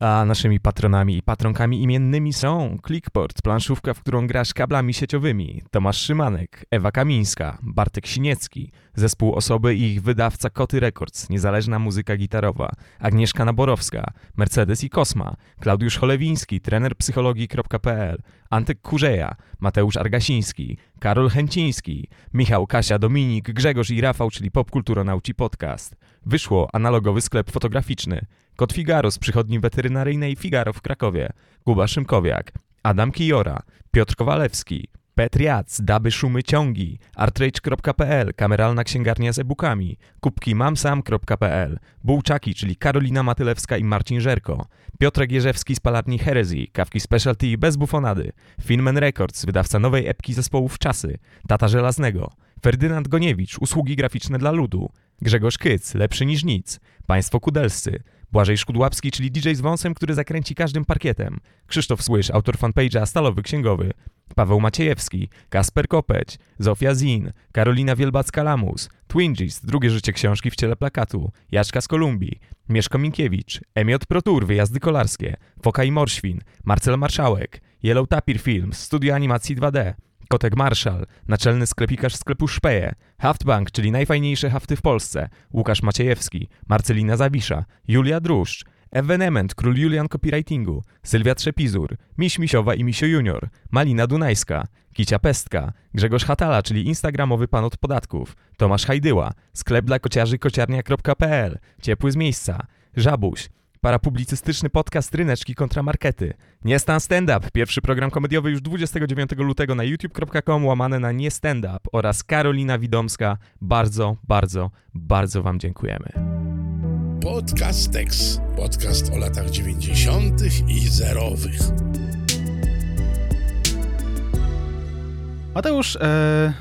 A naszymi patronami i patronkami imiennymi są Clickport, planszówka, w którą grasz kablami sieciowymi, Tomasz Szymanek, Ewa Kamińska, Bartek Siniecki, zespół osoby i ich wydawca Koty Records, niezależna muzyka gitarowa, Agnieszka Naborowska, Mercedes i Kosma, Klaudiusz Cholewiński, trener psychologii.pl, Antek Kurzeja, Mateusz Argasiński, Karol Chęciński, Michał, Kasia, Dominik, Grzegorz i Rafał, czyli Popkulturonauci Podcast. Wyszło analogowy sklep fotograficzny. Kot Figaro z przychodni weterynaryjnej Figaro w Krakowie, Kuba Szymkowiak, Adam Kijora, Piotr Kowalewski, Petriac, Daby Szumy Ciągi, artrage.pl, kameralna księgarnia z e-bookami, kubki mamsam.pl, Bułczaki, czyli Karolina Matylewska i Marcin Żerko, Piotrek Jerzewski z palarni Heresy, kawki specialty bez bufonady, Filmen Records, wydawca nowej epki zespołów Czasy, Tata Żelaznego, Ferdynand Goniewicz, usługi graficzne dla ludu, Grzegorz Kyc, lepszy niż nic, Państwo Kudelscy, Błażej Szkudłapski, czyli DJ z wąsem, który zakręci każdym parkietem, Krzysztof Słysz, autor fanpage'a Stalowy Księgowy, Paweł Maciejewski, Kasper Kopeć, Zofia Zin, Karolina Wielbacka-Lamus, Twinges, drugie życie książki w ciele plakatu, Jaczka z Kolumbii, Mieszko Minkiewicz, Emiot Protur, wyjazdy kolarskie, Foka i Morświn, Marcel Marszałek, Yellow Tapir Films, studio animacji 2D, Kotek Marszal, naczelny sklepikarz sklepu Szpeje, Haftbank, czyli najfajniejsze hafty w Polsce, Łukasz Maciejewski, Marcelina Zawisza, Julia Druszcz, Evenement, król Julian copywritingu, Sylwia Trzepizur, Miś Misiowa i Misio Junior, Malina Dunajska, Kicia Pestka, Grzegorz Hatala, czyli instagramowy pan od podatków, Tomasz Hajdyła, sklep dla kociarzy kociarnia.pl, Ciepły z miejsca, Żabuś, Parapublicystyczny podcast Ryneczki kontra Markety. Nie Stan Stand Up, pierwszy program komediowy już 29 lutego na youtube.com łamane na Nie Stand Up oraz Karolina Widomska. Bardzo, bardzo, bardzo Wam dziękujemy. Podcast Tex. Podcast o latach 90. i zerowych. Mateusz, e,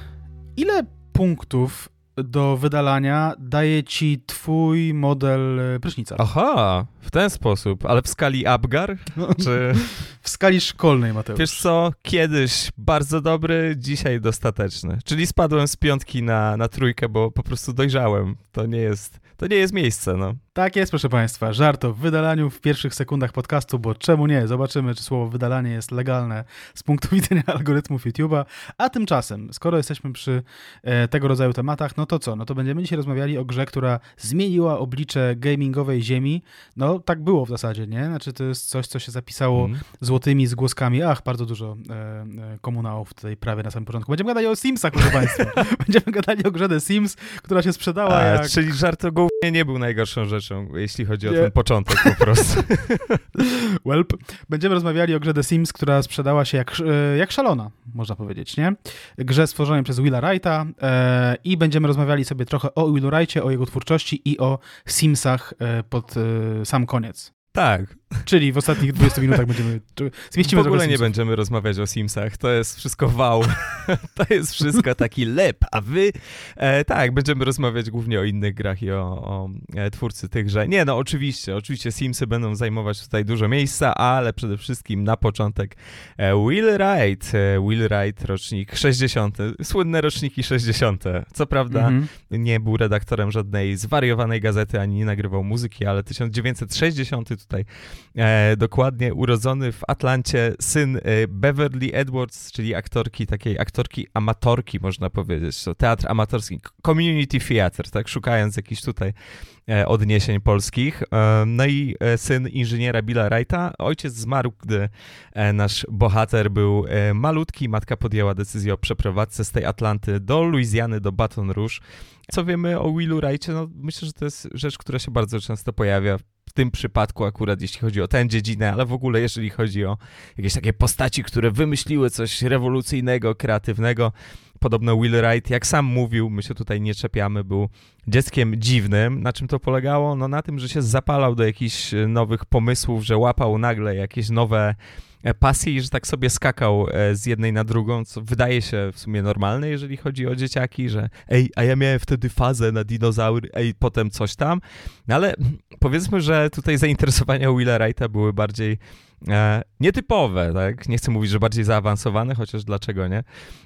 ile punktów do wydalania daje ci twój model e, prysznica? Aha, w ten sposób, ale w skali Abgar? No, Czy w skali szkolnej, Mateusz. wiesz co, kiedyś bardzo dobry, dzisiaj dostateczny. Czyli spadłem z piątki na, na trójkę, bo po prostu dojrzałem. To nie jest, to nie jest miejsce, no. Tak jest, proszę Państwa. Żart o wydalaniu w pierwszych sekundach podcastu, bo czemu nie? Zobaczymy, czy słowo wydalanie jest legalne z punktu widzenia algorytmów YouTube'a. A tymczasem, skoro jesteśmy przy e, tego rodzaju tematach, no to co? No to będziemy dzisiaj rozmawiali o grze, która zmieniła oblicze gamingowej ziemi. No tak było w zasadzie, nie? Znaczy to jest coś, co się zapisało Mm. złotymi zgłoskami. Ach, bardzo dużo e, e, komunałów tutaj prawie na samym początku. Będziemy gadali o Simsach, proszę Państwa. Będziemy gadali o grze The Sims, która się sprzedała A, jak... Czyli żart o nie był najgorszą rzeczą, jeśli chodzi o Nie. ten początek po prostu. Welp. Będziemy rozmawiali o grze The Sims, która sprzedała się jak, e, jak szalona, można powiedzieć, nie? Grze stworzonej przez Willa Wrighta e, i będziemy rozmawiali sobie trochę o Willu Wrightie, o jego twórczości i o Simsach e, pod e, sam koniec. tak, Czyli w ostatnich 20 minutach będziemy... czy- w Zmieścimy ogóle nie będziemy rozmawiać o Simsach, to jest wszystko wow. to jest wszystko taki lep, a wy... E, tak, będziemy rozmawiać głównie o innych grach i o, o e, twórcy tychże. Nie, no oczywiście, oczywiście Simsy będą zajmować tutaj dużo miejsca, ale przede wszystkim na początek e, Will Wright, e, Will Wright, rocznik 60, słynne roczniki 60. Co prawda Mhm. nie był redaktorem żadnej zwariowanej gazety, ani nie nagrywał muzyki, ale 1960 tutaj e, dokładnie urodzony w Atlancie syn e, Beverly Edwards, czyli aktorki, takiej aktorki amatorki, można powiedzieć. To teatr amatorski, community theater, tak, szukając jakichś tutaj e, odniesień polskich. E, no i syn inżyniera Billa Wrighta. Ojciec zmarł, gdy nasz bohater był malutki. Matka podjęła decyzję o przeprowadzce z tej Atlanty do Luizjany, do Baton Rouge. Co wiemy o Willu Wrightie? No, myślę, że to jest rzecz, która się bardzo często pojawia w tym przypadku akurat, jeśli chodzi o tę dziedzinę, ale w ogóle jeżeli chodzi o jakieś takie postaci, które wymyśliły coś rewolucyjnego, kreatywnego. Podobno Will Wright, jak sam mówił, my się tutaj nie czepiamy, był dzieckiem dziwnym. Na czym to polegało? No na tym, że się zapalał do jakichś nowych pomysłów, że łapał nagle jakieś nowe e, pasje i że tak sobie skakał e, z jednej na drugą, co wydaje się w sumie normalne, jeżeli chodzi o dzieciaki, że ej, a ja miałem wtedy fazę na dinozaury, ej, potem coś tam. No ale powiedzmy, że tutaj zainteresowania Willa Wrighta były bardziej nietypowe, tak? Nie chcę mówić, że bardziej zaawansowane, chociaż dlaczego nie?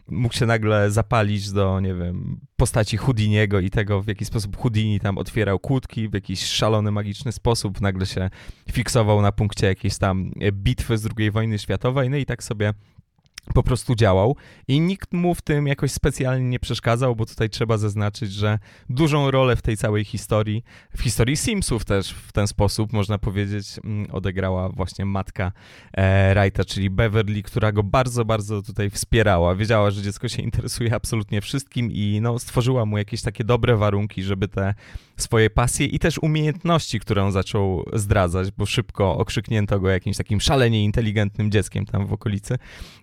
Mógł się nagle zapalić do, nie wiem, postaci Houdiniego i tego, w jaki sposób Houdini tam otwierał kłódki, w jakiś szalony, magiczny sposób, nagle się fiksował na punkcie jakiejś tam bitwy z II wojny światowej, no i tak sobie po prostu działał i nikt mu w tym jakoś specjalnie nie przeszkadzał, bo tutaj trzeba zaznaczyć, że dużą rolę w tej całej historii, w historii Simsów też w ten sposób, można powiedzieć, mm, odegrała właśnie matka e, Wrighta, czyli Beverly, która go bardzo, bardzo tutaj wspierała. Wiedziała, że dziecko się interesuje absolutnie wszystkim i no, stworzyła mu jakieś takie dobre warunki, żeby te swoje pasje i też umiejętności, które on zaczął zdradzać, bo szybko okrzyknięto go jakimś takim szalenie inteligentnym dzieckiem tam w okolicy,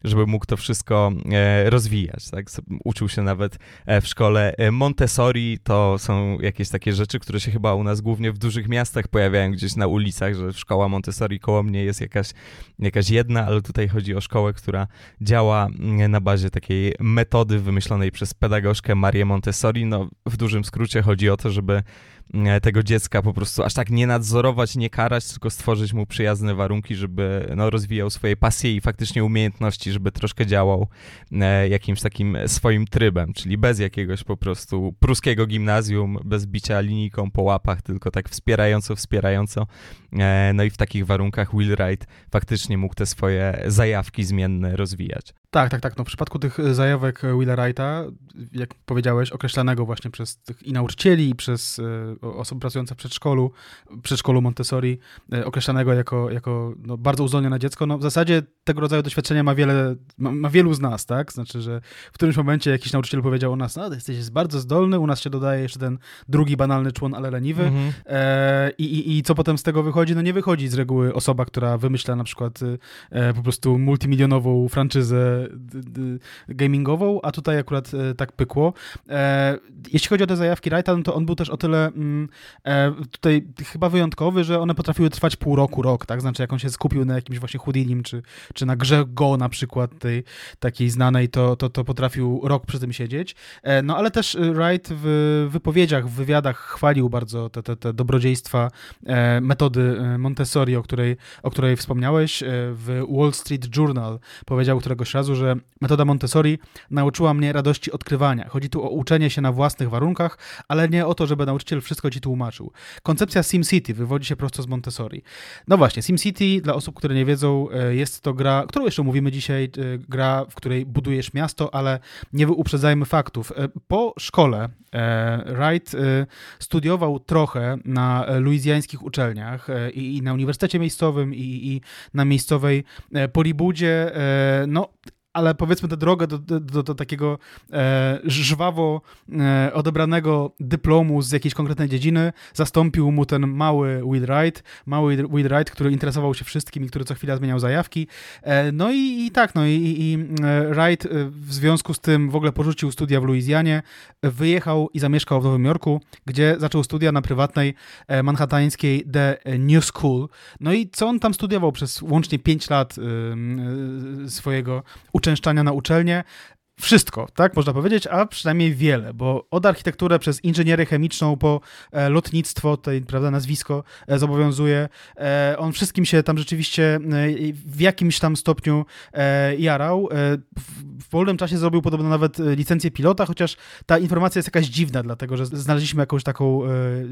żeby mógł to wszystko e, rozwijać. Tak? Uczył się nawet e, w szkole e, Montessori, to są jakieś takie rzeczy, które się chyba u nas głównie w dużych miastach pojawiają gdzieś na ulicach, że szkoła Montessori koło mnie jest jakaś, jakaś jedna, ale tutaj chodzi o szkołę, która działa mm, na bazie takiej metody wymyślonej przez pedagogzkę Marię Montessori. No, w dużym skrócie chodzi o to, żeby tego dziecka po prostu aż tak nie nadzorować, nie karać, tylko stworzyć mu przyjazne warunki, żeby no, rozwijał swoje pasje i faktycznie umiejętności, żeby troszkę działał e, jakimś takim swoim trybem, czyli bez jakiegoś po prostu pruskiego gimnazjum, bez bicia linijką po łapach, tylko tak wspierająco, wspierająco. E, no i w takich warunkach Will Wright faktycznie mógł te swoje zajawki zmienne rozwijać. Tak, tak, tak. No, w przypadku tych e, zajawek Willa Wrighta, jak powiedziałeś, określanego właśnie przez tych i nauczycieli, i przez e, osoby pracujące w przedszkolu, przedszkolu Montessori, określanego jako, jako no, bardzo uzdolnione dziecko, no w zasadzie tego rodzaju doświadczenia ma wiele, ma, ma, wielu z nas, tak? Znaczy, że w którymś momencie jakiś nauczyciel powiedział o nas, no jesteś bardzo zdolny, u nas się dodaje jeszcze ten drugi banalny człon, ale leniwy. Mhm. E, i, i, I co potem z tego wychodzi? No nie wychodzi z reguły osoba, która wymyśla na przykład e, po prostu multimilionową franczyzę gamingową, a tutaj akurat e, tak pykło. E, jeśli chodzi o te zajawki Wrighta, no to on był też o tyle mm, e, tutaj chyba wyjątkowy, że one potrafiły trwać pół roku, rok, tak? Znaczy jak on się skupił na jakimś właśnie Houdinim, czy, czy na grze Go na przykład, tej takiej znanej, to, to, to potrafił rok przy tym siedzieć. No ale też Wright w wypowiedziach, w wywiadach chwalił bardzo te, te, te dobrodziejstwa metody Montessori, o której, o której wspomniałeś. W Wall Street Journal powiedział któregoś razu, że metoda Montessori nauczyła mnie radości odkrywania. Chodzi tu o uczenie się na własnych warunkach, ale nie o to, żeby nauczyciel wszystko ci tłumaczył. Koncepcja SimCity wywodzi się prosto z Montessori. No właśnie, SimCity, dla osób, które nie wiedzą, e, jest to gra, którą jeszcze mówimy dzisiaj, e, gra, w której budujesz miasto, ale nie uprzedzajmy faktów. E, po szkole Wright studiował trochę na luizjańskich uczelniach i na uniwersytecie miejscowym i, i na miejscowej Polibudzie. No, ale powiedzmy tę drogę do, do, do, do takiego e, żwawo e, odebranego dyplomu z jakiejś konkretnej dziedziny zastąpił mu ten mały Will Wright, mały Will Wright, który interesował się wszystkim i który co chwila zmieniał zajawki. E, no i, i, tak, no i, i e, Wright e, w związku z tym w ogóle porzucił studia w Luizjanie, wyjechał i zamieszkał w Nowym Jorku, gdzie zaczął studia na prywatnej e, manhattańskiej The New School. No i co on tam studiował przez łącznie 5 lat swojego uczęszczania na uczelnię, wszystko, tak można powiedzieć, a przynajmniej wiele, bo od architekturę przez inżynierię chemiczną po e, lotnictwo, tutaj prawda, nazwisko e, zobowiązuje, e, on wszystkim się tam rzeczywiście w jakimś tam stopniu jarał. W, w wolnym czasie zrobił podobno nawet licencję pilota, chociaż ta informacja jest jakaś dziwna, dlatego że znaleźliśmy jakąś taką,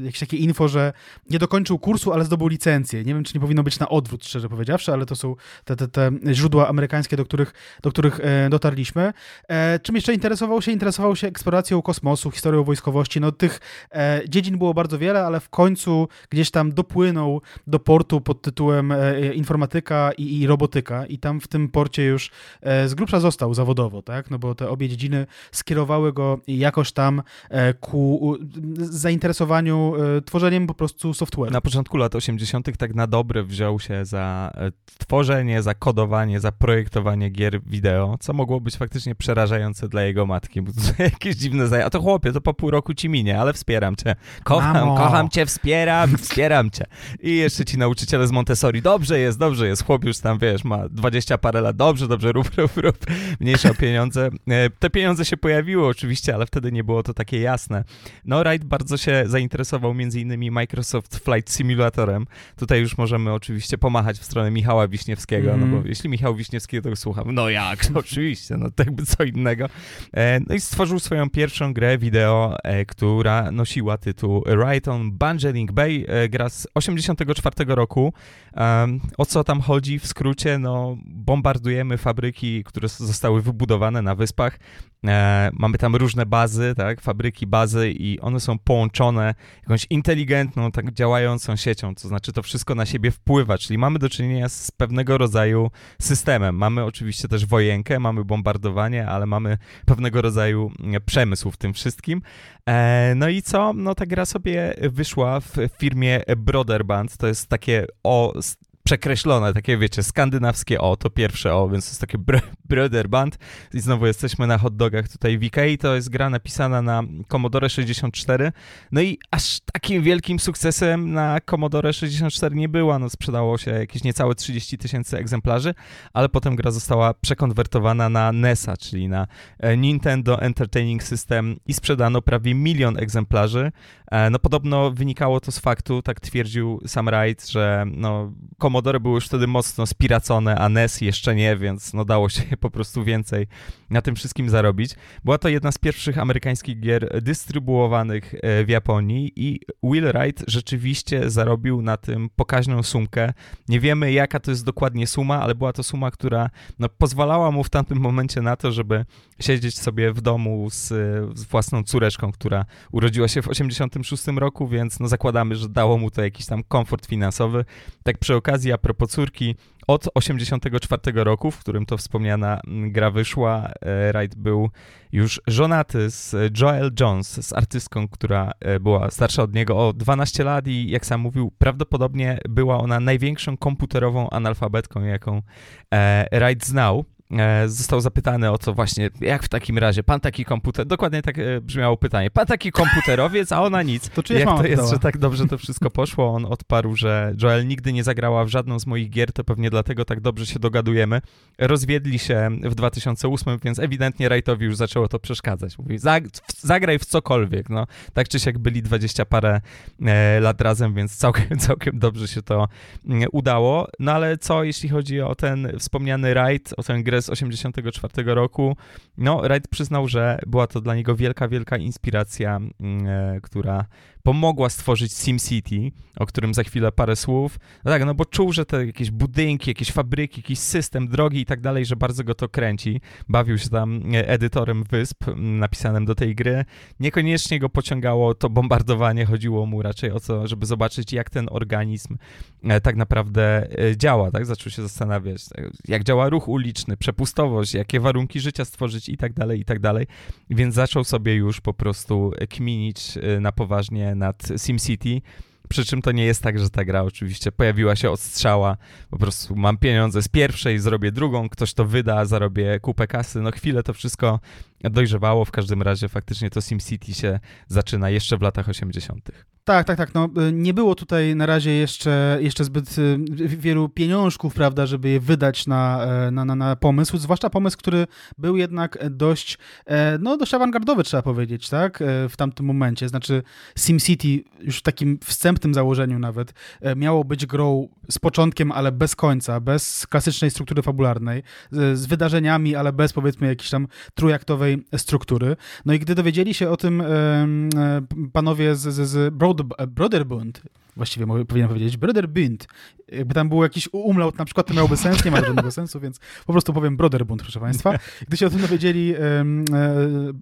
jakieś takie info, że nie dokończył kursu, ale zdobył licencję. Nie wiem, czy nie powinno być na odwrót, szczerze powiedziawszy, ale to są te, te, te źródła amerykańskie, do których, do których dotarliśmy. E, czym jeszcze interesował się? Interesował się eksploracją kosmosu, historią wojskowości. No tych e, dziedzin było bardzo wiele, ale w końcu gdzieś tam dopłynął do portu pod tytułem e, informatyka i, i, robotyka i tam w tym porcie już e, z grubsza został zawodowo, tak? No bo te obie dziedziny skierowały go jakoś tam e, ku zainteresowaniu e, tworzeniem po prostu software. Na początku lat 80. tak na dobre wziął się za tworzenie, za kodowanie, za projektowanie gier wideo, co mogło być faktycznie przerażające przerażające dla jego matki, bo to jakieś dziwne zajęcia. A to chłopie, to po pół roku ci minie, ale wspieram cię. Kocham, Mamo. kocham cię, wspieram, wspieram cię. I jeszcze ci nauczyciele z Montessori, dobrze jest, dobrze jest. Chłop już tam, wiesz, ma dwadzieścia parę lat, dobrze, dobrze, rób, rób, rób. Mniejsza chciał pieniądze. E, te pieniądze się pojawiły oczywiście, ale wtedy nie było to takie jasne. No, Wright bardzo się zainteresował między innymi Microsoft Flight Simulatorem. Tutaj już możemy oczywiście pomachać w stronę Michała Wiśniewskiego, mm. no bo mhm. jeśli Michał Wiśniewski to słucham, no jak, oczywiście, no to jakby co innego. E, no i stworzył swoją pierwszą grę wideo, e, która nosiła tytuł Right on Bangeling Bay, gra z 84 roku. O co tam chodzi w skrócie? No, bombardujemy fabryki, które zostały wybudowane na wyspach. E, mamy tam różne bazy, tak, fabryki, bazy i one są połączone jakąś inteligentną, tak działającą siecią, to znaczy to wszystko na siebie wpływa, czyli mamy do czynienia z pewnego rodzaju systemem. Mamy oczywiście też wojenkę, mamy bombardowanie, ale mamy pewnego rodzaju przemysł w tym wszystkim. E, no i co? No ta gra sobie wyszła w firmie Broderband, to jest takie o przekreślone, takie wiecie, skandynawskie O, to pierwsze O, więc to jest takie br Band. I znowu jesteśmy na hot dogach tutaj w to jest gra napisana na Commodore 64, no i aż takim wielkim sukcesem na Commodore 64 nie była, no sprzedało się jakieś niecałe 30 tysięcy egzemplarzy, ale potem gra została przekonwertowana na NESa, czyli na e, Nintendo Entertaining System i sprzedano prawie milion egzemplarzy, e, no podobno wynikało to z faktu, tak twierdził Sam Wright, że no Commodore Commodore były już wtedy mocno spiracone, a NES jeszcze nie, więc no dało się po prostu więcej na tym wszystkim zarobić. Była to jedna z pierwszych amerykańskich gier dystrybuowanych e, w Japonii i Will Wright rzeczywiście zarobił na tym pokaźną sumkę. Nie wiemy jaka to jest dokładnie suma, ale była to suma, która no, pozwalała mu w tamtym momencie na to, żeby siedzieć sobie w domu z, z własną córeczką, która urodziła się w 86 roku, więc no zakładamy, że dało mu to jakiś tam komfort finansowy. Tak przy okazji okazji, a propos córki, od 84 roku, w którym to wspomniana gra wyszła, e, Wright był już żonaty z Joel Jones, z artystką, która e, była starsza od niego o 12 lat i jak sam mówił, prawdopodobnie była ona największą komputerową analfabetką, jaką e, Wright znał. E, został zapytany o to właśnie, jak w takim razie, pan taki komputer, dokładnie tak e, brzmiało pytanie, pan taki komputerowiec, a ona nic. To czy jak to jest, że tak dobrze to wszystko poszło? On odparł, że Joel nigdy nie zagrała w żadną z moich gier, to pewnie dlatego tak dobrze się dogadujemy. Rozwiedli się w 2008, więc ewidentnie Wrightowi już zaczęło to przeszkadzać. Mówi, zagraj w cokolwiek, no. Tak czy siak byli 20 parę e, lat razem, więc całkiem, całkiem dobrze się to mm, udało. No ale co, jeśli chodzi o ten wspomniany Wright, o tę grę z 84 roku. No, Wright przyznał, że była to dla niego wielka, wielka inspiracja, mm, e, która pomogła stworzyć SimCity, o którym za chwilę parę słów. No tak, no bo czuł, że te jakieś budynki, jakieś fabryki, jakiś system, drogi i tak dalej, że bardzo go to kręci. Bawił się tam e, edytorem wysp napisanym do tej gry. Niekoniecznie go pociągało to bombardowanie, chodziło mu raczej o to, żeby zobaczyć, jak ten organizm e, tak naprawdę e, działa, tak? Zaczął się zastanawiać, jak działa ruch uliczny, przepustowość, jakie warunki życia stworzyć i tak dalej, i tak dalej. Więc zaczął sobie już po prostu kminić na poważnie nad SimCity. Przy czym to nie jest tak, że ta gra oczywiście pojawiła się od strzała. Po prostu mam pieniądze z pierwszej, zrobię drugą, ktoś to wyda, zarobię kupę kasy. No chwilę to wszystko dojrzewało. W każdym razie faktycznie to SimCity się zaczyna jeszcze w latach 80. Tak, tak, tak. No, y, nie było tutaj na razie jeszcze, jeszcze zbyt y, wielu pieniążków, prawda, żeby je wydać na, e, na, na, na pomysł, zwłaszcza pomysł, który był jednak dość, e, no, dość awangardowy, trzeba powiedzieć, tak, e, w tamtym momencie. Znaczy SimCity już w takim wstępnym założeniu nawet miało być grą z początkiem, ale bez końca, bez klasycznej struktury fabularnej, z, wydarzeniami, ale bez powiedzmy jakiejś tam trójaktowej struktury. No i gdy dowiedzieli się o tym panowie z, z, z Broad Broderbund, właściwie powinienem powiedzieć Broderbund, jakby tam był jakiś umlaut na przykład, to miałoby sens, nie ma żadnego sensu, więc po prostu powiem Broderbund, proszę Państwa. Gdy się o tym dowiedzieli, e,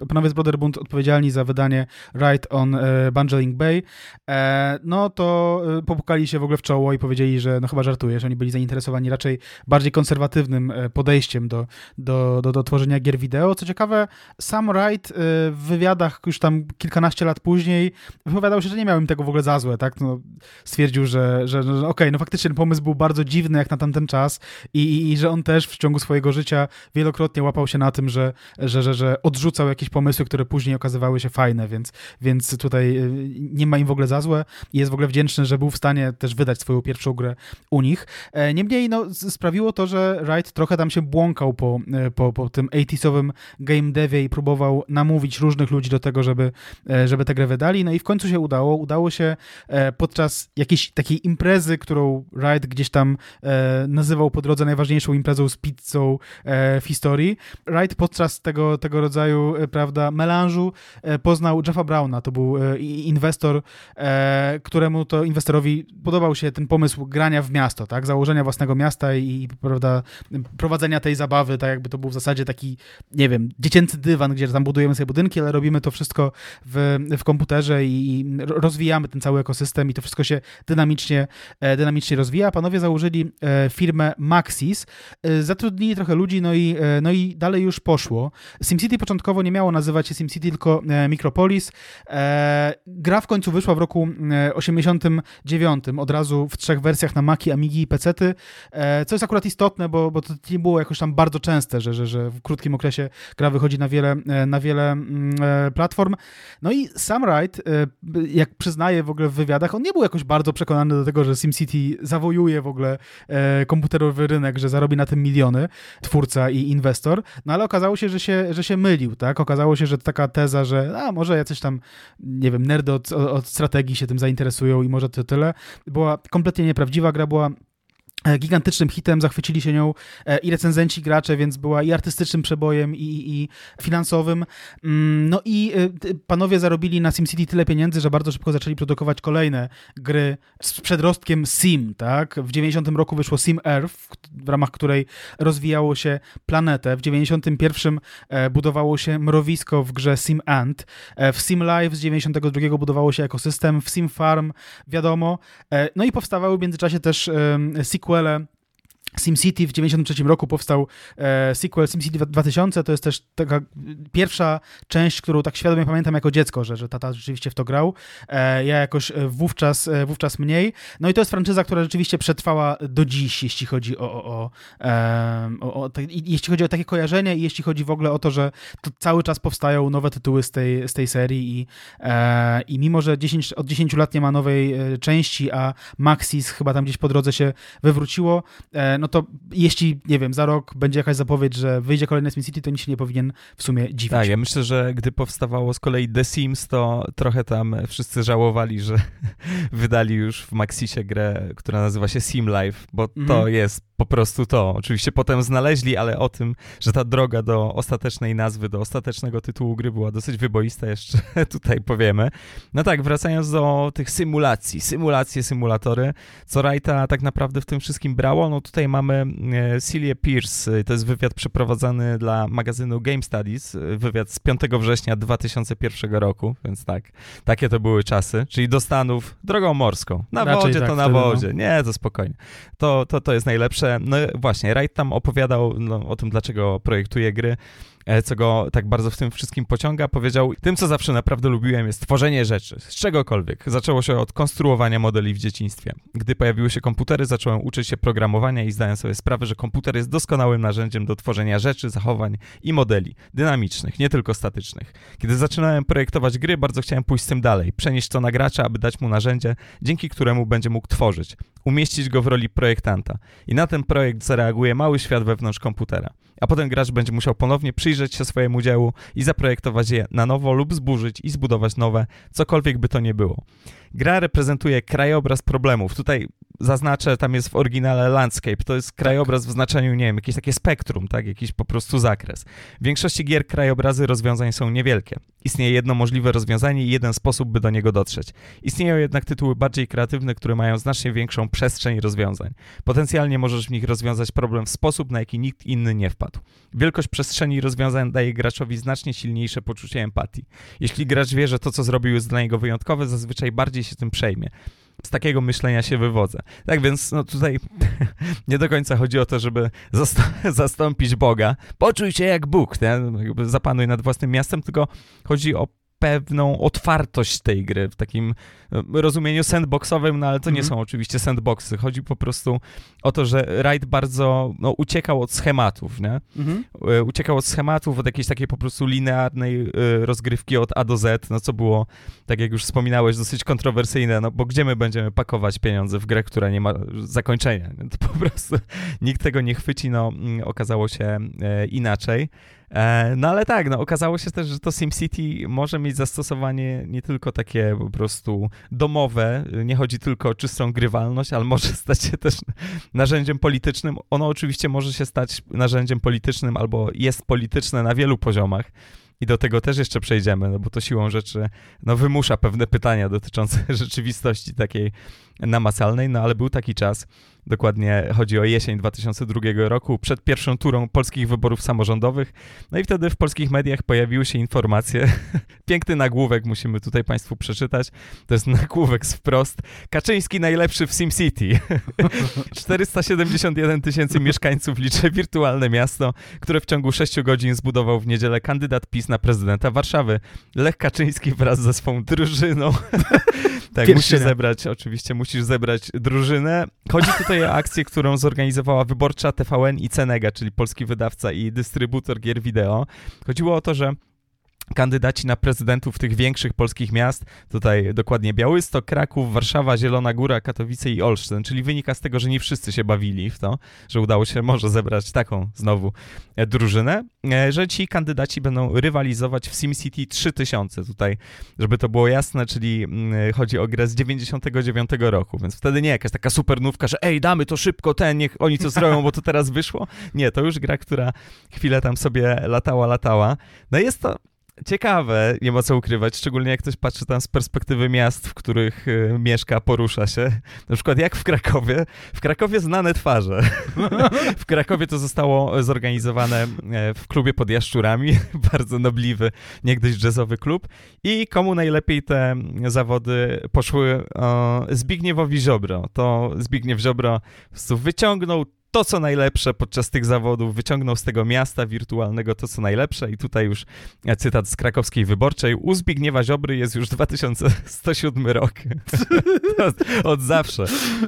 panowie z Broderbund odpowiedzialni za wydanie Right on e, Bungling Bay, e, no to popukali się w ogóle w czoło i powiedzieli, że no chyba żartujesz, oni byli zainteresowani raczej bardziej konserwatywnym podejściem do, do, do, do tworzenia gier wideo. Co ciekawe, sam Wright w wywiadach już tam kilkanaście lat później wypowiadał się, że nie miał im tego w ogóle za złe, tak? No, stwierdził, że, że, że okej, okay, no faktycznie ten pomysł był bardzo dziwny jak na tamten czas i, i, i, że on też w ciągu swojego życia wielokrotnie łapał się na tym, że, że, że, że odrzucał jakieś pomysły, które później okazywały się fajne, więc, więc tutaj y, nie ma im w ogóle za złe i jest w ogóle wdzięczny, że był w stanie też wydać swoją pierwszą grę u nich. E, niemniej no, sprawiło to, że Wright trochę tam się błąkał po, e, po, po tym 80 game devie i próbował namówić różnych ludzi do tego, żeby, e, żeby tę grę wydali, no i w końcu się udało. Udało się podczas jakiejś takiej imprezy, którą Wright gdzieś tam nazywał po drodze najważniejszą imprezą z pizzą w historii. Wright podczas tego, tego rodzaju, prawda, melanżu poznał Jeffa Browna, to był inwestor, któremu to inwestorowi podobał się ten pomysł grania w miasto, tak, założenia własnego miasta i, prawda, prowadzenia tej zabawy, tak jakby to był w zasadzie taki, nie wiem, dziecięcy dywan, gdzie tam budujemy sobie budynki, ale robimy to wszystko w, w komputerze i rozwijamy ten cały ekosystem i to wszystko się dynamicznie, e, dynamicznie rozwija. Panowie założyli e, firmę Maxis, e, zatrudnili trochę ludzi, no i, no i dalej już poszło. SimCity początkowo nie miało nazywać się SimCity, tylko Micropolis. Gra w końcu wyszła w roku 89, od razu w trzech wersjach na Maki, Amigi i PC-ty, co jest akurat istotne, bo, bo to nie było jakoś tam bardzo częste, że, że, że w krótkim okresie gra wychodzi na wiele, na wiele mm, platform. No i Sam Wright, jak przyznaje w ogóle w wywiadach, on nie był jakoś bardzo przekonany do tego, że SimCity zawojuje w ogóle komputerowy rynek, że zarobi na tym miliony, twórca i inwestor, no ale okazało się, że się, że się mylił, tak? Okazało się, że taka teza, że a może jacyś tam, nie wiem, nerdy od, od strategii się tym zainteresują i może to tyle, była kompletnie nieprawdziwa. Gra była E, gigantycznym hitem, zachwycili się nią e, i recenzenci, gracze, więc była i artystycznym przebojem, i, i finansowym. Mm, no i e, panowie zarobili na SimCity tyle pieniędzy, że bardzo szybko zaczęli produkować kolejne gry z przedrostkiem Sim, tak? W 90 roku wyszło Sim Earth, w ramach której rozwijało się planetę. W 91 budowało się mrowisko w grze Sim Ant. W Sim Live z 92 budowało się ekosystem, w Sim Farm wiadomo. No i powstawały w międzyczasie też sequel toi, là, SimCity w 1993 roku powstał e, sequel SimCity 2000, to jest też taka pierwsza część, którą tak świadomie pamiętam jako dziecko, że, że tata rzeczywiście w to grał. E, ja jakoś e, wówczas, e, wówczas mniej. No i to jest franczyza, która rzeczywiście przetrwała do dziś, jeśli chodzi o, o, o, o, o te, jeśli chodzi o takie kojarzenie i jeśli chodzi w ogóle o to, że to cały czas powstają nowe tytuły z tej, z tej serii i, e, i mimo, że 10, od 10 lat nie ma nowej e, części, a Maxis chyba tam gdzieś po drodze się wywróciło, no no to jeśli, nie wiem, za rok będzie jakaś zapowiedź, że wyjdzie kolejny Sim City, to nikt się nie powinien w sumie dziwić. Tak, ja myślę, że gdy powstawało z kolei The Sims, to trochę tam wszyscy żałowali, że wydali już w Maxisie grę, która nazywa się Sim Life, bo to mhm. jest po prostu to. Oczywiście potem znaleźli, ale o tym, że ta droga do ostatecznej nazwy, do ostatecznego tytułu gry była dosyć wyboista, jeszcze tutaj powiemy. No tak, wracając do tych symulacji, symulacje, symulatory, co Wrighta tak naprawdę w tym wszystkim brało, no tutaj mamy e, Celia Pierce, to jest wywiad przeprowadzany dla magazynu Game Studies, wywiad z 5 września 2001 roku, więc tak, takie to były czasy, czyli do Stanów drogą morską. Na Raczej wodzie tak, to na wodzie, no. nie, to spokojnie. To, to, to jest najlepsze. No właśnie, Wright tam opowiadał no, o tym, dlaczego projektuje gry. E, co go tak bardzo w tym wszystkim pociąga, powiedział: Tym, co zawsze naprawdę lubiłem, jest tworzenie rzeczy, z czegokolwiek. Zaczęło się od konstruowania modeli w dzieciństwie. Gdy pojawiły się komputery, zacząłem uczyć się programowania i zdałem sobie sprawę, że komputer jest doskonałym narzędziem do tworzenia rzeczy, zachowań i modeli dynamicznych, nie tylko statycznych. Kiedy zaczynałem projektować gry, bardzo chciałem pójść z tym dalej, przenieść to na gracza, aby dać mu narzędzie, dzięki któremu będzie mógł tworzyć, umieścić go w roli projektanta. I na ten projekt zareaguje mały świat wewnątrz komputera a potem gracz będzie musiał ponownie przyjrzeć się swojemu dziełu i zaprojektować je na nowo lub zburzyć i zbudować nowe, cokolwiek by to nie było. Gra reprezentuje krajobraz problemów. Tutaj zaznaczę, tam jest w oryginale landscape, to jest krajobraz tak. w znaczeniu, nie wiem, jakieś takie spektrum, tak, jakiś po prostu zakres. W większości gier krajobrazy rozwiązań są niewielkie. Istnieje jedno możliwe rozwiązanie i jeden sposób, by do niego dotrzeć. Istnieją jednak tytuły bardziej kreatywne, które mają znacznie większą przestrzeń rozwiązań. Potencjalnie możesz w nich rozwiązać problem w sposób, na jaki nikt inny nie wpadł. Wielkość przestrzeni rozwiązań daje graczowi znacznie silniejsze poczucie empatii. Jeśli gracz wie, że to, co zrobił jest dla niego wyjątkowe, zazwyczaj bardziej się tym przejmie z takiego myślenia się wywodzę. Tak więc no tutaj nie do końca chodzi o to, żeby zastąpić Boga. Poczuj się jak Bóg, nie? Zapanuj nad własnym miastem, tylko chodzi o pewną otwartość tej gry, w takim e, rozumieniu sandboxowym, no ale to nie Mhm. są oczywiście sandboxy. Chodzi po prostu o to, że Wright bardzo no, uciekał od schematów, nie? Mhm. E, Uciekał od schematów, od jakiejś takiej po prostu linearnej e, rozgrywki od A do Z, no co było, tak jak już wspominałeś, dosyć kontrowersyjne, no bo gdzie my będziemy pakować pieniądze w grę, która nie ma zakończenia? To po prostu nikt tego nie chwyci, no mm, okazało się inaczej. E, No ale tak, no okazało się też, że to SimCity może mieć zastosowanie nie tylko takie po prostu domowe, nie chodzi tylko o czystą grywalność, ale może stać się też narzędziem politycznym. Ono oczywiście może się stać narzędziem politycznym albo jest polityczne na wielu poziomach. I do tego też jeszcze przejdziemy, no bo to siłą rzeczy no, wymusza pewne pytania dotyczące rzeczywistości takiej namacalnej, no ale był taki czas, dokładnie chodzi o jesień 2002 roku, przed pierwszą turą polskich wyborów samorządowych, no i wtedy w polskich mediach pojawiły się informacje, piękny nagłówek musimy tutaj Państwu przeczytać, to jest nagłówek z wprost, Kaczyński najlepszy w SimCity. 471 tysięcy mieszkańców liczy wirtualne miasto, które w ciągu 6 godzin zbudował w niedzielę kandydat PiS na prezydenta Warszawy. Lech Kaczyński wraz ze swą drużyną. tak, musisz zebrać, oczywiście musisz zebrać drużynę. Chodzi tutaj o akcję, którą zorganizowała wyborcza TVN i Cenega, czyli polski wydawca i dystrybutor gier wideo. Chodziło o to, że kandydaci na prezydentów tych większych polskich miast, tutaj dokładnie Białystok, Kraków, Warszawa, Zielona Góra, Katowice i Olsztyn, czyli wynika z tego, że nie wszyscy się bawili w to, że udało się może zebrać taką znowu e, drużynę, e, że ci kandydaci będą rywalizować w SimCity 3000 tutaj, żeby to było jasne, czyli mm, chodzi o grę z 99 roku, więc wtedy nie jakaś taka supernówka, że ej, damy to szybko, ten, niech oni co zrobią, bo to teraz wyszło. Nie, to już gra, która chwilę tam sobie latała, latała. No jest to ciekawe, nie ma co ukrywać, szczególnie jak ktoś patrzy tam z perspektywy miast, w których y, mieszka, porusza się. Na przykład jak w Krakowie. W Krakowie znane twarze. w Krakowie to zostało zorganizowane e, w klubie pod Jaszczurami, bardzo nobliwy, niegdyś jazzowy klub. I komu najlepiej te zawody poszły? O, Zbigniewowi Ziobro. To Zbigniew Ziobro po prostu wyciągnął to, co najlepsze podczas tych zawodów, wyciągnął z tego miasta wirtualnego to, co najlepsze i tutaj już cytat z krakowskiej wyborczej. U Zbigniewa Ziobry jest już 2107 rok. od, zawsze.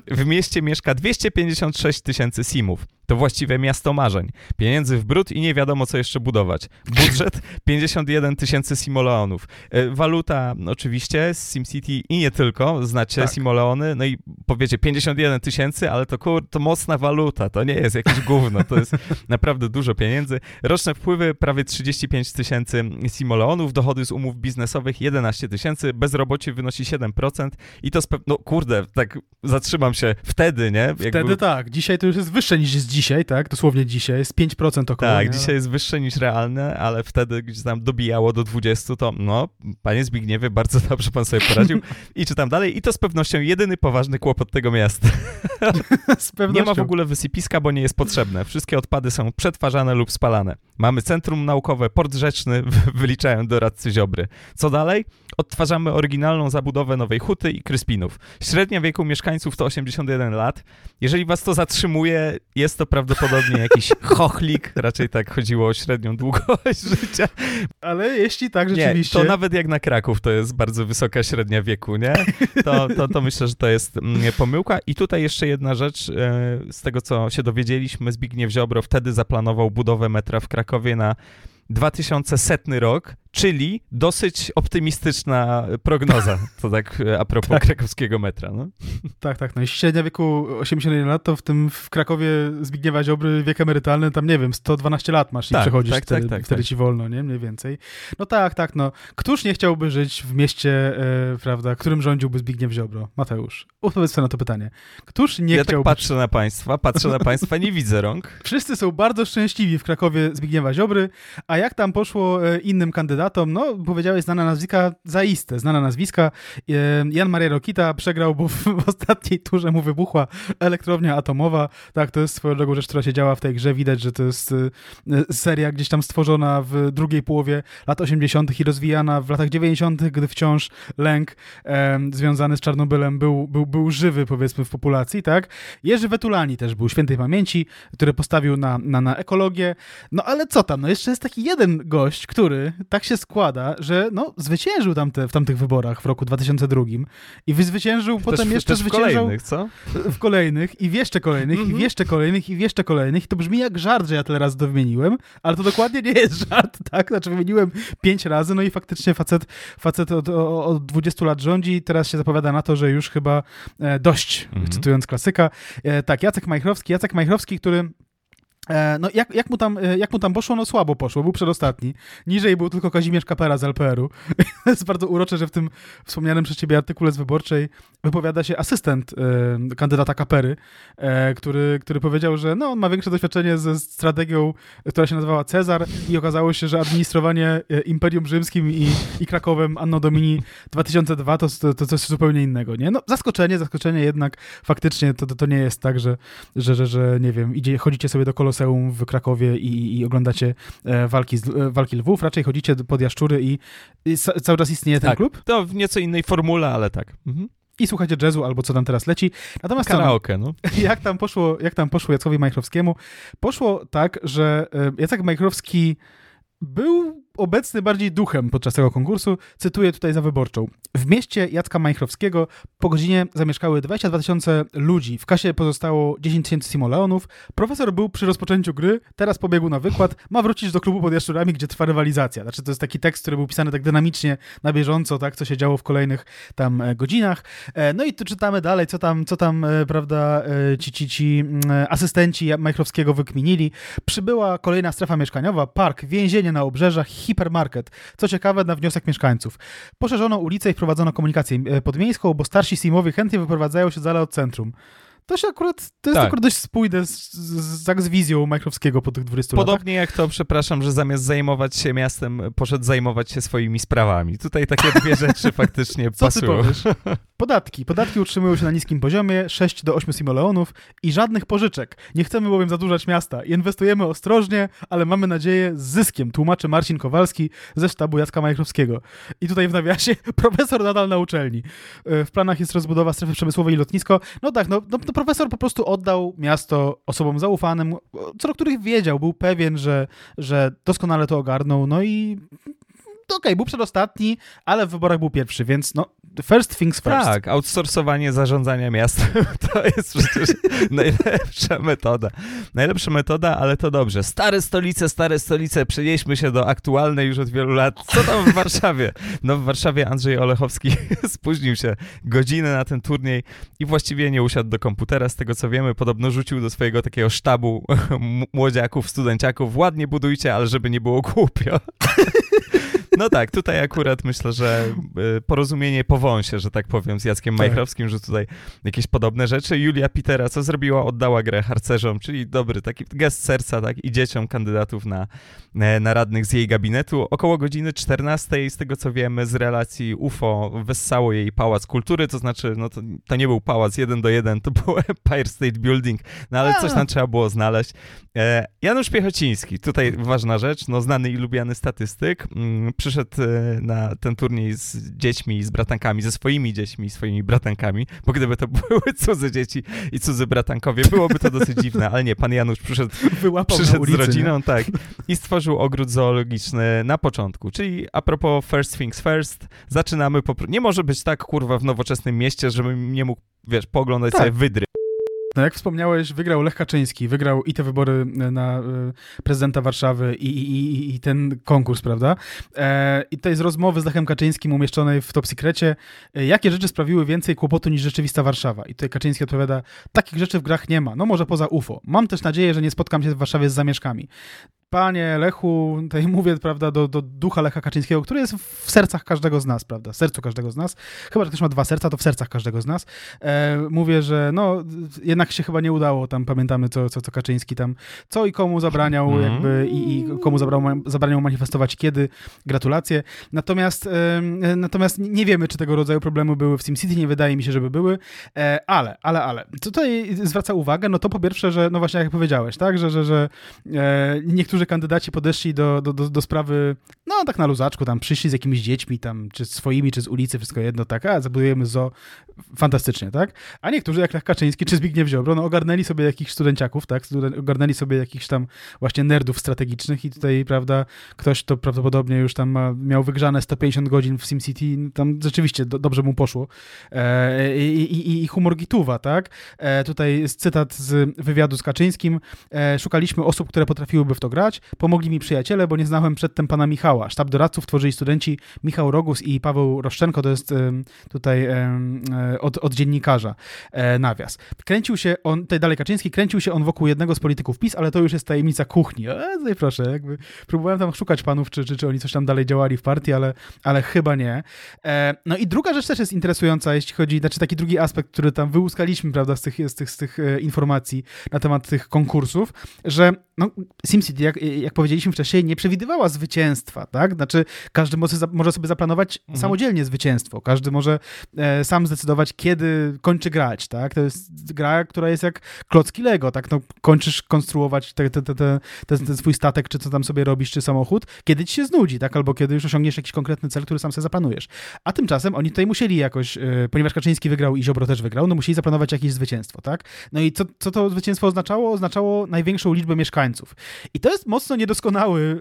W mieście mieszka 256 tysięcy simów. To właściwie miasto marzeń. Pieniędzy w brud i nie wiadomo, co jeszcze budować. Budżet 51 tysięcy simoleonów. E, Waluta oczywiście z SimCity i nie tylko. Znacie Tak. simoleony. No i powiecie 51 tysięcy, ale to kur, to mocna waluta. To nie jest jakieś gówno. To jest naprawdę dużo pieniędzy. Roczne wpływy prawie 35 tysięcy simoleonów. Dochody z umów biznesowych 11 tysięcy. Bezrobocie wynosi 7%. I to spe... No kurde, tak zatrzymam się wtedy, nie? Jak Wtedy tak, dzisiaj to już jest wyższe niż jest dzisiaj, tak? Dosłownie dzisiaj, jest 5% około. Tak, nie? dzisiaj jest wyższe niż realne, ale wtedy gdzieś tam dobijało do 20, to no, panie Zbigniewie, bardzo dobrze pan sobie poradził. I czytam dalej. I to z pewnością jedyny poważny kłopot tego miasta. Z pewnością. Nie ma w ogóle wysypiska, bo nie jest potrzebne. Wszystkie odpady są przetwarzane lub spalane. Mamy centrum naukowe, port rzeczny, wyliczają doradcy Ziobry. Co dalej? Odtwarzamy oryginalną zabudowę Nowej Huty i Kryspinów. Średnia wieku mieszkańców to 81 lat. Jeżeli was to zatrzymuje, jest to prawdopodobnie jakiś chochlik. Raczej tak chodziło o średnią długość życia. Ale jeśli tak, Nie, rzeczywiście... to nawet jak na Kraków to jest bardzo wysoka średnia wieku, nie? To, to, to myślę, że to jest mm, pomyłka. I tutaj jeszcze jedna rzecz, e, z tego co się dowiedzieliśmy, Zbigniew Ziobro wtedy zaplanował budowę metra w Krakowie na 2100 rok, czyli dosyć optymistyczna prognoza, to tak e, a propos Tak. krakowskiego metra. No. Tak, tak. No i średnia wieku 81 lat, to w tym w Krakowie Zbigniewa Ziobry wiek emerytalny, tam nie wiem, 112 lat masz i Tak, przechodzisz tak, wtedy, tak, tak, wtedy tak. ci wolno, nie? Mniej więcej. No tak, tak, no. Któż nie chciałby żyć w mieście, e, prawda, którym rządziłby Zbigniew Ziobro? Mateusz, odpowiedz sobie na to pytanie. Któż nie ja tak chciałby... patrzę na państwa, patrzę na państwa, nie widzę rąk. Wszyscy są bardzo szczęśliwi w Krakowie Zbigniewa Ziobry, a jak tam poszło e, innym kandydatom? No, powiedziałeś znane nazwiska, zaiste znane nazwiska. Jan Maria Rokita przegrał, bo w, ostatniej turze mu wybuchła elektrownia atomowa. Tak, to jest swoją drogą rzecz, która się działa w tej grze. Widać, że to jest e, seria gdzieś tam stworzona w drugiej połowie lat 80. i rozwijana w latach 90., gdy wciąż lęk związany z Czarnobylem był, był, był żywy, powiedzmy, w populacji, tak? Jerzy Wetulani też był świętej pamięci, który postawił na, na, na ekologię. No ale co tam, no jeszcze jest taki jeden gość, który tak się składa, że no, zwyciężył tamte, w tamtych wyborach w roku 2002 i zwyciężył, potem też, jeszcze też w kolejnych, co? w kolejnych i w jeszcze kolejnych i w Mhm. jeszcze kolejnych i w jeszcze kolejnych. I to brzmi jak żart, że ja tyle razy to wymieniłem, ale to dokładnie nie jest żart, tak? Znaczy wymieniłem pięć razy, no i faktycznie facet, facet od, od 20 lat rządzi i teraz się zapowiada na to, że już chyba e, dość, Mhm. cytując klasyka. E, tak, Jacek Majchrowski, Jacek Majchrowski, który No jak, jak, mu tam, e, jak mu tam poszło? No słabo poszło, był przedostatni. Niżej był tylko Kazimierz Kapera z LPR-u. jest bardzo urocze, że w tym wspomnianym przez ciebie artykule z Wyborczej wypowiada się asystent e, kandydata Kapery, e, który, który powiedział, że no, on ma większe doświadczenie ze strategią, która się nazywała Cezar i okazało się, że administrowanie e, Imperium Rzymskim i, i Krakowem Anno Domini 2002 to, to, to coś zupełnie innego, nie? No zaskoczenie, zaskoczenie jednak faktycznie to, to, to nie jest tak, że, że, że, że nie wiem, idzie, chodzicie sobie do Koloseum w Krakowie i, i oglądacie e, walki, z, e, walki lwów, raczej chodzicie pod Jaszczury i, i ca- cały czas istnieje ten Tak. klub To w nieco innej formule, ale tak. Mhm. i słuchacie jazzu albo co tam teraz leci. Natomiast Karaoke, no. jak tam poszło, jak tam poszło Jackowi Majchrowskiemu? Poszło tak, że e, Jacek Majchrowski był obecny bardziej duchem podczas tego konkursu. Cytuję tutaj za wyborczą. W mieście Jacka Majchrowskiego po godzinie zamieszkały 22 tysiące ludzi. W kasie pozostało 10 tysięcy simoleonów. Profesor był przy rozpoczęciu gry, teraz pobiegł na wykład. Ma wrócić do klubu pod Jaszczurami, gdzie trwa rywalizacja. Znaczy to jest taki tekst, który był pisany tak dynamicznie, na bieżąco, tak, co się działo w kolejnych tam e, godzinach. E, No i tu czytamy dalej, co tam, co tam e, prawda, ci, ci, ci mm, asystenci Majchrowskiego wykminili. Przybyła kolejna strefa mieszkaniowa, park, więzienie na obrzeżach, hipermarket. Co ciekawe, na wniosek mieszkańców. Poszerzono ulicę i wprowadzono komunikację e, podmiejską, bo starsi simowi chętnie wyprowadzają się z od centrum. To się akurat, to jest Tak. akurat dość spójne z, z, tak z wizją Majchrowskiego po tych 20 latach. Podobnie jak to, przepraszam, że zamiast zajmować się miastem, poszedł zajmować się swoimi sprawami. Tutaj takie dwie rzeczy faktycznie Co pasują. Podatki. Podatki utrzymują się na niskim poziomie, 6 do 8 simoleonów i żadnych pożyczek. Nie chcemy bowiem zadłużać miasta. Inwestujemy ostrożnie, ale mamy nadzieję z zyskiem, tłumaczy Marcin Kowalski ze sztabu Jacka Majchrowskiego. I tutaj w nawiasie profesor nadal na uczelni. E, W planach jest rozbudowa strefy przemysłowej i lotnisko. No tak, no, no, no profesor po prostu oddał miasto osobom zaufanym, co do których wiedział, był pewien, że, że doskonale to ogarną, no i okej, był przedostatni, ale w wyborach był pierwszy, więc no, first things first. Tak, outsourcowanie zarządzania miastem to jest przecież najlepsza metoda. Najlepsza metoda, ale to dobrze. Stare stolice, stare stolice, przenieśmy się do aktualnej już od wielu lat. Co tam w Warszawie? No w Warszawie Andrzej Olechowski spóźnił się godzinę na ten turniej i właściwie nie usiadł do komputera, z tego co wiemy. Podobno rzucił do swojego takiego sztabu młodziaków, studenciaków. Ładnie budujcie, ale żeby nie było głupio. No tak, tutaj akurat myślę, że y, porozumienie po wąsie, że tak powiem, z Jackiem Tak. Majchrowskim, że tutaj jakieś podobne rzeczy. Julia Pitera, co zrobiła? Oddała grę harcerzom, czyli dobry taki gest serca, tak, i dzieciom kandydatów na, e, na radnych z jej gabinetu. Około godziny 14, z tego co wiemy, z relacji UFO wessało jej Pałac Kultury, to znaczy, no to, to nie był pałac jeden do jeden, to był Empire State Building, no ale coś tam trzeba było znaleźć. E, Janusz Piechociński, tutaj ważna rzecz, no znany i lubiany statystyk, mm, przyszedł e, na ten turniej z dziećmi, z bratankami, ze swoimi dziećmi, swoimi bratankami, bo gdyby to były cudze dzieci i cudzy bratankowie, byłoby to dosyć dziwne, ale nie, pan Janusz przyszedł, Wyłapał przyszedł ulicy, z rodziną, tak, i stworzył ogród zoologiczny na początku, czyli a propos first things first, zaczynamy, po, nie może być tak, kurwa, w nowoczesnym mieście, żebym nie mógł, wiesz, poglądać Tak. sobie wydry. No jak wspomniałeś, wygrał Lech Kaczyński, wygrał i te wybory na y, prezydenta Warszawy i, i, i, i ten konkurs, prawda? E, I tutaj z rozmowy z Lechem Kaczyńskim umieszczonej w Top Secrecie, e, jakie rzeczy sprawiły więcej kłopotu niż rzeczywista Warszawa? I tutaj Kaczyński odpowiada, takich rzeczy w grach nie ma, no może poza UFO. Mam też nadzieję, że nie spotkam się w Warszawie z zamieszkami. Panie Lechu, tutaj mówię, prawda, do, do ducha Lecha Kaczyńskiego, który jest w sercach każdego z nas, prawda, w sercu każdego z nas. Chyba, że ktoś ma dwa serca, to w sercach każdego z nas. E, mówię, że no, jednak się chyba nie udało, tam pamiętamy, co, co, co Kaczyński tam, co i komu zabraniał Mhm. jakby i, i komu zabrał, zabraniał manifestować kiedy. Gratulacje. Natomiast, e, natomiast nie wiemy, czy tego rodzaju problemy były w SimCity, nie wydaje mi się, żeby były, e, ale, ale, ale, co tutaj zwraca uwagę, no to po pierwsze, że, no właśnie jak powiedziałeś, tak, że, że, że e, niektórzy niektórzy kandydaci podeszli do, do, do, do sprawy, no tak na luzaczku, tam przyszli z jakimiś dziećmi, tam, czy swoimi, czy z ulicy, wszystko jedno, tak, a zabudujemy zo, fantastycznie, tak? A niektórzy, jak Lech Kaczyński, czy Zbigniew Ziobro, no ogarnęli sobie jakichś studenciaków, tak? Ogarnęli sobie jakichś tam właśnie nerdów strategicznych i tutaj, prawda, ktoś to prawdopodobnie już tam miał wygrzane 150 godzin w SimCity, tam rzeczywiście do, dobrze mu poszło. E, i, i, I humor gituwa, tak? E, tutaj jest cytat z wywiadu z Kaczyńskim. E, szukaliśmy osób, które potrafiłyby w to grać. Pomogli mi przyjaciele, bo nie znałem przedtem pana Michała. Sztab doradców tworzyli studenci Michał Rogus i Paweł Roszczenko, to jest tutaj od, od dziennikarza nawias. Kręcił się on, tutaj dalej Kaczyński, kręcił się on wokół jednego z polityków PiS, ale to już jest tajemnica kuchni. E, proszę, jakby próbowałem tam szukać panów, czy, czy, czy oni coś tam dalej działali w partii, ale, ale chyba nie. E, no i druga rzecz też jest interesująca, jeśli chodzi, znaczy taki drugi aspekt, który tam wyłuskaliśmy, prawda, z tych, z tych, z tych e, informacji na temat tych konkursów, że no, SimCity, jak, jak powiedzieliśmy wcześniej, nie przewidywała zwycięstwa, tak? Znaczy, każdy może, może sobie zaplanować mhm. samodzielnie zwycięstwo, każdy może e, sam zdecydować, kiedy kończy grać, tak? To jest gra, która jest jak klocki Lego, tak? No, kończysz konstruować te, te, te, te, ten swój statek, czy co tam sobie robisz, czy samochód, kiedy ci się znudzi, tak? Albo kiedy już osiągniesz jakiś konkretny cel, który sam sobie zaplanujesz. A tymczasem oni tutaj musieli jakoś, e, ponieważ Kaczyński wygrał i Ziobro też wygrał, no musieli zaplanować jakieś zwycięstwo, tak? No i co, co to zwycięstwo oznaczało? Oznaczało największą liczbę mieszkańców. I to jest mocno niedoskonały,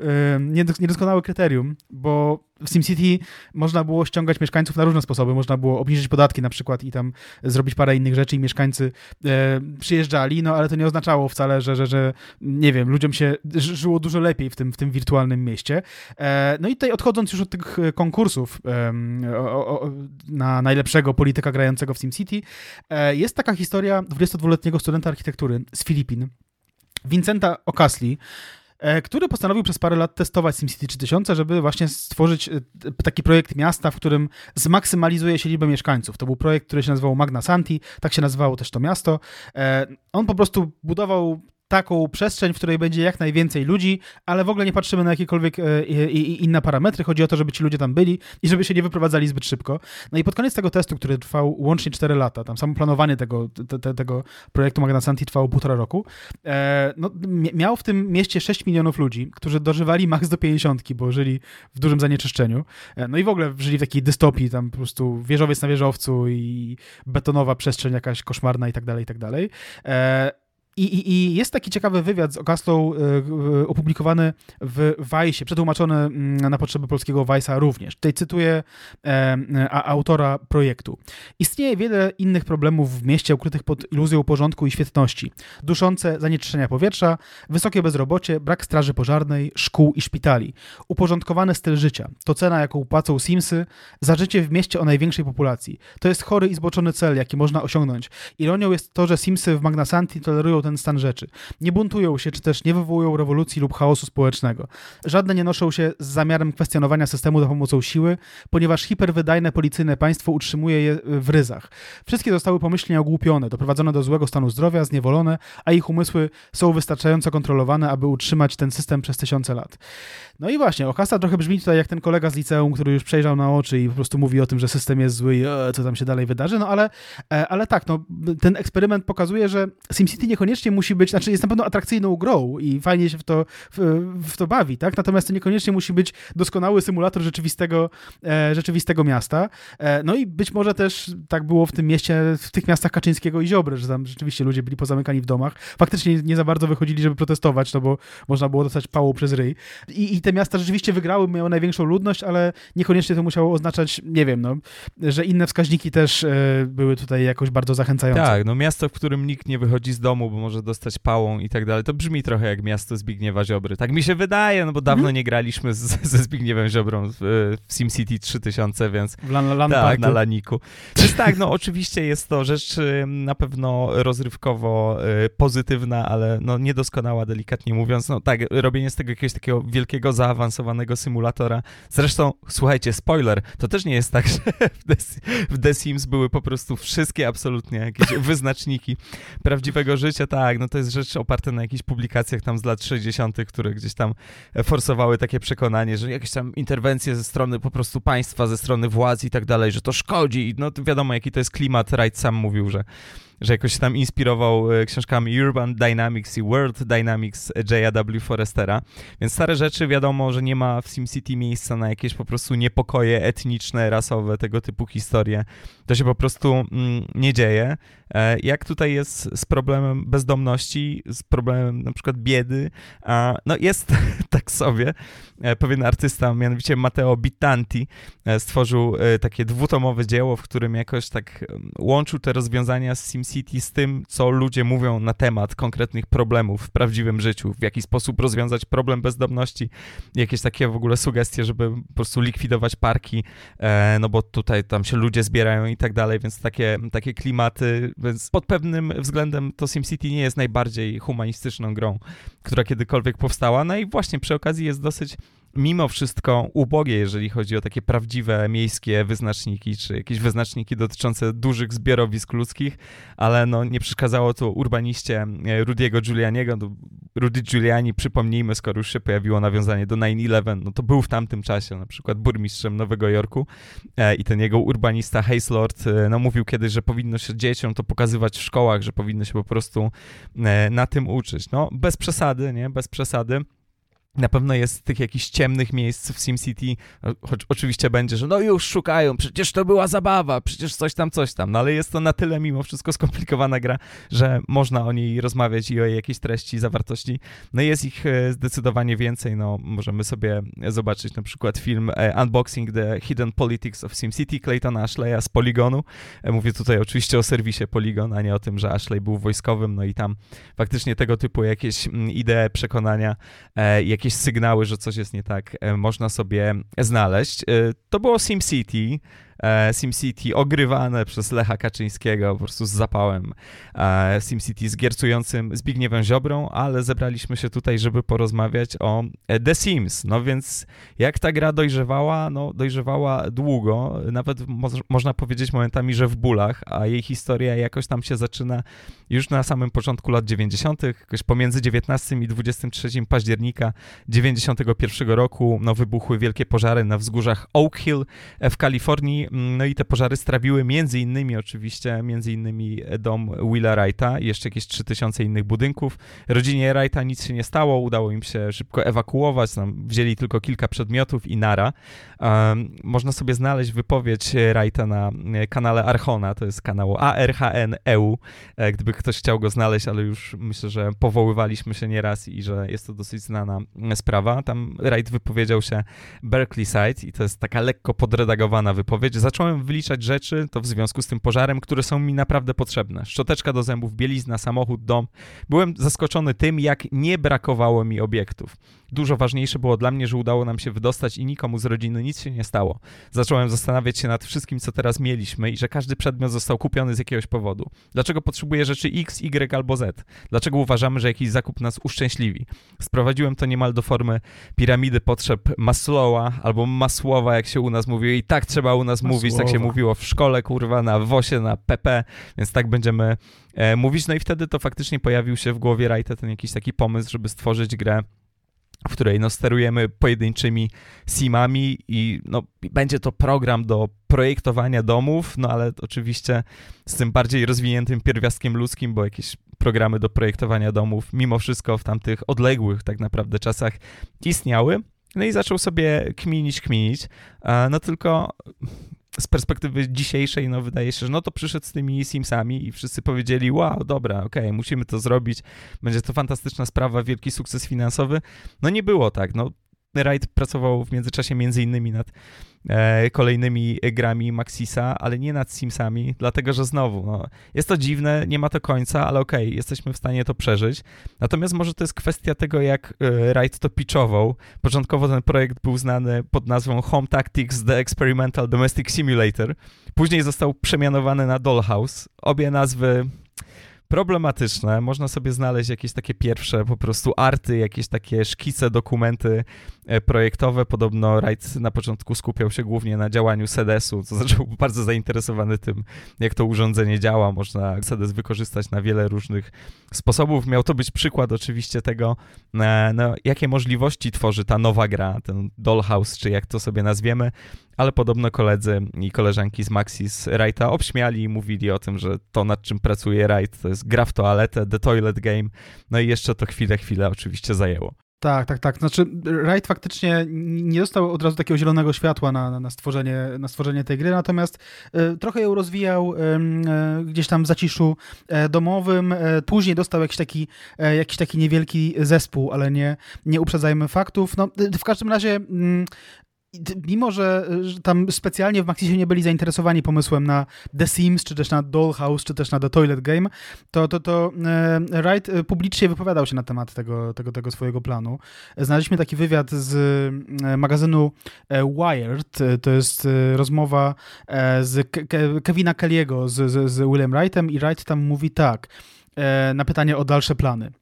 niedoskonały kryterium, bo w SimCity można było ściągać mieszkańców na różne sposoby. Można było obniżyć podatki na przykład i tam zrobić parę innych rzeczy i mieszkańcy przyjeżdżali, no ale to nie oznaczało wcale, że, że, że nie wiem, ludziom się żyło dużo lepiej w tym, w tym wirtualnym mieście. E, no i tutaj odchodząc już od tych konkursów e, o, na najlepszego polityka grającego w SimCity, e, jest taka historia 22-letniego studenta architektury z Filipin, Vincenta Okasli, który postanowił przez parę lat testować SimCity 3000, żeby właśnie stworzyć e, taki projekt miasta, w którym zmaksymalizuje się liczbę mieszkańców. To był projekt, który się nazywał Magna Santi, tak się nazywało też to miasto. E, on po prostu budował taką przestrzeń, w której będzie jak najwięcej ludzi, ale w ogóle nie patrzymy na jakiekolwiek e, inne parametry. Chodzi o to, żeby ci ludzie tam byli i żeby się nie wyprowadzali zbyt szybko. No i pod koniec tego testu, który trwał łącznie 4 lata, tam samo planowanie tego, te, te, tego projektu Magna Santi trwało półtora roku, e, no, miał w tym mieście 6 milionów ludzi, którzy dożywali maks do 50, bo żyli w dużym zanieczyszczeniu. E, no i w ogóle żyli w takiej dystopii, tam po prostu wieżowiec na wieżowcu i betonowa przestrzeń jakaś koszmarna i tak dalej, i tak dalej. E, i, i, I, jest taki ciekawy wywiad z Okastą y, y, opublikowany w Vice, przetłumaczony mm, na potrzeby polskiego Vice'a również. Tutaj cytuję e, autora projektu. Istnieje wiele innych problemów w mieście ukrytych pod iluzją porządku i świetności. Duszące zanieczyszczenia powietrza, wysokie bezrobocie, brak straży pożarnej, szkół i szpitali. Uporządkowany styl życia. To cena, jaką płacą Simsy za życie w mieście o największej populacji. To jest chory i zboczony cel, jaki można osiągnąć. Ironią jest to, że Simsy w Magnasanti tolerują ten stan rzeczy. Nie buntują się, czy też nie wywołują rewolucji lub chaosu społecznego. Żadne nie noszą się z zamiarem kwestionowania systemu za pomocą siły, ponieważ hiperwydajne policyjne państwo utrzymuje je w ryzach. Wszystkie zostały pomyślnie ogłupione, doprowadzone do złego stanu zdrowia, zniewolone, a ich umysły są wystarczająco kontrolowane, aby utrzymać ten system przez tysiące lat. No i właśnie, Okasa trochę brzmi tutaj jak ten kolega z liceum, który już przejrzał na oczy i po prostu mówi o tym, że system jest zły i e, co tam się dalej wydarzy, no ale, e, ale tak, no, ten eksperyment pokazuje, że SimCity niekoniecznie musi być, znaczy jest na pewno atrakcyjną grą i fajnie się w to, w, w to bawi, tak? Natomiast to niekoniecznie musi być doskonały symulator rzeczywistego, e, rzeczywistego miasta. E, no i być może też tak było w tym mieście, w tych miastach Kaczyńskiego i Ziobry, że tam rzeczywiście ludzie byli pozamykani w domach. Faktycznie nie za bardzo wychodzili, żeby protestować, no bo można było dostać pałą przez ryj. I, i te miasta rzeczywiście wygrały, miały największą ludność, ale niekoniecznie to musiało oznaczać, nie wiem, no, że inne wskaźniki też e, były tutaj jakoś bardzo zachęcające. Tak, no miasto, w którym nikt nie wychodzi z domu, bo może dostać pałą i tak dalej, to brzmi trochę jak miasto Zbigniewa Ziobry. Tak mi się wydaje, no bo dawno mhm. nie graliśmy z, ze Zbigniewem Ziobrą w, w SimCity 3000, więc w lan, lan tak, na laniku. Więc tak, no oczywiście jest to rzecz na pewno rozrywkowo y, pozytywna, ale no niedoskonała, delikatnie mówiąc. No tak, robienie z tego jakiegoś takiego wielkiego zaawansowanego symulatora. Zresztą, słuchajcie, spoiler, to też nie jest tak, że w The, w The Sims były po prostu wszystkie absolutnie jakieś wyznaczniki prawdziwego życia. Tak, no to jest rzecz oparta na jakichś publikacjach tam z lat 60., które gdzieś tam forsowały takie przekonanie, że jakieś tam interwencje ze strony po prostu państwa, ze strony władz i tak dalej, że to szkodzi. No to wiadomo, jaki to jest klimat. Wright sam mówił, że że jakoś się tam inspirował e, książkami Urban Dynamics i World Dynamics J.A.W. Forestera. Więc stare rzeczy wiadomo, że nie ma w SimCity miejsca na jakieś po prostu niepokoje etniczne, rasowe, tego typu historie. To się po prostu mm, nie dzieje. E, jak tutaj jest z problemem bezdomności, z problemem na przykład biedy? No jest tak sobie. E, pewien artysta, mianowicie Matteo Bittanti, stworzył takie dwutomowe dzieło, w którym jakoś tak łączył te rozwiązania z SimCity z tym, co ludzie mówią na temat konkretnych problemów w prawdziwym życiu, w jaki sposób rozwiązać problem bezdomności, jakieś takie w ogóle sugestie, żeby po prostu likwidować parki, no bo tutaj tam się ludzie zbierają i tak dalej, więc takie, takie klimaty więc pod pewnym względem to SimCity nie jest najbardziej humanistyczną grą, która kiedykolwiek powstała. No i właśnie przy okazji jest dosyć mimo wszystko ubogie, jeżeli chodzi o takie prawdziwe miejskie wyznaczniki, czy jakieś wyznaczniki dotyczące dużych zbiorowisk ludzkich, ale no nie przeszkadzało to urbaniście e, Rudiego Giulianiego. No, Rudy Giuliani, przypomnijmy, skoro już się pojawiło nawiązanie do 9-11, no to był w tamtym czasie na przykład burmistrzem Nowego Jorku e, i ten jego urbanista Hayes Lord e, no, mówił kiedyś, że powinno się dzieciom to pokazywać w szkołach, że powinno się po prostu na tym uczyć. No bez przesady, nie? Bez przesady. Na pewno jest tych jakichś ciemnych miejsc w SimCity, no, choć oczywiście będzie, że no już szukają, przecież to była zabawa, przecież coś tam, coś tam, no ale jest to na tyle mimo wszystko skomplikowana gra, że można o niej rozmawiać i o jej jakiejś treści, zawartości. No jest ich e, zdecydowanie więcej, no możemy sobie zobaczyć na przykład film e, Unboxing the Hidden Politics of SimCity Claytona Ashleya z Polygonu. E, mówię tutaj oczywiście o serwisie Polygon, a nie o tym, że Ashley był wojskowym, no i tam faktycznie tego typu jakieś mm, idee, przekonania, jakieś jakieś sygnały, że coś jest nie tak, e, można sobie znaleźć. E, to było SimCity. E, SimCity ogrywane przez Lecha Kaczyńskiego po prostu z zapałem. E, SimCity z giercującym Zbigniewem Ziobrą, ale zebraliśmy się tutaj, żeby porozmawiać o e, The Sims. No więc jak ta gra dojrzewała? No dojrzewała długo, nawet mo można powiedzieć momentami, że w bólach, a jej historia jakoś tam się zaczyna już na samym początku lat 90., jakoś pomiędzy 19 i 23 października 91 roku no, wybuchły wielkie pożary na wzgórzach Oak Hill w Kalifornii. No i te pożary strawiły między innymi oczywiście, między innymi dom Willa Wrighta i jeszcze jakieś 3000 innych budynków. Rodzinie Wrighta nic się nie stało, udało im się szybko ewakuować, tam wzięli tylko kilka przedmiotów i nara. Um, można sobie znaleźć wypowiedź Wrighta na kanale Archona, to jest kanał ARHN-EU, e, gdyby ktoś chciał go znaleźć, ale już myślę, że powoływaliśmy się nieraz i że jest to dosyć znana sprawa. Tam Wright wypowiedział się Berkeley Side i to jest taka lekko podredagowana wypowiedź, zacząłem wyliczać rzeczy, to w związku z tym pożarem, które są mi naprawdę potrzebne. Szczoteczka do zębów, bielizna, samochód, dom. Byłem zaskoczony tym, jak nie brakowało mi obiektów. Dużo ważniejsze było dla mnie, że udało nam się wydostać i nikomu z rodziny nic się nie stało. Zacząłem zastanawiać się nad wszystkim, co teraz mieliśmy i że każdy przedmiot został kupiony z jakiegoś powodu. Dlaczego potrzebuję rzeczy X, Y albo Z? Dlaczego uważamy, że jakiś zakup nas uszczęśliwi? Sprowadziłem to niemal do formy piramidy potrzeb Maslowa albo Masłowa, jak się u nas mówi, i tak trzeba u nas mówić, tak się mówiło w szkole, kurwa, na WOSie, na PP, więc tak będziemy e, mówić. No i wtedy to faktycznie pojawił się w głowie Wrighta ten jakiś taki pomysł, żeby stworzyć grę w której no, sterujemy pojedynczymi simami i no, będzie to program do projektowania domów, no ale oczywiście z tym bardziej rozwiniętym pierwiastkiem ludzkim, bo jakieś programy do projektowania domów mimo wszystko w tamtych odległych tak naprawdę czasach istniały. No i zaczął sobie kminić, kminić. No tylko z perspektywy dzisiejszej, no wydaje się, że no to przyszedł z tymi Simsami i wszyscy powiedzieli, wow, dobra, okej, okay, musimy to zrobić, będzie to fantastyczna sprawa, wielki sukces finansowy. No nie było tak, no Wright pracował w międzyczasie między innymi nad e, kolejnymi grami Maxisa, ale nie nad Simsami, dlatego że znowu, no, jest to dziwne, nie ma to końca, ale okej, okay, jesteśmy w stanie to przeżyć. Natomiast może to jest kwestia tego, jak e, Wright to pitchował. Początkowo ten projekt był znany pod nazwą Home Tactics The Experimental Domestic Simulator. Później został przemianowany na Dollhouse. Obie nazwy problematyczne. Można sobie znaleźć jakieś takie pierwsze po prostu arty, jakieś takie szkice, dokumenty e, projektowe. Podobno Wright na początku skupiał się głównie na działaniu sedesu, to znaczy był bardzo zainteresowany tym, jak to urządzenie działa. Można sedes wykorzystać na wiele różnych sposobów. Miał to być przykład oczywiście tego, e, no, jakie możliwości tworzy ta nowa gra, ten Dollhouse, czy jak to sobie nazwiemy. Ale podobno koledzy i koleżanki z Maxis Wrighta obśmiali i mówili o tym, że to nad czym pracuje Wright to jest gra w toaletę, The Toilet Game, no i jeszcze to chwilę, chwilę oczywiście zajęło. Tak, tak, tak. Znaczy, Wright faktycznie nie dostał od razu takiego zielonego światła na, na, stworzenie, na stworzenie tej gry, natomiast y, trochę ją rozwijał y, y, gdzieś tam w zaciszu domowym. Później dostał jakiś taki, jakiś taki niewielki zespół, ale nie, nie uprzedzajmy faktów. No, w każdym razie mm, mimo, że, tam specjalnie w Maxisie nie byli zainteresowani pomysłem na The Sims, czy też na Dollhouse, czy też na The Toilet Game, to, to, to e, Wright e, publicznie wypowiadał się na temat tego, tego, tego swojego planu. Znaleźliśmy taki wywiad z e, magazynu Wired, to jest rozmowa z Ke Kevina Kelly'ego z, z, z Wrightem i Wright tam mówi tak, na pytanie o dalsze plany.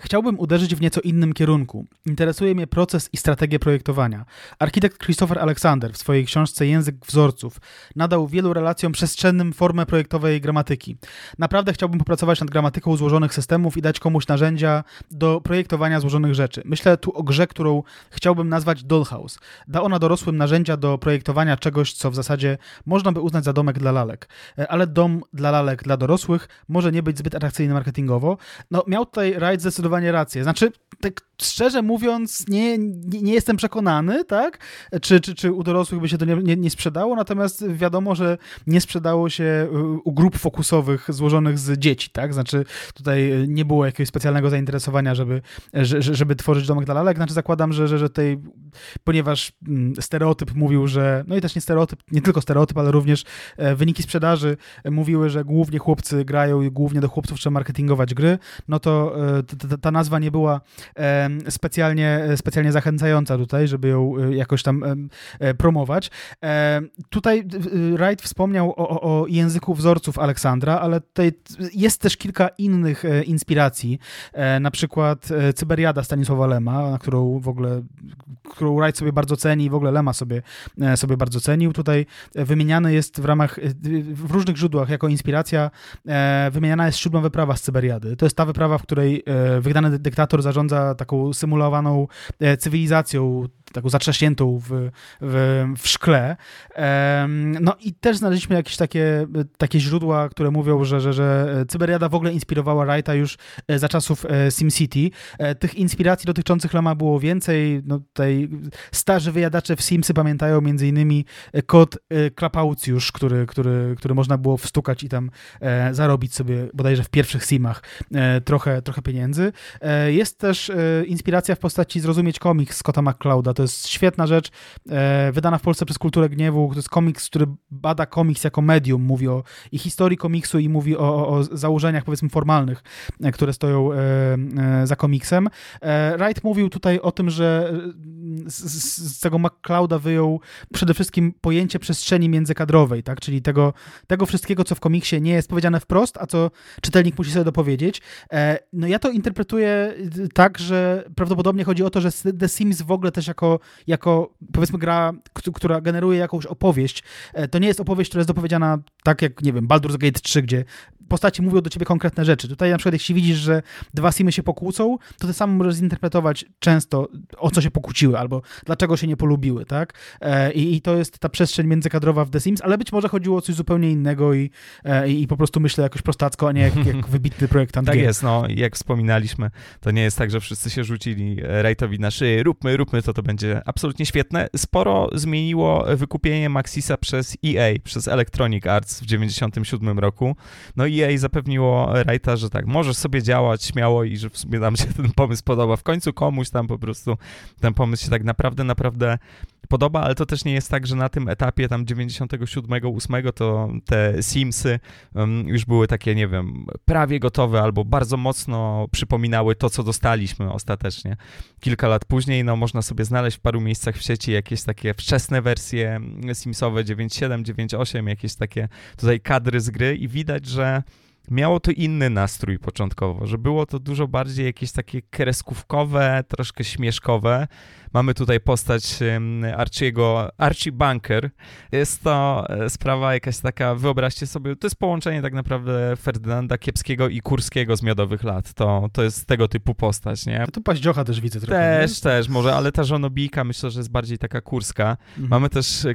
Chciałbym uderzyć w nieco innym kierunku. Interesuje mnie proces i strategia projektowania. Architekt Christopher Alexander w swojej książce Język wzorców nadał wielu relacjom przestrzennym formę projektowej gramatyki. Naprawdę chciałbym popracować nad gramatyką złożonych systemów i dać komuś narzędzia do projektowania złożonych rzeczy. Myślę tu o grze, którą chciałbym nazwać Dollhouse. Da ona dorosłym narzędzia do projektowania czegoś, co w zasadzie można by uznać za domek dla lalek. E, ale dom dla lalek dla dorosłych może nie być zbyt atrakcyjny marketingowo. No, miał tutaj Wright zdecydowanie rację. Znaczy, tak szczerze mówiąc, nie, nie, nie, jestem przekonany, tak? Czy, czy, czy u dorosłych by się to nie, nie, nie, sprzedało, natomiast wiadomo, że nie sprzedało się u grup fokusowych złożonych z dzieci, tak? Znaczy, tutaj nie było jakiegoś specjalnego zainteresowania, żeby, żeby tworzyć domek dla lalek. Znaczy, zakładam, że, że, że tej, ponieważ mm, stereotyp mówił, że, no i też nie stereotyp, nie tylko stereotyp, ale również e, wyniki sprzedaży mówiły, że głównie chłopcy grają i głównie do chłopców trzeba marketingować gry, no to e, ta, ta nazwa nie była specjalnie, specjalnie zachęcająca tutaj, żeby ją e, jakoś tam e, promować. Tutaj Wright wspomniał o, o języku wzorców Aleksandra, ale tutaj jest też kilka innych e, inspiracji, na przykład Cyberiada Stanisława Lema, na którą w ogóle, którą Wright sobie bardzo ceni i w ogóle Lema sobie, sobie bardzo cenił. Tutaj wymieniany jest w ramach, w różnych źródłach jako inspiracja, wymieniana jest siódma wyprawa z Cyberiady. To jest ta wyprawa, w której wygnany dyktator zarządza taką symulowaną e, cywilizacją taką zatrzaśniętą w, w, w szkle. No i też znaleźliśmy jakieś takie, takie źródła, które mówią, że, że, że Cyberiada w ogóle inspirowała Wrighta już e, za czasów e, SimCity. E, tych inspiracji dotyczących Lama było więcej. No tutaj starzy wyjadacze w Simsy pamiętają między innymi kod Klapaucjusz, który, który, który można było wstukać i tam zarobić sobie bodajże w pierwszych Simach trochę, trochę pieniędzy. Jest też inspiracja w postaci Zrozumieć Komiks Scotta McClouda, to jest świetna rzecz, e, wydana w Polsce przez Kulturę Gniewu. To jest komiks, który bada komiks jako medium, mówi o i historii komiksu i mówi o, o, o założeniach, powiedzmy, formalnych, e, które stoją e, za komiksem. Wright mówił tutaj o tym, że z, z, tego McClouda wyjął przede wszystkim pojęcie przestrzeni międzykadrowej, tak? czyli tego, tego wszystkiego, co w komiksie nie jest powiedziane wprost, a co czytelnik musi sobie dopowiedzieć. No ja to interpretuję tak, że prawdopodobnie chodzi o to, że The Sims w ogóle też jako jako, powiedzmy gra, która generuje jakąś opowieść. E, to nie jest opowieść, która jest dopowiedziana tak jak, nie wiem, Baldur's Gate 3, gdzie postaci mówią do ciebie konkretne rzeczy. Tutaj na przykład jeśli widzisz, że dwa simy się pokłócą, to ty sam możesz zinterpretować często, o co się pokłóciły, albo dlaczego się nie polubiły, tak? E, I, i to jest ta przestrzeń międzykadrowa w The Sims, ale być może chodziło o coś zupełnie innego i, e, i po prostu myślę jakoś prostacko, a nie jak, jak wybitny projektant Tak jest, no jak wspominaliśmy, to nie jest tak, że wszyscy się rzucili Rejtowi na szyję, róbmy, róbmy to, to będzie absolutnie świetne. Sporo zmieniło wykupienie Maxisa przez EA, przez Electronic Arts w 97 roku. No i EA zapewniło Wrighta, że tak, możesz sobie działać śmiało i że w sumie nam się ten pomysł podoba. W końcu komuś tam po prostu ten pomysł się tak naprawdę, naprawdę podoba, ale to też nie jest tak, że na tym etapie tam 97, 8 to te Simsy już były takie, nie wiem, prawie gotowe albo bardzo mocno przypominały to, co dostaliśmy ostatecznie. Kilka lat później, no można sobie znaleźć w paru miejscach w sieci jakieś takie wczesne wersje Simsowe 9.7, 9.8, jakieś takie tutaj kadry z gry i widać, że miało to inny nastrój początkowo, że było to dużo bardziej jakieś takie kreskówkowe, troszkę śmieszkowe. Mamy tutaj postać Archiego, Archie Bunker. Jest to e, sprawa jakaś taka, wyobraźcie sobie, to jest połączenie tak naprawdę Ferdynanda Kiepskiego i Kurskiego z Miodowych Lat. To, to jest tego typu postać, nie? To tu paździocha też widzę trochę. Też, nie? też, może, ale ta żonobijka myślę, że jest bardziej taka kurska. Mhm. Mamy też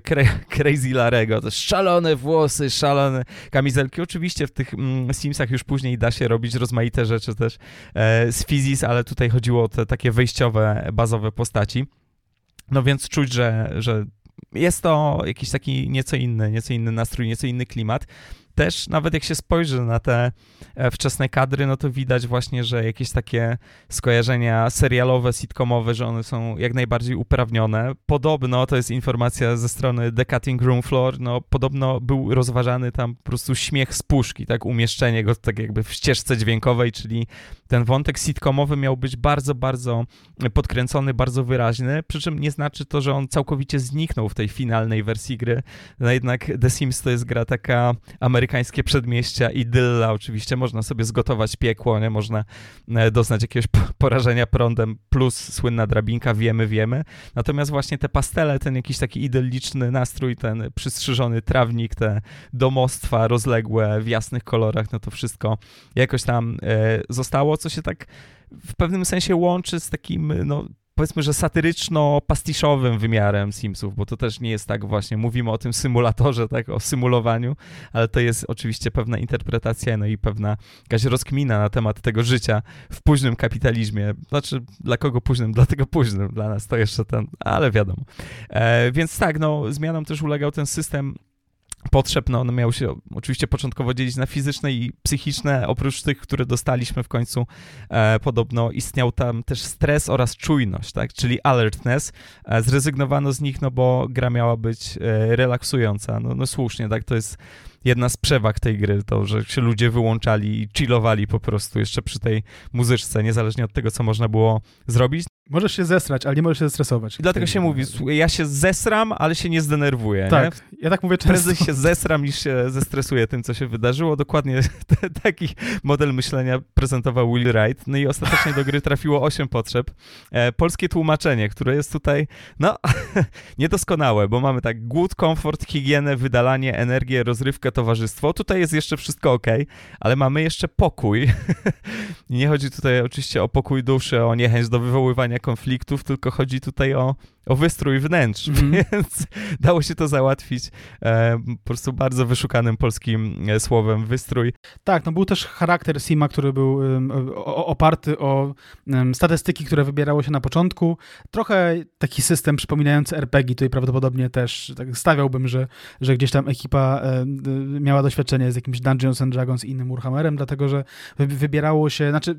Crazy Larego, też szalone włosy, szalone kamizelki. Oczywiście w tych mm, Simsach już później da się robić rozmaite rzeczy też e, z Fizis, ale tutaj chodziło o te takie wejściowe, bazowe postaci. No więc czuć, że, że jest to jakiś taki nieco inny, nieco inny nastrój, nieco inny klimat też nawet jak się spojrzy na te e, wczesne kadry, no to widać właśnie, że jakieś takie skojarzenia serialowe, sitcomowe, że one są jak najbardziej uprawnione. Podobno, to jest informacja ze strony The Cutting Room Floor, no podobno był rozważany tam po prostu śmiech z puszki, tak, umieszczenie go tak jakby w ścieżce dźwiękowej, czyli ten wątek sitcomowy miał być bardzo, bardzo podkręcony, bardzo wyraźny, przy czym nie znaczy to, że on całkowicie zniknął w tej finalnej wersji gry, no jednak The Sims to jest gra taka amerykańska, amerykańskie przedmieścia, idylla oczywiście, można sobie zgotować piekło, nie? Można e, doznać jakiegoś porażenia prądem plus słynna drabinka, wiemy, wiemy. Natomiast właśnie te pastele, ten jakiś taki idylliczny nastrój, ten przystrzyżony trawnik, te domostwa rozległe w jasnych kolorach, no to wszystko jakoś tam e, zostało, co się tak w pewnym sensie łączy z takim, no powiedzmy, że satyryczno-pastiszowym wymiarem Simsów, bo to też nie jest tak właśnie, mówimy o tym symulatorze, tak, o symulowaniu, ale to jest oczywiście pewna interpretacja, no i pewna jakaś rozkmina na temat tego życia w późnym kapitalizmie. Znaczy, dla kogo późnym? Dlatego późnym, dla nas to jeszcze ten, ale wiadomo. E, więc tak, no, zmianom też ulegał ten system potrzeb, no one miały się oczywiście początkowo dzielić na fizyczne i psychiczne, oprócz tych, które dostaliśmy w końcu, e, podobno istniał tam też stres oraz czujność, tak, czyli alertness. E, zrezygnowano z nich, no bo gra miała być e, relaksująca, no, no słusznie, tak, to jest jedna z przewag tej gry, to, że się ludzie wyłączali i chillowali po prostu jeszcze przy tej muzyczce, niezależnie od tego, co można było zrobić. Możesz się zesrać, ale nie możesz się zestresować. I dlatego się mówi, ja się zesram, ale się nie zdenerwuję. Tak, nie? ja tak mówię często. Prędzej się zesram niż się zestresuję tym, co się wydarzyło. Dokładnie taki model myślenia prezentował Will Wright. No i ostatecznie do gry trafiło 8 potrzeb. E, polskie tłumaczenie, które jest tutaj, no, niedoskonałe, bo mamy tak głód, komfort, higienę, wydalanie, energię, rozrywkę, towarzystwo. Tutaj jest jeszcze wszystko ok, ale mamy jeszcze pokój. Nie chodzi tutaj oczywiście o pokój duszy, o niechęć do wywoływania konfliktów, tylko chodzi tutaj o o wystrój wnętrz, mm. więc dało się to załatwić e, po prostu bardzo wyszukanym polskim e, słowem wystrój. Tak, no był też charakter Sima, który był um, o, oparty o um, statystyki, które wybierało się na początku. Trochę taki system przypominający RPG, tutaj prawdopodobnie też tak stawiałbym, że, że gdzieś tam ekipa e, miała doświadczenie z jakimś Dungeons and Dragons i innym Warhammerem, dlatego że wybierało się, znaczy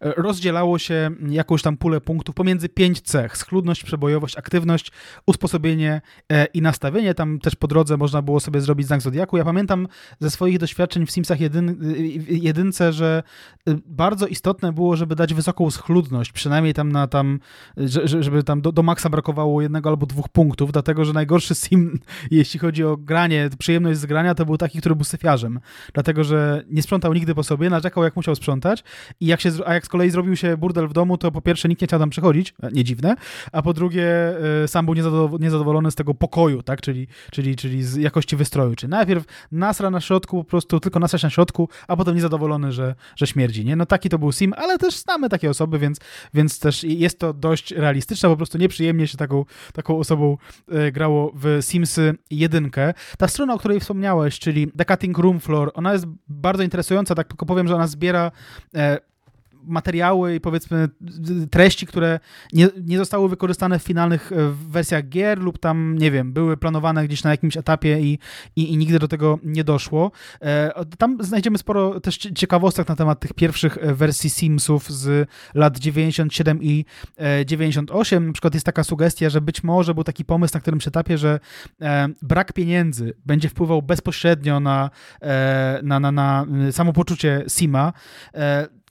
e, rozdzielało się jakąś tam pulę punktów pomiędzy pięć cech, schludność, przebojowość, aktywność, usposobienie e, i nastawienie. Tam też po drodze można było sobie zrobić znak Zodiaku. Ja pamiętam ze swoich doświadczeń w Simsach jedyn, e, jedynce, że e, bardzo istotne było, żeby dać wysoką schludność, przynajmniej tam na tam, żeby tam do, do maksa brakowało jednego albo dwóch punktów, dlatego, że najgorszy sim, jeśli chodzi o granie, przyjemność z grania, to był taki, który był syfiarzem, dlatego, że nie sprzątał nigdy po sobie, narzekał jak musiał sprzątać. I jak się, a jak z kolei zrobił się burdel w domu, to po pierwsze nikt nie chciał tam przychodzić, nie dziwne, a po drugie Y, sam był niezadowolony z tego pokoju, tak, czyli, czyli, czyli z jakości wystroju, czyli najpierw nasra na środku, po prostu tylko nasrać na środku, a potem niezadowolony, że, że śmierdzi, nie? No taki to był Sim, ale też znamy takie osoby, więc, więc też jest to dość realistyczne, po prostu nieprzyjemnie się taką, taką osobą e, grało w Simsy 1. Ta strona, o której wspomniałeś, czyli The Cutting Room Floor, ona jest bardzo interesująca, tak tylko powiem, że ona zbiera e, materiały i powiedzmy treści, które nie, nie zostały wykorzystane w finalnych e, wersjach gier lub tam, nie wiem, były planowane gdzieś na jakimś etapie i, i, i nigdy do tego nie doszło. E, tam znajdziemy sporo też ciekawostek na temat tych pierwszych e, wersji Simsów z lat 97 i 98. Na przykład jest taka sugestia, że być może był taki pomysł na którymś etapie, że brak pieniędzy będzie wpływał bezpośrednio na, na, na, na samopoczucie Sima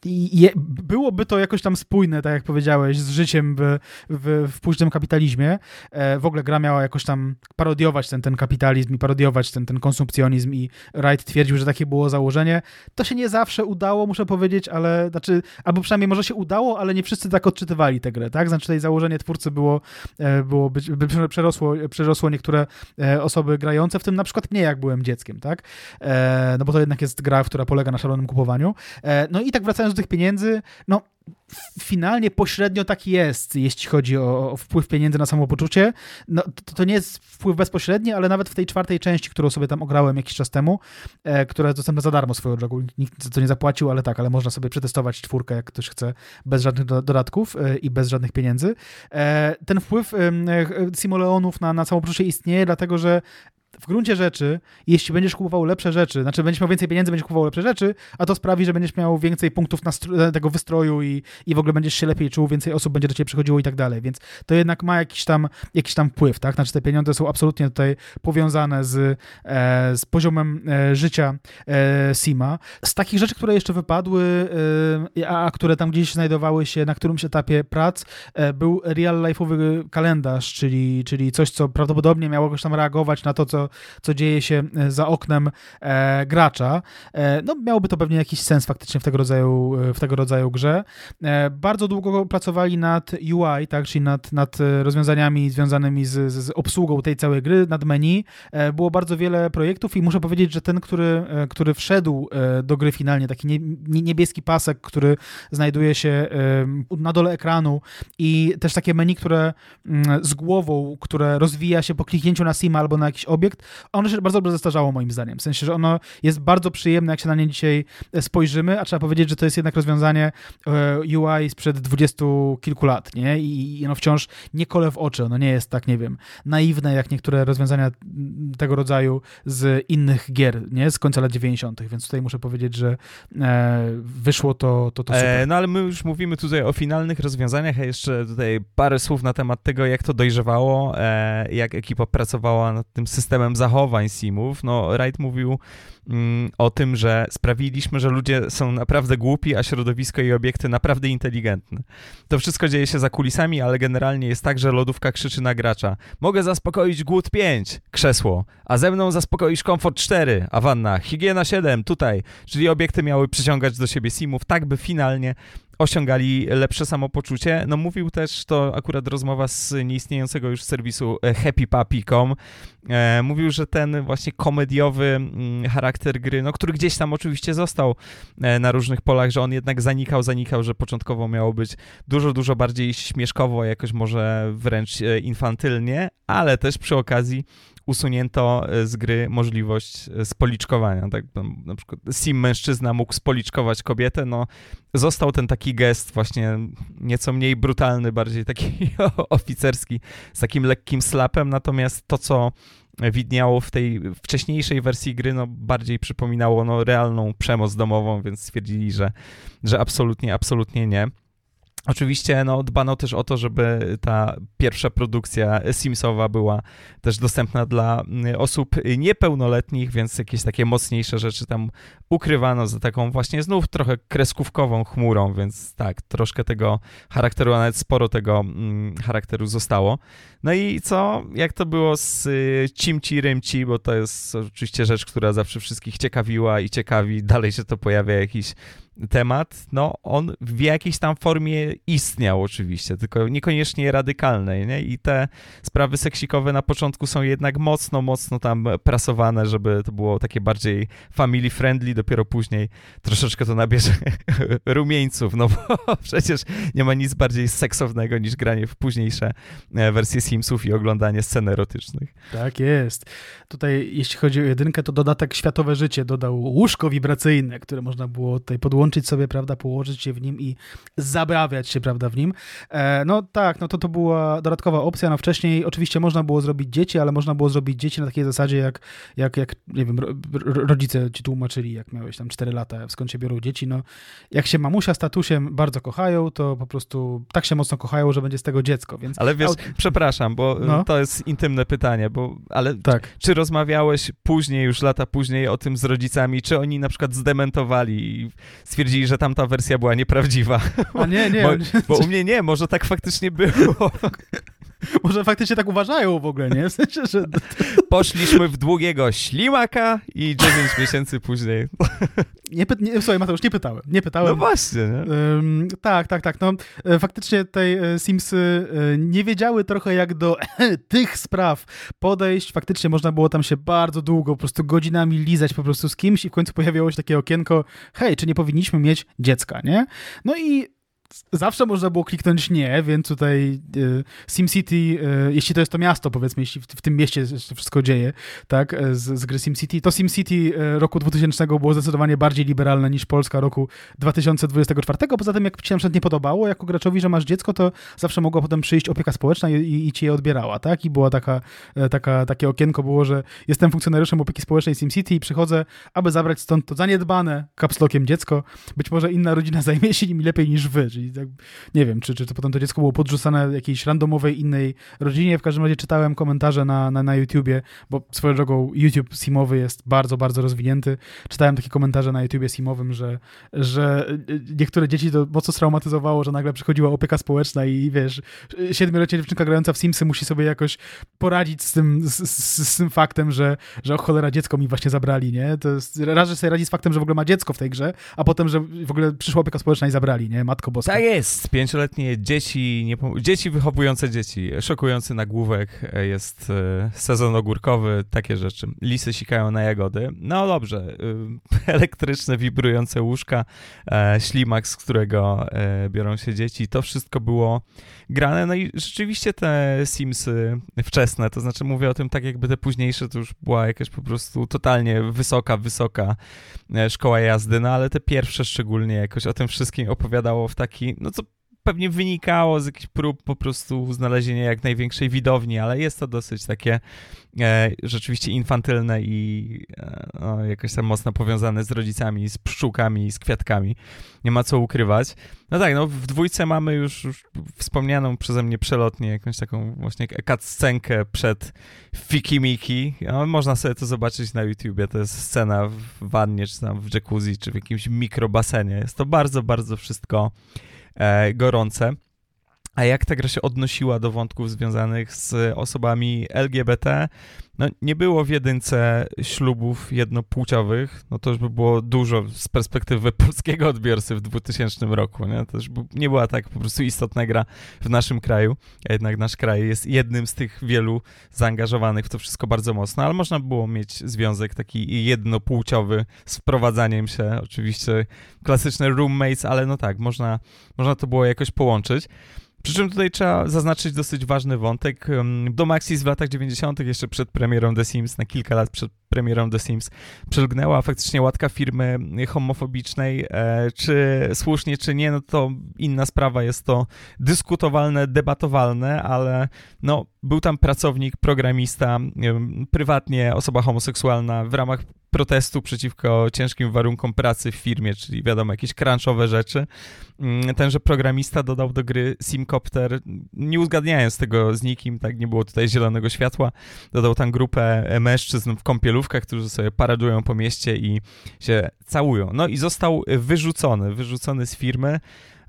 je, byłoby to jakoś tam spójne, tak jak powiedziałeś, z życiem w, w, w późnym kapitalizmie. E, w ogóle gra miała jakoś tam parodiować ten, ten kapitalizm i parodiować ten, ten konsumpcjonizm i Wright twierdził, że takie było założenie. To się nie zawsze udało, muszę powiedzieć, ale znaczy, albo przynajmniej może się udało, ale nie wszyscy tak odczytywali tę grę, tak? Znaczy tutaj założenie twórcy było, e, było być, by przerosło, przerosło niektóre e, osoby grające, w tym na przykład mnie, jak byłem dzieckiem, tak? E, no bo to jednak jest gra, która polega na szalonym kupowaniu. E, no i tak wracając do tych pieniędzy, no finalnie pośrednio tak jest, jeśli chodzi o, wpływ pieniędzy na samopoczucie. No, to, to, nie jest wpływ bezpośredni, ale nawet w tej czwartej części, którą sobie tam ograłem jakiś czas temu, e, która jest dostępna za darmo swoją drogą, nikt za to nie zapłacił, ale tak, ale można sobie przetestować czwórkę, jak ktoś chce, bez żadnych do, dodatków e, i bez żadnych pieniędzy. E, ten wpływ e, simoleonów na, na samopoczucie istnieje, dlatego że w gruncie rzeczy, jeśli będziesz kupował lepsze rzeczy, znaczy będziesz miał więcej pieniędzy, będziesz kupował lepsze rzeczy, a to sprawi, że będziesz miał więcej punktów na tego wystroju i, i w ogóle będziesz się lepiej czuł, więcej osób będzie do ciebie przychodziło i tak dalej, więc to jednak ma jakiś tam, jakiś tam wpływ, tak? Znaczy te pieniądze są absolutnie tutaj powiązane z, e, z poziomem e, życia e, Sima. Z takich rzeczy, które jeszcze wypadły, e, a, a, które tam gdzieś znajdowały się na którymś etapie prac, e, był real-life'owy kalendarz, czyli, czyli coś, co prawdopodobnie miało jakoś tam reagować na to, co co, dzieje się e, za oknem e, gracza. E, no, miałoby to pewnie jakiś sens faktycznie w tego rodzaju, e, w tego rodzaju grze. E, bardzo długo pracowali nad UI, tak, czyli nad, nad rozwiązaniami związanymi z, z obsługą tej całej gry, nad menu. E, było bardzo wiele projektów i muszę powiedzieć, że ten, który, który wszedł do gry finalnie, taki nie, niebieski pasek, który znajduje się na dole ekranu i też takie menu, które mm, z głową, które rozwija się po kliknięciu na Sima albo na jakiś obiekt, ono się bardzo dobrze zestarzało moim zdaniem. W sensie, że ono jest bardzo przyjemne, jak się na nie dzisiaj e, spojrzymy, a trzeba powiedzieć, że to jest jednak rozwiązanie e, UI sprzed dwudziestu kilku lat, nie? I ono wciąż nie kole w oczy, ono nie jest tak, nie wiem, naiwne jak niektóre rozwiązania tego rodzaju z innych gier, nie? Z końca lat 90., więc tutaj muszę powiedzieć, że e, wyszło to, to, to super. E, no ale my już mówimy tutaj o finalnych rozwiązaniach, a jeszcze tutaj parę słów na temat tego, jak to dojrzewało, jak ekipa pracowała nad tym systemem systemem zachowań simów, no Wright mówił mm, o tym, że sprawiliśmy, że ludzie są naprawdę głupi, a środowisko i obiekty naprawdę inteligentne. To wszystko dzieje się za kulisami, ale generalnie jest tak, że lodówka krzyczy na gracza. Mogę zaspokoić głód 5, krzesło, a ze mną zaspokoisz komfort 4, a wanna, higiena 7, tutaj. Czyli obiekty miały przyciągać do siebie simów, tak by finalnie osiągali lepsze samopoczucie. No mówił też, to akurat rozmowa z nieistniejącego już serwisu e, happypapi.com, e, mówił, że ten właśnie komediowy mm, charakter gry, no który gdzieś tam oczywiście został e, na różnych polach, że on jednak zanikał, zanikał, że początkowo miało być dużo, dużo bardziej śmieszkowo, jakoś może wręcz e, infantylnie, ale też przy okazji usunięto e, z gry możliwość e, spoliczkowania. Tak? Na przykład sim mężczyzna mógł spoliczkować kobietę, no został ten taki gest właśnie nieco mniej brutalny, bardziej taki oficerski, z takim lekkim slapem, natomiast to, co widniało w tej wcześniejszej wersji gry, no bardziej przypominało no, realną przemoc domową, więc stwierdzili, że, że absolutnie, absolutnie nie. Oczywiście no, dbano też o to, żeby ta pierwsza produkcja Simsowa była też dostępna dla mm, osób niepełnoletnich, więc jakieś takie mocniejsze rzeczy tam ukrywano za taką właśnie znów trochę kreskówkową chmurą, więc tak, troszkę tego charakteru, a nawet sporo tego mm, charakteru zostało. No i co, jak to było z y, Cimci Rymci, bo to jest oczywiście rzecz, która zawsze wszystkich ciekawiła i ciekawi, dalej się to pojawia jakiś temat, no on w jakiejś tam formie istniał oczywiście, tylko niekoniecznie radykalnej, nie? I te sprawy seksikowe na początku są jednak mocno, mocno tam prasowane, żeby to było takie bardziej family friendly, dopiero później troszeczkę to nabierze rumieńców, no bo przecież nie ma nic bardziej seksownego niż granie w późniejsze e, wersje Simsów i oglądanie scen erotycznych. Tak jest. Tutaj jeśli chodzi o jedynkę, to dodatek Światowe Życie dodał łóżko wibracyjne, które można było tutaj podłączyć podłączyć sobie, prawda, położyć się w nim i zabrawiać się, prawda, w nim. E, no tak, no to to była dodatkowa opcja. No wcześniej oczywiście można było zrobić dzieci, ale można było zrobić dzieci na takiej zasadzie, jak, jak, jak nie wiem, rodzice ci tłumaczyli, jak miałeś tam 4 lata, skąd się biorą dzieci. No, jak się mamusia statusem bardzo kochają, to po prostu tak się mocno kochają, że będzie z tego dziecko, więc... Ale wiesz, przepraszam, bo no? to jest intymne pytanie, bo, ale tak. czy rozmawiałeś później, już lata później o tym z rodzicami, czy oni na przykład zdementowali i stwierdzili, że tamta wersja była nieprawdziwa. A nie, nie. Bo, bo u mnie nie, może tak faktycznie było. Może faktycznie tak uważają w ogóle, nie? W sensie, że... Poszliśmy w długiego ślimaka i 9 miesięcy później. Nie, py... nie, słuchaj, Mateusz, nie pytałem. Nie pytałem. No właśnie, nie? Ym, tak, tak, tak. No, e, faktycznie tej e, Simsy e, nie wiedziały trochę jak do tych spraw podejść. Faktycznie można było tam się bardzo długo, po prostu godzinami lizać po prostu z kimś i w końcu pojawiało się takie okienko, hej, czy nie powinniśmy mieć dziecka, nie? No i zawsze można było kliknąć nie, więc tutaj y, SimCity, y, jeśli to jest to miasto, powiedzmy, jeśli w, tym mieście się wszystko dzieje, tak, e, z, z gry SimCity, to SimCity y, roku 2000 było zdecydowanie bardziej liberalne niż Polska roku 2024. Poza tym, jak ci na przykład nie podobało jako graczowi, że masz dziecko, to zawsze mogła potem przyjść opieka społeczna i, i, ci je odbierała, tak, i była taka, taka, takie okienko było, że jestem funkcjonariuszem opieki społecznej SimCity i przychodzę, aby zabrać stąd to zaniedbane kapslokiem dziecko, być może inna rodzina zajmie się nim lepiej niż wy, czyli tak, nie wiem, czy, czy to potem to dziecko było podrzucane jakiejś randomowej innej rodzinie. W każdym razie czytałem komentarze na, na, na YouTubie, bo swoją drogą YouTube simowy jest bardzo, bardzo rozwinięty. Czytałem takie komentarze na YouTubie simowym, że, że niektóre dzieci to mocno straumatyzowało, że nagle przychodziła opieka społeczna i wiesz, siedmioletnia dziewczynka grająca w Simsy musi sobie jakoś poradzić z tym, z, z, z tym faktem, że, że o cholera dziecko mi właśnie zabrali, nie? To jest, raz, że sobie radzi z faktem, że w ogóle ma dziecko w tej grze, a potem, że w ogóle przyszła opieka społeczna i zabrali, nie? Matko boska. Tak jest, pięcioletnie dzieci, nie, dzieci wychowujące dzieci. Szokujący nagłówek e, jest e, sezon ogórkowy, takie rzeczy. Lisy sikają na jagody. No dobrze, e, elektryczne, wibrujące łóżka, ślimak, z którego biorą się dzieci. To wszystko było grane. No i rzeczywiście te Simsy wczesne, to znaczy mówię o tym tak jakby te późniejsze, to już była jakaś po prostu totalnie wysoka, wysoka szkoła jazdy, no ale te pierwsze szczególnie jakoś o tym wszystkim opowiadało w taki, no co pewnie wynikało z jakichś prób po prostu znalezienia jak największej widowni, ale jest to dosyć takie e, rzeczywiście infantylne i e, no, jakoś tam mocno powiązane z rodzicami, z pszczółkami, z kwiatkami. Nie ma co ukrywać. No tak, no w dwójce mamy już, już wspomnianą przeze mnie przelotnie jakąś taką właśnie cutscenkę przed Fikimiki. No, można sobie to zobaczyć na YouTubie. To jest scena w wannie, czy tam w jacuzzi, czy w jakimś mikrobasenie. Jest to bardzo, bardzo wszystko gorące. A jak ta gra się odnosiła do wątków związanych z osobami LGBT? No, nie było w jedynce ślubów jednopłciowych, no to już by było dużo z perspektywy polskiego odbiorcy w 2000 roku, nie? To już nie była tak po prostu istotna gra w naszym kraju, a jednak nasz kraj jest jednym z tych wielu zaangażowanych w to wszystko bardzo mocno, ale można było mieć związek taki jednopłciowy z wprowadzaniem się, oczywiście klasyczne roommates, ale no tak, można, można to było jakoś połączyć. Przy czym tutaj trzeba zaznaczyć dosyć ważny wątek. Do Maxis w latach 90., jeszcze przed premierą The Sims, na kilka lat przed premierą The Sims, przelgnęła faktycznie łatka firmy homofobicznej. E, czy słusznie, czy nie, no to inna sprawa, jest to dyskutowalne, debatowalne, ale no, był tam pracownik, programista, prywatnie osoba homoseksualna w ramach protestu przeciwko ciężkim warunkom pracy w firmie, czyli wiadomo, jakieś crunchowe rzeczy. Mm, tenże programista dodał do gry Simcopter, nie uzgadniając tego z nikim, tak, nie było tutaj zielonego światła, dodał tam grupę mężczyzn w kąpielówkach, którzy sobie paradują po mieście i się całują. No i został wyrzucony, wyrzucony z firmy,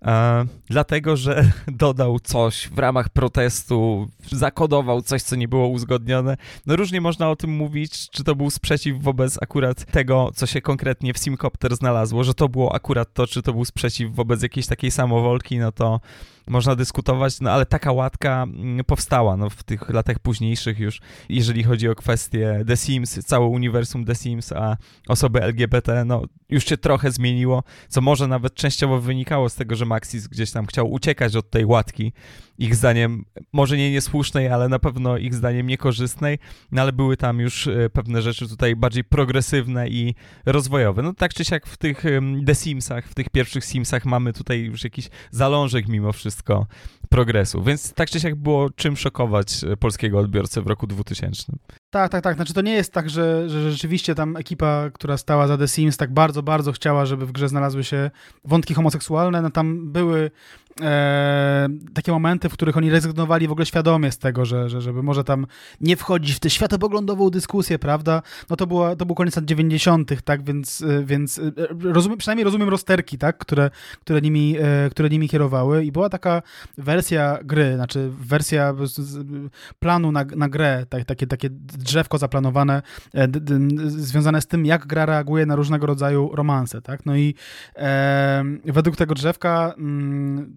E, dlatego, że dodał coś w ramach protestu, zakodował coś, co nie było uzgodnione. No różnie można o tym mówić, czy to był sprzeciw wobec akurat tego, co się konkretnie w Simcopter znalazło, że to było akurat to, czy to był sprzeciw wobec jakiejś takiej samowolki, no to można dyskutować, no ale taka łatka mm, powstała no, w tych latach późniejszych już, jeżeli chodzi o kwestie The Sims, całe uniwersum The Sims, a osoby LGBT, no już się trochę zmieniło, co może nawet częściowo wynikało z tego, że Maxis gdzieś tam chciał uciekać od tej łatki, ich zdaniem może nie niesłusznej, ale na pewno ich zdaniem niekorzystnej, no ale były tam już e, pewne rzeczy tutaj bardziej progresywne i rozwojowe. No tak czy siak w tych The Simsach, w tych pierwszych Simsach mamy tutaj już jakiś zalążek mimo wszystko progresu. Więc tak czy siak było czym szokować e, polskiego odbiorcę w roku 2000. Tak, tak, tak. Znaczy to nie jest tak, że, że rzeczywiście tam ekipa, która stała za The Sims, tak bardzo, bardzo chciała, żeby w grze znalazły się wątki homoseksualne. No tam były e, takie momenty, w których oni rezygnowali w ogóle świadomie z tego, że, że żeby może tam nie wchodzić w tę światopoglądową dyskusję, prawda? No to, była, to był koniec lat 90., tak? Więc, e, więc e, rozumiem, przynajmniej rozumiem rozterki, tak? Które, które, nimi, e, które nimi kierowały i była taka wersja gry, znaczy wersja planu na, na grę, tak, takie, takie drzewko zaplanowane, związane z tym, jak gra reaguje na różnego rodzaju romanse, tak? No i e, według tego drzewka mm,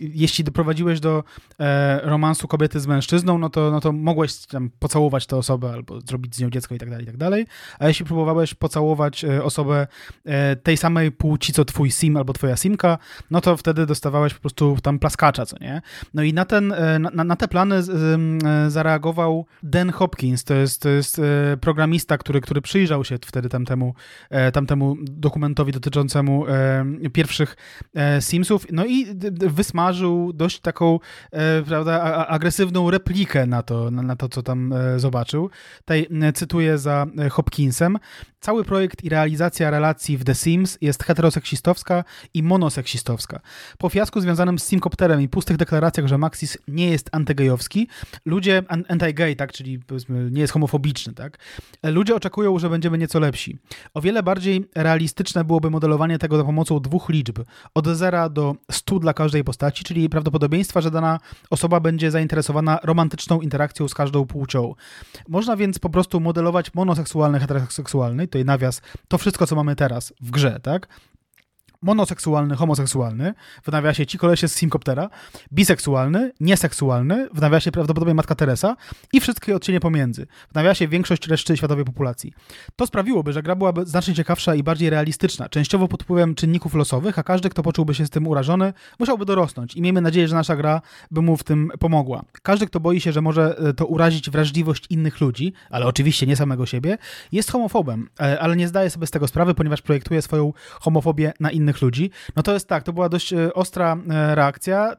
jeśli doprowadziłeś do e, romansu kobiety z mężczyzną, no to, no to mogłeś tam pocałować tę osobę albo zrobić z nią dziecko i tak dalej, i tak dalej. A jeśli próbowałeś pocałować e, osobę e, tej samej płci, co twój sim albo twoja simka, no to wtedy dostawałeś po prostu tam plaskacza, co nie? No i na, ten, e, na, na te plany e, zareagował Dan Hopkins, to jest, to jest programista, który, który przyjrzał się wtedy tamtemu, tamtemu dokumentowi dotyczącemu pierwszych Simsów, no i wysmażył wytworzył dość taką, e, prawda, agresywną replikę na to, na, na to co tam e, zobaczył. Tutaj e, cytuję za Hopkinsem. Cały projekt i realizacja relacji w The Sims jest heteroseksistowska i monoseksistowska. Po fiasku związanym z Simcopterem i pustych deklaracjach, że Maxis nie jest antygejowski, ludzie, anti-gay, tak, czyli nie jest homofobiczny, tak, ludzie oczekują, że będziemy nieco lepsi. O wiele bardziej realistyczne byłoby modelowanie tego za pomocą dwóch liczb, od 0 do 100 dla każdej postaci, czyli prawdopodobieństwa, że dana osoba będzie zainteresowana romantyczną interakcją z każdą płcią. Można więc po prostu modelować monoseksualny, heteroseksualny, tutaj nawias, to wszystko, co mamy teraz w grze, tak? Monoseksualny, homoseksualny, w nawiasie ci kolesie z Simcoptera, biseksualny, nieseksualny, w nawiasie prawdopodobnie Matka Teresa i wszystkie odcienie pomiędzy, w nawiasie większość reszty światowej populacji. To sprawiłoby, że gra byłaby znacznie ciekawsza i bardziej realistyczna, częściowo pod wpływem czynników losowych, a każdy, kto poczułby się z tym urażony, musiałby dorosnąć i miejmy nadzieję, że nasza gra by mu w tym pomogła. Każdy, kto boi się, że może e, to urazić wrażliwość innych ludzi, ale oczywiście nie samego siebie, jest homofobem, e, ale nie zdaje sobie z tego sprawy, ponieważ projektuje swoją homofobię na innych innych ludzi, no to jest tak, to była dość e, ostra e, reakcja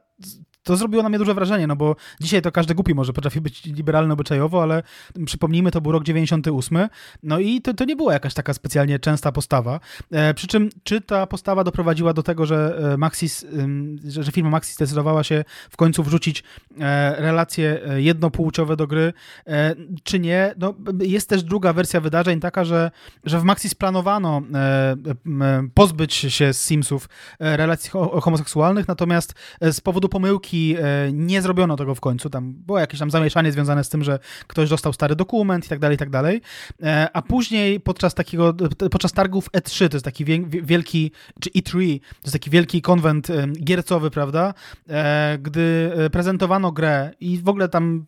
to zrobiło na mnie duże wrażenie, no bo dzisiaj to każdy głupi może potrafi być liberalny obyczajowo, ale przypomnijmy, to był rok 98, no i to, to nie była jakaś taka specjalnie częsta postawa. E, przy czym, czy ta postawa doprowadziła do tego, że e, Maxis, że, że firma Maxis zdecydowała się w końcu wrzucić e, relacje e, jednopłciowe do gry, e, czy nie? No, jest też druga wersja wydarzeń, taka, że, że w Maxis planowano e, pozbyć się z Simsów relacji homoseksualnych, natomiast z powodu pomyłki E, nie zrobiono tego w końcu. Tam było jakieś tam zamieszanie związane z tym, że ktoś dostał stary dokument i tak dalej, i tak dalej. E, a później podczas takiego, podczas targów E3, to jest taki wielki, czy E3, to jest taki wielki konwent e, giercowy, prawda, gdy prezentowano grę i w ogóle tam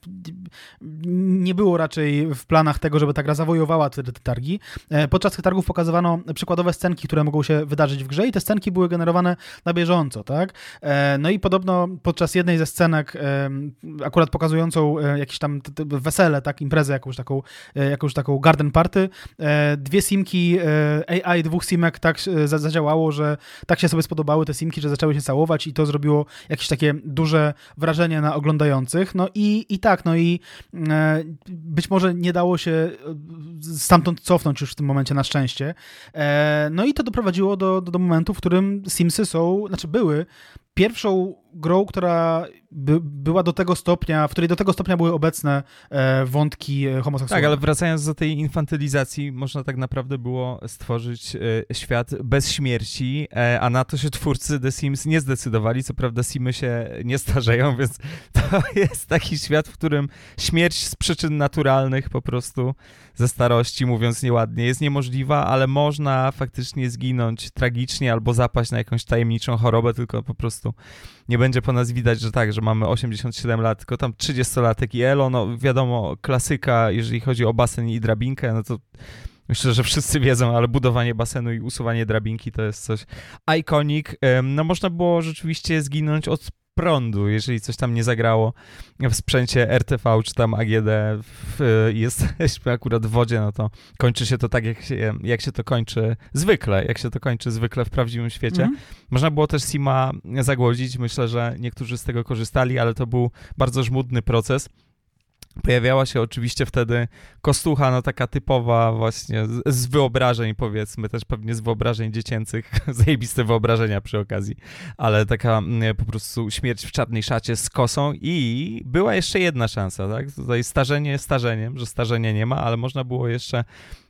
nie było raczej w planach tego, żeby ta gra zawojowała te, te targi. Podczas tych targów pokazywano przykładowe scenki, które mogą się wydarzyć w grze i te scenki były generowane na bieżąco, tak? No i podobno podczas jednej ze scenek, akurat pokazującą e, jakieś tam wesele, tak, imprezę jakąś taką, e, jakąś taką garden party, e, dwie simki AI dwóch simek tak zadziałało, że tak się sobie spodobały te simki, że zaczęły się całować i to zrobiło jakieś takie duże wrażenie na oglądających. No i, i tak, no i być może nie dało się stamtąd cofnąć już w tym momencie na szczęście. No i to doprowadziło do, do, do momentu, w którym Simsy są, znaczy były pierwszą grą, która by, była do tego stopnia, w której do tego stopnia były obecne e, wątki e, homoseksualne. Tak, ale wracając do tej infantylizacji, można tak naprawdę było stworzyć e, świat bez śmierci, a na to się twórcy The Sims nie zdecydowali. Co prawda Simy się nie starzeją, więc to jest taki świat, w którym śmierć z przyczyn naturalnych po prostu ze starości, mówiąc nieładnie, jest niemożliwa, ale można faktycznie zginąć tragicznie albo zapaść na jakąś tajemniczą chorobę, tylko po prostu nie będzie po nas widać, że tak, że mamy 87 lat, tylko tam 30-latek i Elo, no wiadomo, klasyka, jeżeli chodzi o basen i drabinkę, no to myślę, że wszyscy wiedzą, ale budowanie basenu i usuwanie drabinki to jest coś iconic. No można było rzeczywiście zginąć od prądu, jeżeli coś tam nie zagrało w sprzęcie RTV czy tam AGD, w, jesteśmy akurat w wodzie, no to kończy się to tak, jak się, jak się to kończy zwykle, jak się to kończy zwykle w prawdziwym świecie. Mm. Można było też Sima zagłodzić, myślę, że niektórzy z tego korzystali, ale to był bardzo żmudny proces. Pojawiała się oczywiście wtedy kostucha, no taka typowa właśnie z, wyobrażeń powiedzmy, też pewnie z wyobrażeń dziecięcych, zajebiste wyobrażenia przy okazji, ale taka mm, po prostu śmierć w czarnej szacie z kosą i była jeszcze jedna szansa, tak? Tutaj starzenie starzeniem, że starzenia nie ma, ale można było jeszcze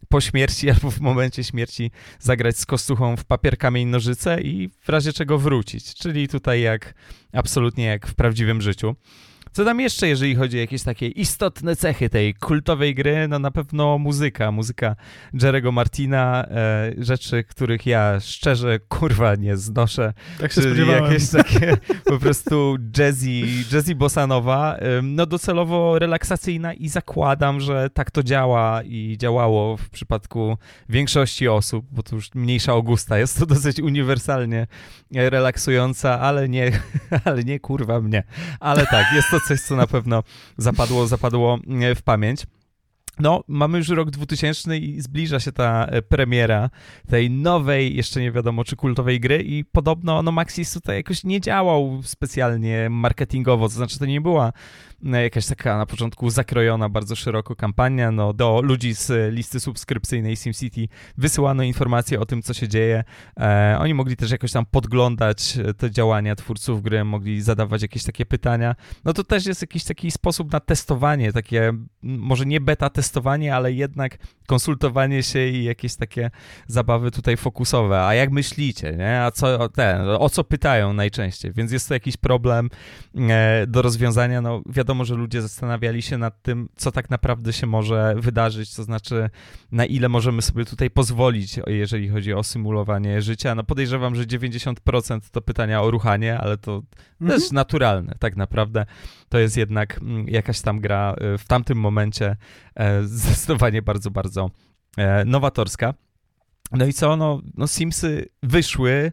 po śmierci albo w momencie śmierci zagrać z kostuchą w papier, kamień, nożyce i w razie czego wrócić, czyli tutaj jak absolutnie jak w prawdziwym życiu. Co tam jeszcze, jeżeli chodzi o jakieś takie istotne cechy tej kultowej gry? No na pewno muzyka, muzyka Jerego Martina, e, rzeczy, których ja szczerze, kurwa, nie znoszę. Tak się spodziewałem. Jakieś takie po prostu jazzy, jazzy bossanowa, e, no docelowo relaksacyjna i zakładam, że tak to działa i działało w przypadku większości osób, bo to już mniejsza Augusta, jest to dosyć uniwersalnie relaksująca, ale nie, ale nie kurwa mnie. Ale tak, jest to coś, co na pewno zapadło, zapadło e, w pamięć. No, mamy już rok 2000 i zbliża się ta e, premiera tej nowej, jeszcze nie wiadomo czy kultowej gry i podobno no Maxis tutaj jakoś nie działał specjalnie marketingowo, to znaczy to nie była jakaś taka na początku zakrojona bardzo szeroko kampania, no do ludzi z listy subskrypcyjnej SimCity wysyłano informacje o tym, co się dzieje. E, oni mogli też jakoś tam podglądać te działania twórców gry, mogli zadawać jakieś takie pytania. No to też jest jakiś taki sposób na testowanie, takie może nie beta testowanie, ale jednak konsultowanie się i jakieś takie zabawy tutaj fokusowe. A jak myślicie, nie? A co ten, o co pytają najczęściej? Więc jest to jakiś problem e, do rozwiązania. No wiadomo, że ludzie zastanawiali się nad tym, co tak naprawdę się może wydarzyć, to znaczy na ile możemy sobie tutaj pozwolić, jeżeli chodzi o symulowanie życia. No podejrzewam, że 90% to pytania o ruchanie, ale to mhm. też naturalne tak naprawdę. To jest jednak mm, jakaś tam gra e, w tamtym momencie e, zdecydowanie bardzo, bardzo e, nowatorska. No i co? No, no Simsy wyszły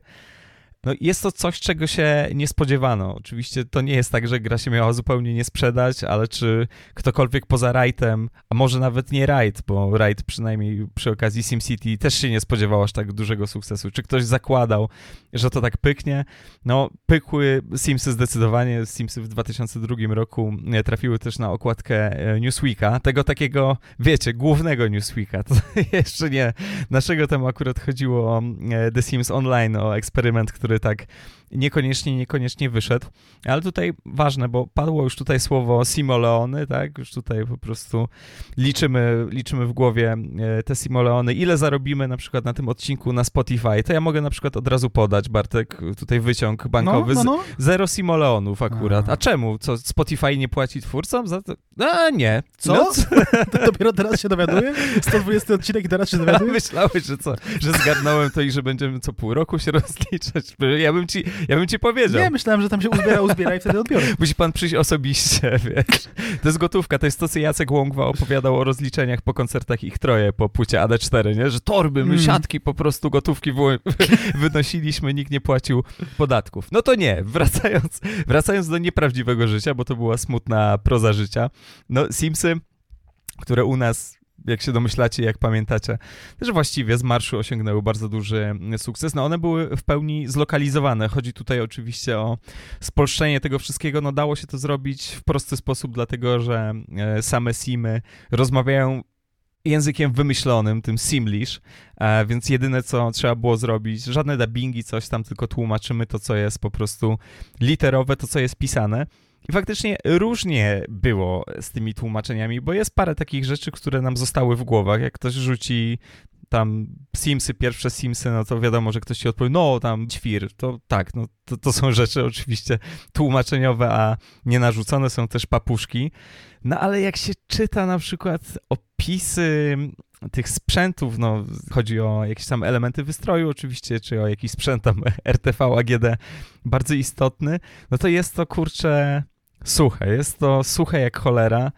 no jest to coś, czego się nie spodziewano. Oczywiście to nie jest tak, że gra się miała zupełnie nie sprzedać, ale czy ktokolwiek poza Rightem, a może nawet nie Right, bo Right przynajmniej przy okazji SimCity też się nie spodziewał aż tak dużego sukcesu. Czy ktoś zakładał, że to tak pyknie? No, pykły Simsy zdecydowanie. Simsy w 2002 roku e, trafiły też na okładkę e, Newsweeka, tego takiego, wiecie, głównego Newsweeka. To jeszcze nie naszego temu akurat chodziło o e, The Sims Online, o eksperyment, który który tak niekoniecznie, niekoniecznie wyszedł. Ale tutaj ważne, bo padło już tutaj słowo simoleony, tak? Już tutaj po prostu liczymy, liczymy w głowie e, te simoleony. Ile zarobimy na przykład na tym odcinku na Spotify? To ja mogę na przykład od razu podać, Bartek, tutaj wyciąg bankowy. No, no, no. Zero simoleonów akurat. A. A czemu? Co, Spotify nie płaci twórcom za to? A nie. Co? No, to dopiero teraz się dowiaduję? 120 odcinek i teraz się dowiaduję? Myślałeś, że co? Że zgarnąłem to i że będziemy co pół roku się rozliczać. Ja bym ci, ja bym ci powiedział. Nie, myślałem, że tam się uzbiera, uzbiera i wtedy odbiorę. Musi pan przyjść osobiście, wiesz. To jest gotówka, to jest to, co Jacek Łągwa opowiadał o rozliczeniach po koncertach ich troje po płycie AD4, nie? Że torby, my mm. siatki po prostu gotówki wynosiliśmy, nikt nie płacił podatków. No to nie, wracając, wracając do nieprawdziwego życia, bo to była smutna proza życia. No Simsy, które u nas jak się domyślacie, jak pamiętacie, też właściwie z marszu osiągnęły bardzo duży sukces. No one były w pełni zlokalizowane. Chodzi tutaj oczywiście o spolszczenie tego wszystkiego. No dało się to zrobić w prosty sposób, dlatego że e, same simy rozmawiają językiem wymyślonym, tym Simlish, e, więc jedyne co trzeba było zrobić, żadne dubbingi, coś tam, tylko tłumaczymy to, co jest po prostu literowe, to, co jest pisane. I faktycznie różnie było z tymi tłumaczeniami, bo jest parę takich rzeczy, które nam zostały w głowach. Jak ktoś rzuci tam Simsy, pierwsze Simsy, no to wiadomo, że ktoś ci odpowie, no tam ćwir, to tak, no to, to są rzeczy oczywiście tłumaczeniowe, a nie narzucone są też papuszki. No ale jak się czyta na przykład opisy tych sprzętów, no chodzi o jakieś tam elementy wystroju oczywiście, czy o jakiś sprzęt tam RTV, AGD bardzo istotny, no to jest to kurczę suche. Jest to suche jak cholera.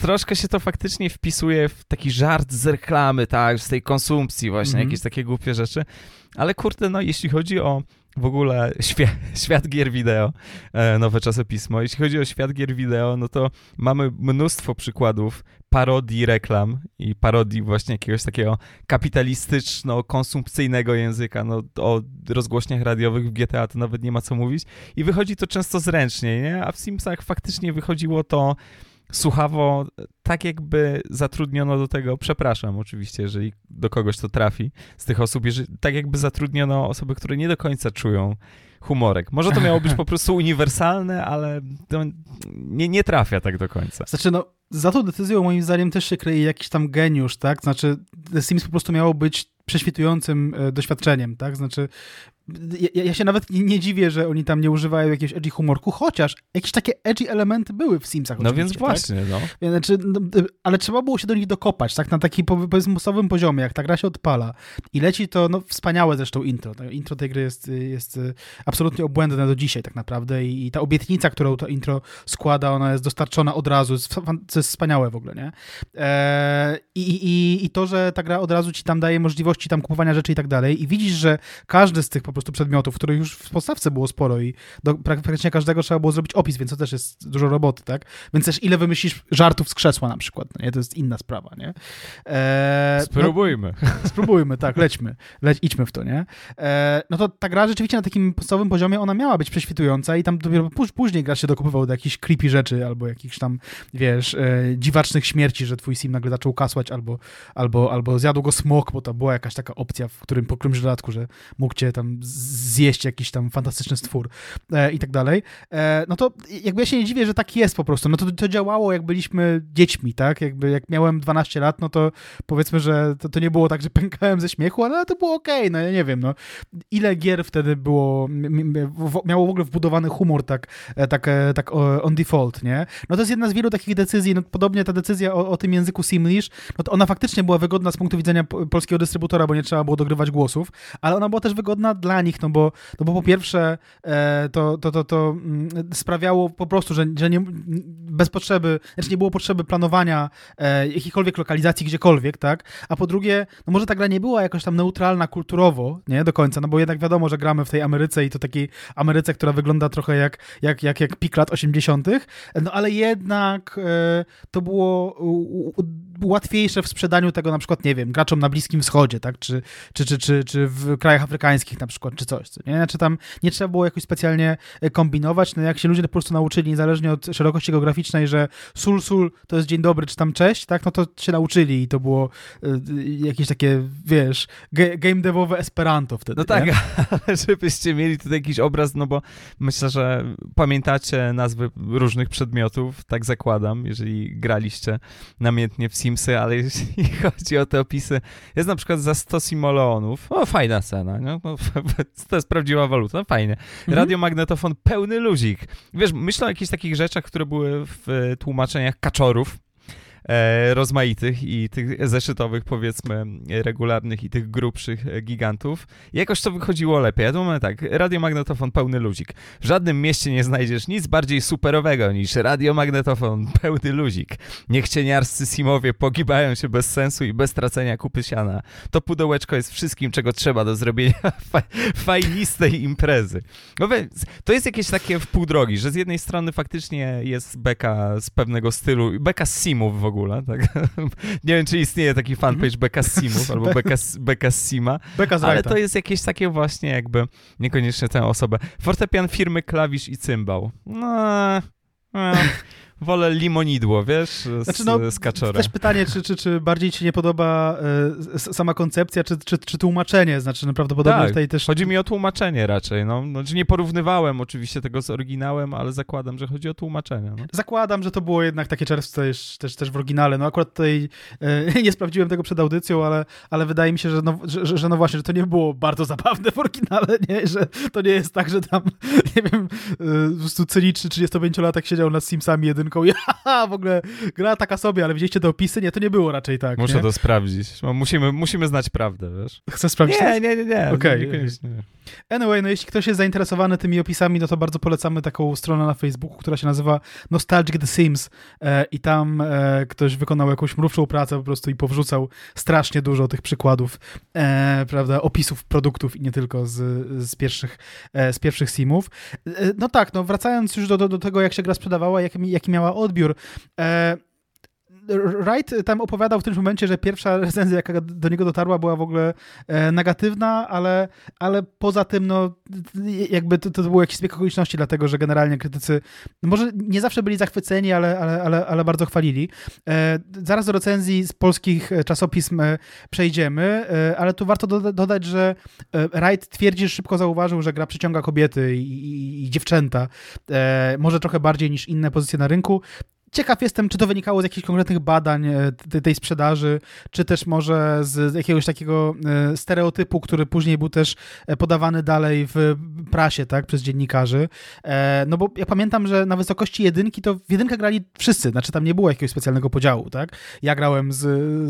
Troszkę się to faktycznie wpisuje w taki żart z reklamy, tak, z tej konsumpcji właśnie, mm -hmm. jakieś takie głupie rzeczy. Ale kurde, no jeśli chodzi o w ogóle świat, gier wideo, e, nowe czasopismo. Jeśli chodzi o świat gier wideo, no to mamy mnóstwo przykładów parodii reklam i parodii właśnie jakiegoś takiego kapitalistyczno-konsumpcyjnego języka. No, o rozgłośniach radiowych w GTA to nawet nie ma co mówić. I wychodzi to często zręcznie, nie? A w Simsach faktycznie wychodziło to słuchawo, tak jakby zatrudniono do tego, przepraszam oczywiście, jeżeli do kogoś to trafi z tych osób, jeżeli, tak jakby zatrudniono osoby, które nie do końca czują humorek. Może to miało być po prostu uniwersalne, ale to nie, nie trafia tak do końca. Znaczy, no, za tą decyzją moim zdaniem też się kryje jakiś tam geniusz, tak? Znaczy, The Sims po prostu miało być prześwitującym e, doświadczeniem, tak? Znaczy, ja, ja, się nawet nie, nie, dziwię, że oni tam nie używają jakiegoś edgy humorku, chociaż jakieś takie edgy elementy były w Simsach. No więc właśnie, tak? no. Znaczy, no. Ale trzeba było się do nich dokopać, tak na takim powiedzmy poziomie, jak ta gra się odpala i leci to, no wspaniałe zresztą intro. To intro tej gry jest, jest y, absolutnie obłędne do dzisiaj tak naprawdę i, i ta obietnica, którą to intro składa, ona jest dostarczona od razu, to jest wspaniałe w ogóle, nie? Eee, i, i, I to, że ta gra od razu ci tam daje możliwości tam kupowania rzeczy i tak dalej i widzisz, że każdy z tych po prostu przedmiotów, których już w podstawce było sporo i do praktycznie każdego trzeba było zrobić opis, więc to też jest dużo roboty, tak? Więc też ile wymyślisz żartów z krzesła na przykład, no nie? To jest inna sprawa, nie? Eee, spróbujmy. No, spróbujmy, tak, lećmy. Leć, idźmy w to, nie? Eee, no to ta gra rzeczywiście na takim podstawowym poziomie ona miała być prześwitująca i tam dopiero później gra się dokupywał do jakichś creepy rzeczy albo jakichś tam, wiesz, e, dziwacznych śmierci, że twój sim nagle zaczął kasłać albo, albo, albo zjadł go smok, bo to była jakaś taka opcja, w którym po którymś dodatku, że mógł cię tam zjeść jakiś tam fantastyczny stwór e, i tak dalej, e, no to jakby ja się nie dziwię, że tak jest po prostu. No to, to działało jak byliśmy dziećmi, tak? Jakby jak miałem 12 lat, no to powiedzmy, że to, to nie było tak, że pękałem ze śmiechu, ale to było okej, okay, no ja nie wiem, no. Ile gier wtedy było, miało w ogóle wbudowany humor tak, e, tak, e, tak on default, nie? No to jest jedna z wielu takich decyzji, no podobnie ta decyzja o, o tym języku Simlish, no to ona faktycznie była wygodna z punktu widzenia polskiego dystrybutora, bo nie trzeba było dogrywać głosów, ale ona była też wygodna dla nich, no bo, no bo po pierwsze e, to, to, to, to mm, sprawiało po prostu, że, że nie, bez potrzeby, znaczy nie było potrzeby planowania e, jakiejkolwiek lokalizacji gdziekolwiek, tak? A po drugie, no może ta gra nie była jakoś tam neutralna kulturowo, nie? Do końca, no bo jednak wiadomo, że gramy w tej Ameryce i to takiej Ameryce, która wygląda trochę jak, jak, jak, jak pik lat 80., no ale jednak e, to było łatwiejsze w sprzedaniu tego na przykład, nie wiem, graczom na Bliskim Wschodzie, tak? Czy, czy, czy, czy, czy w krajach afrykańskich na przykład, czy coś, co nie? Znaczy tam nie trzeba było jakoś specjalnie e, kombinować, no jak się ludzie po prostu nauczyli, niezależnie od szerokości geograficznej, że sul, sul to jest dzień dobry, czy tam cześć, tak? No to się nauczyli i to było y, jakieś takie, wiesz, game devowe Esperanto wtedy, No tak, ale żebyście mieli tutaj jakiś obraz, no bo myślę, że pamiętacie nazwy różnych przedmiotów, tak zakładam, jeżeli graliście namiętnie w Simsy, ale jeśli chodzi o te opisy, jest na przykład za 100 simoleonów, o fajna cena, nie? No, to jest prawdziwa waluta, no fajnie. Mhm. Radiomagnetofon pełny luzik. Wiesz, myślę o jakichś takich rzeczach, które były w tłumaczeniach kaczorów, e, E, rozmaitych i tych zeszytowych, powiedzmy, regularnych i tych grubszych e, gigantów. Jakoś to wychodziło lepiej. Ja to mamy tak, radiomagnetofon pełny ludzik. W żadnym mieście nie znajdziesz nic bardziej superowego niż radiomagnetofon pełny ludzik. Niech cieniarscy simowie pogibają się bez sensu i bez tracenia kupy siana. To pudełeczko jest wszystkim, czego trzeba do zrobienia fa fajnistej imprezy. No więc, to jest jakieś takie w pół drogi, że z jednej strony faktycznie jest beka z pewnego stylu, beka z simów w ogóle, ogóle, tak? Nie wiem, czy istnieje taki fanpage mhm. Beka Simów albo Beka Sima, ale to jest jakieś takie właśnie jakby niekoniecznie tę osobę. Fortepian firmy, klawisz i cymbał. No, no wolę limonidło, wiesz, z, znaczy no, z. Też pytanie, czy, czy, czy bardziej ci nie podoba y, sama koncepcja, czy, czy, czy tłumaczenie, znaczy no, prawdopodobnie tak, tutaj też... chodzi mi o tłumaczenie raczej, no. Znaczy nie porównywałem oczywiście tego z oryginałem, ale zakładam, że chodzi o tłumaczenie. No. Zakładam, że to było jednak takie czerwce też, też, też w oryginale, no akurat tutaj y, nie sprawdziłem tego przed audycją, ale, ale wydaje mi się, że no, że, że, no właśnie, że to nie było bardzo zabawne w oryginale, nie? Że to nie jest tak, że tam, nie wiem, y, po prostu cyniczny 35-latek siedział nad Simsami 1 ósemką. Ja, w ogóle gra taka sobie, ale widzieliście te opisy? Nie, to nie było raczej tak. Muszę nie? to sprawdzić. No, musimy, musimy znać prawdę, wiesz? Chcę sprawdzić? Nie, nie, nie, nie. Okej. Okay. Anyway, no jeśli ktoś jest zainteresowany tymi opisami, no to bardzo polecamy taką stronę na Facebooku, która się nazywa Nostalgic The Sims e, i tam e, ktoś wykonał jakąś mrówczą pracę po prostu i powrzucał strasznie dużo tych przykładów, e, prawda, opisów produktów i nie tylko z, z, pierwszych, e, z pierwszych Simów. E, no tak, no wracając już do, do, do tego, jak się gra sprzedawała, jaki, jaki miała odbiór, e, Wright tam opowiadał w tym momencie, że pierwsza recenzja, jaka do niego dotarła, była w ogóle e, negatywna, ale, ale poza tym, no, jakby to, to był jakiś zbieg okoliczności, dlatego że generalnie krytycy no może nie zawsze byli zachwyceni, ale, ale, ale, ale bardzo chwalili. E, zaraz do recenzji z polskich e, czasopism przejdziemy, ale tu warto doda dodać, że Wright twierdzi, że szybko zauważył, że gra przyciąga kobiety i, i, i dziewczęta, może trochę bardziej niż inne pozycje na rynku. Ciekaw jestem, czy to wynikało z jakichś konkretnych badań e, tej sprzedaży, czy też może z jakiegoś takiego e, stereotypu, który później był też e, podawany dalej w prasie, tak, przez dziennikarzy. No bo ja pamiętam, że na wysokości jedynki to w jedynkę grali wszyscy, znaczy tam nie było jakiegoś specjalnego podziału, tak. Ja grałem z,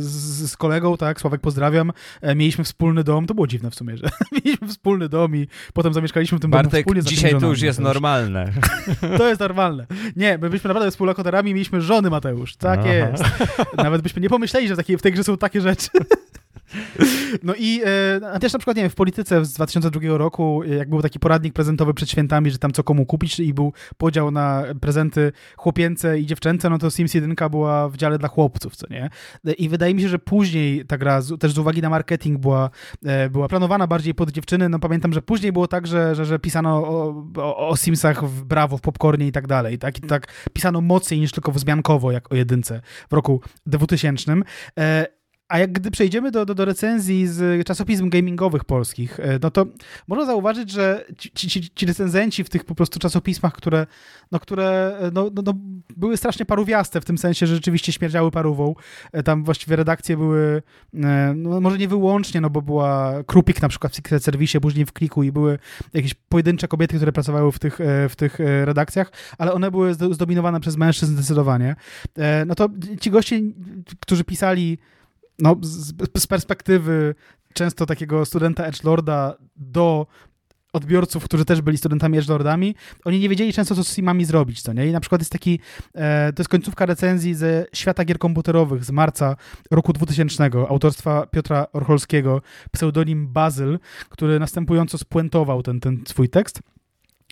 z, z kolegą, tak, Sławek pozdrawiam, mieliśmy wspólny dom, to było dziwne w sumie, że mieliśmy wspólny dom i potem zamieszkaliśmy w tym Bartek, domu wspólnie. dzisiaj to już jest normalne. To jest normalne. Nie, my byliśmy naprawdę współlokatorami mieliśmy żony, Mateusz. Tak Aha. jest. Nawet byśmy nie pomyśleli, że w, takiej, w tej grze są takie rzeczy. No i e, też na przykład, nie wiem, w polityce z 2002 roku, jak był taki poradnik prezentowy przed świętami, że tam co komu kupić i był podział na prezenty chłopięce i dziewczęce, no to Sims 1 była w dziale dla chłopców, co nie? I wydaje mi się, że później ta gra, też z uwagi na marketing była, e, była planowana bardziej pod dziewczyny, no pamiętam, że później było tak, że, że, że pisano o, o, o Simsach w Brawo, w Popcornie i tak dalej, tak? I tak pisano mocniej niż tylko wzmiankowo, jak o jedynce w roku 2000. E, a jak gdy przejdziemy do, do, do recenzji z czasopism gamingowych polskich, e, no to można zauważyć, że ci, ci, ci recenzenci w tych po prostu czasopismach, które, no, które e, no, no, no, były strasznie parówiaste, w tym sensie, że rzeczywiście śmierdziały parówą. E, tam właściwie redakcje były, no, może nie wyłącznie, no bo była Krupik na przykład w Secret Service, później w Kliku i były jakieś pojedyncze kobiety, które pracowały w tych, w tych redakcjach, ale one były zdominowane przez mężczyzn zdecydowanie. No to ci goście, którzy pisali no, z, z perspektywy często takiego studenta edgelorda do odbiorców, którzy też byli studentami edgelordami, oni nie wiedzieli często, co z simami zrobić, co nie? I na przykład jest taki, e, to jest końcówka recenzji ze Świata Gier Komputerowych z marca roku 2000, autorstwa Piotra Orcholskiego, pseudonim Bazyl, który następująco spuentował ten, ten swój tekst.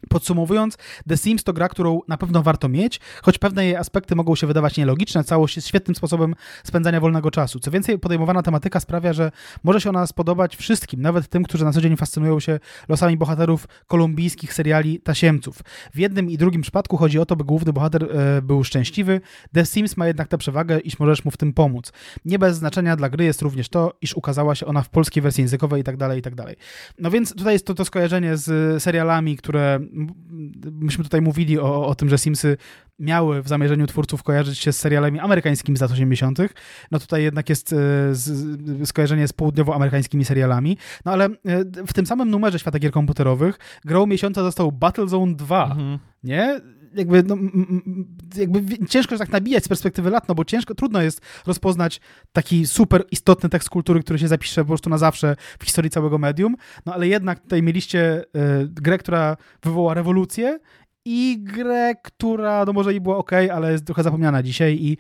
Podsumowując, The Sims to gra, którą na pewno warto mieć, choć pewne jej aspekty mogą się wydawać nielogiczne, całość jest świetnym sposobem spędzania wolnego czasu. Co więcej, podejmowana tematyka sprawia, że może się ona spodobać wszystkim, nawet tym, którzy na co dzień fascynują się losami bohaterów kolumbijskich seriali tasiemców. W jednym i drugim przypadku chodzi o to, by główny bohater e, był szczęśliwy. The Sims ma jednak tę przewagę, iż możesz mu w tym pomóc. Nie bez znaczenia dla gry jest również to, iż ukazała się ona w polskiej wersji językowej i tak dalej, i tak. No więc tutaj jest to, to skojarzenie z serialami, które myśmy tutaj mówili o, o tym, że Simsy miały w zamierzeniu twórców kojarzyć się z serialami amerykańskimi z lat 80., no tutaj jednak jest e, z, skojarzenie z południowoamerykańskimi serialami. No ale e, w tym samym numerze Świata Gier Komputerowych grą miesiąca został Battlezone 2, mhm. nie? Jakby, no, jakby ciężko tak nabijać z perspektywy lat, no bo ciężko, trudno jest rozpoznać taki super istotny tekst kultury, który się zapisze po prostu na zawsze w historii całego medium, no ale jednak tutaj mieliście y, grę, która wywoła rewolucję i grę, która no może i była ok, ale jest trochę zapomniana dzisiaj i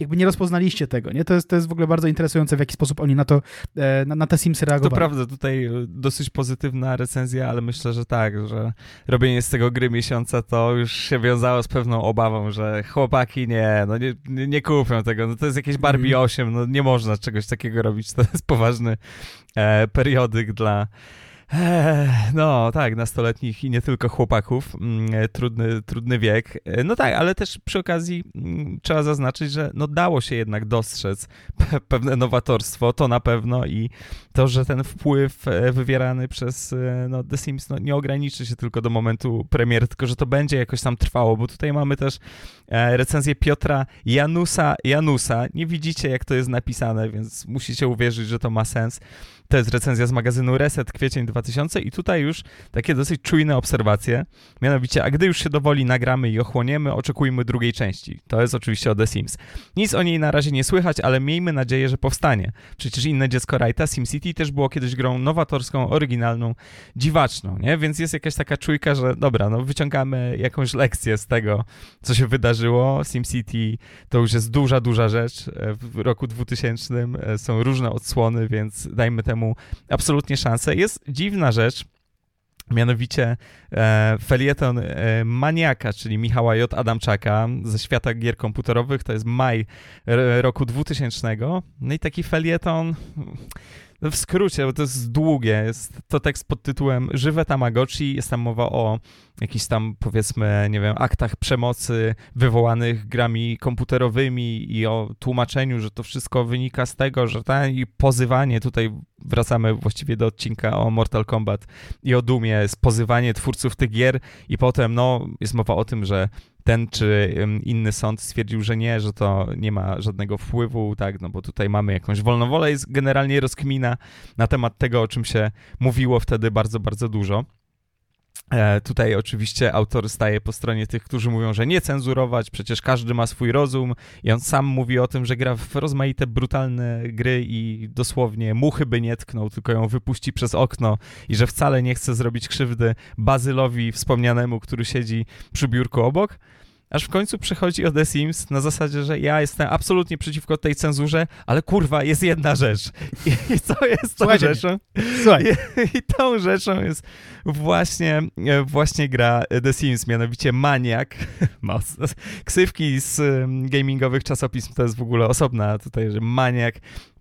jakby nie rozpoznaliście tego, nie? To jest, to jest w ogóle bardzo interesujące, w jaki sposób oni na to, e, na, na te Simsy reagowali. To prawda, tutaj e, dosyć pozytywna recenzja, ale myślę, że tak, że robienie z tego gry miesiąca to już się wiązało z pewną obawą, że chłopaki nie, no nie, nie kupią tego, no to jest jakieś Barbie 8, mhm. no nie można czegoś takiego robić, to jest poważny e, periodyk dla no tak, nastoletnich i nie tylko chłopaków, mm, e, trudny, trudny wiek. E, no tak, ale też przy okazji mm, trzeba zaznaczyć, że no dało się jednak dostrzec pewne nowatorstwo, to na pewno i to, że ten wpływ e, wywierany przez no, The Sims no, nie ograniczy się tylko do momentu premiery, tylko że to będzie jakoś tam trwało, bo tutaj mamy też recenzję Piotra Janusa Janusa. Nie widzicie, jak to jest napisane, więc musicie uwierzyć, że to ma sens. To jest recenzja z magazynu Reset, kwiecień 2000 i tutaj już takie dosyć czujne obserwacje, mianowicie, a gdy już się dowoli nagramy i ochłoniemy, oczekujmy drugiej części. To jest oczywiście o The Sims. Nic o niej na razie nie słychać, ale miejmy nadzieję, że powstanie. Przecież inne dziecko Wrighta, SimCity też było kiedyś grą nowatorską, oryginalną, dziwaczną, nie? Więc jest jakaś taka czujka, że dobra, no wyciągamy jakąś lekcję z tego, co się wydarzyło. SimCity to już jest duża, duża rzecz. E, w roku 2000 e, są różne odsłony, więc dajmy temu absolutnie szansę. Jest dziwna rzecz, Mianowicie e, felieton e, Maniaka, czyli Michała J. Adamczaka ze świata gier komputerowych, to jest maj roku 2000. No i taki felieton no w skrócie, bo to jest długie, jest to tekst pod tytułem Żywe Tamagotchi, jest tam mowa o jakichś tam, powiedzmy, nie wiem, aktach przemocy wywołanych grami komputerowymi i o tłumaczeniu, że to wszystko wynika z tego, że ten i pozywanie, tutaj wracamy właściwie do odcinka o Mortal Kombat i o Dumie, pozywanie twórców tych gier i potem, no, jest mowa o tym, że ten czy inny sąd stwierdził, że nie, że to nie ma żadnego wpływu, tak, no bo tutaj mamy jakąś wolną wolę, jest generalnie rozkmina na temat tego, o czym się mówiło wtedy bardzo, bardzo dużo. E, tutaj oczywiście autor staje po stronie tych, którzy mówią, że nie cenzurować, przecież każdy ma swój rozum i on sam mówi o tym, że gra w rozmaite brutalne gry i dosłownie muchy by nie tknął, tylko ją wypuści przez okno i że wcale nie chce zrobić krzywdy Bazylowi wspomnianemu, który siedzi przy biurku obok. Aż w końcu przychodzi o The Sims na zasadzie, że ja jestem absolutnie przeciwko tej cenzurze, ale kurwa, jest jedna rzecz. I, co jest tą Słuchajcie, rzeczą? I, I, tą rzeczą jest właśnie, e, właśnie gra The Sims, mianowicie Maniak. Ksywki z gamingowych czasopism to jest w ogóle osobna tutaj, że Maniak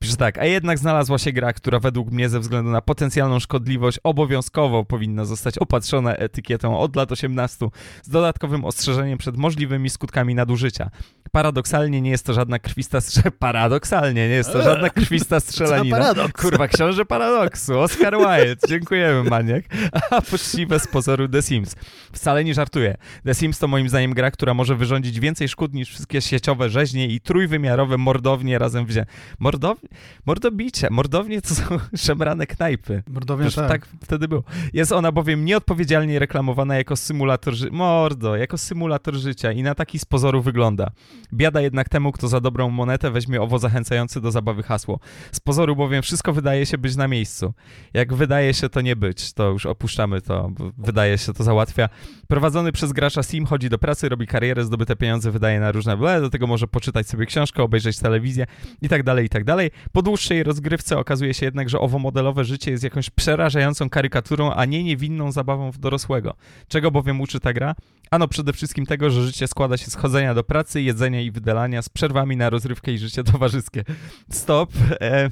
Pisze tak, a jednak znalazła się gra, która według mnie ze względu na potencjalną szkodliwość obowiązkowo powinna zostać opatrzona etykietą od lat 18 z dodatkowym ostrzeżeniem przed możliwymi skutkami nadużycia. Paradoksalnie nie jest to żadna krwista strzelanina. Paradoksalnie nie jest to żadna krwista strzelanina. paradoks. Kurwa, książę paradoksu. Oscar Wilde. Dziękujemy, maniak. A poczciwe z pozoru The Sims. Wcale nie żartuję. The Sims to moim zdaniem gra, która może wyrządzić więcej szkód niż wszystkie sieciowe rzeźnie i trójwymiarowe mordownie razem wzięte. Mordownie? Mordobicie. Mordownie to są szemrane knajpy. Mordownie tak. tak wtedy było. Jest ona bowiem nieodpowiedzialnie reklamowana jako symulator życia. Mordo, jako symulator życia i na taki z pozoru wygląda. Biada jednak temu, kto za dobrą monetę weźmie owo zachęcające do zabawy hasło. Z pozoru bowiem wszystko wydaje się być na miejscu. Jak wydaje się to nie być, to już opuszczamy to, wydaje się to załatwia. Prowadzony przez gracza Sim chodzi do pracy, robi karierę, zdobyte pieniądze wydaje na różne ble, do tego może poczytać sobie książkę, obejrzeć telewizję i tak dalej, i tak dalej. Po dłuższej rozgrywce okazuje się jednak, że owo modelowe życie jest jakąś przerażającą karykaturą, a nie niewinną zabawą w dorosłego. Czego bowiem uczy ta gra? Ano przede wszystkim tego, że życie składa się z chodzenia do pracy, jedzenia i wydalania z przerwami na rozrywkę i życie towarzyskie. Stop. E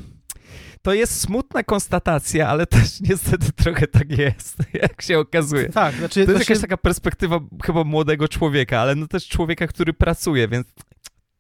to jest smutna konstatacja, ale też niestety trochę tak jest, jak się okazuje. Tak, znaczy... To jest znaczy... jakaś taka perspektywa chyba młodego człowieka, ale no też człowieka, który pracuje, więc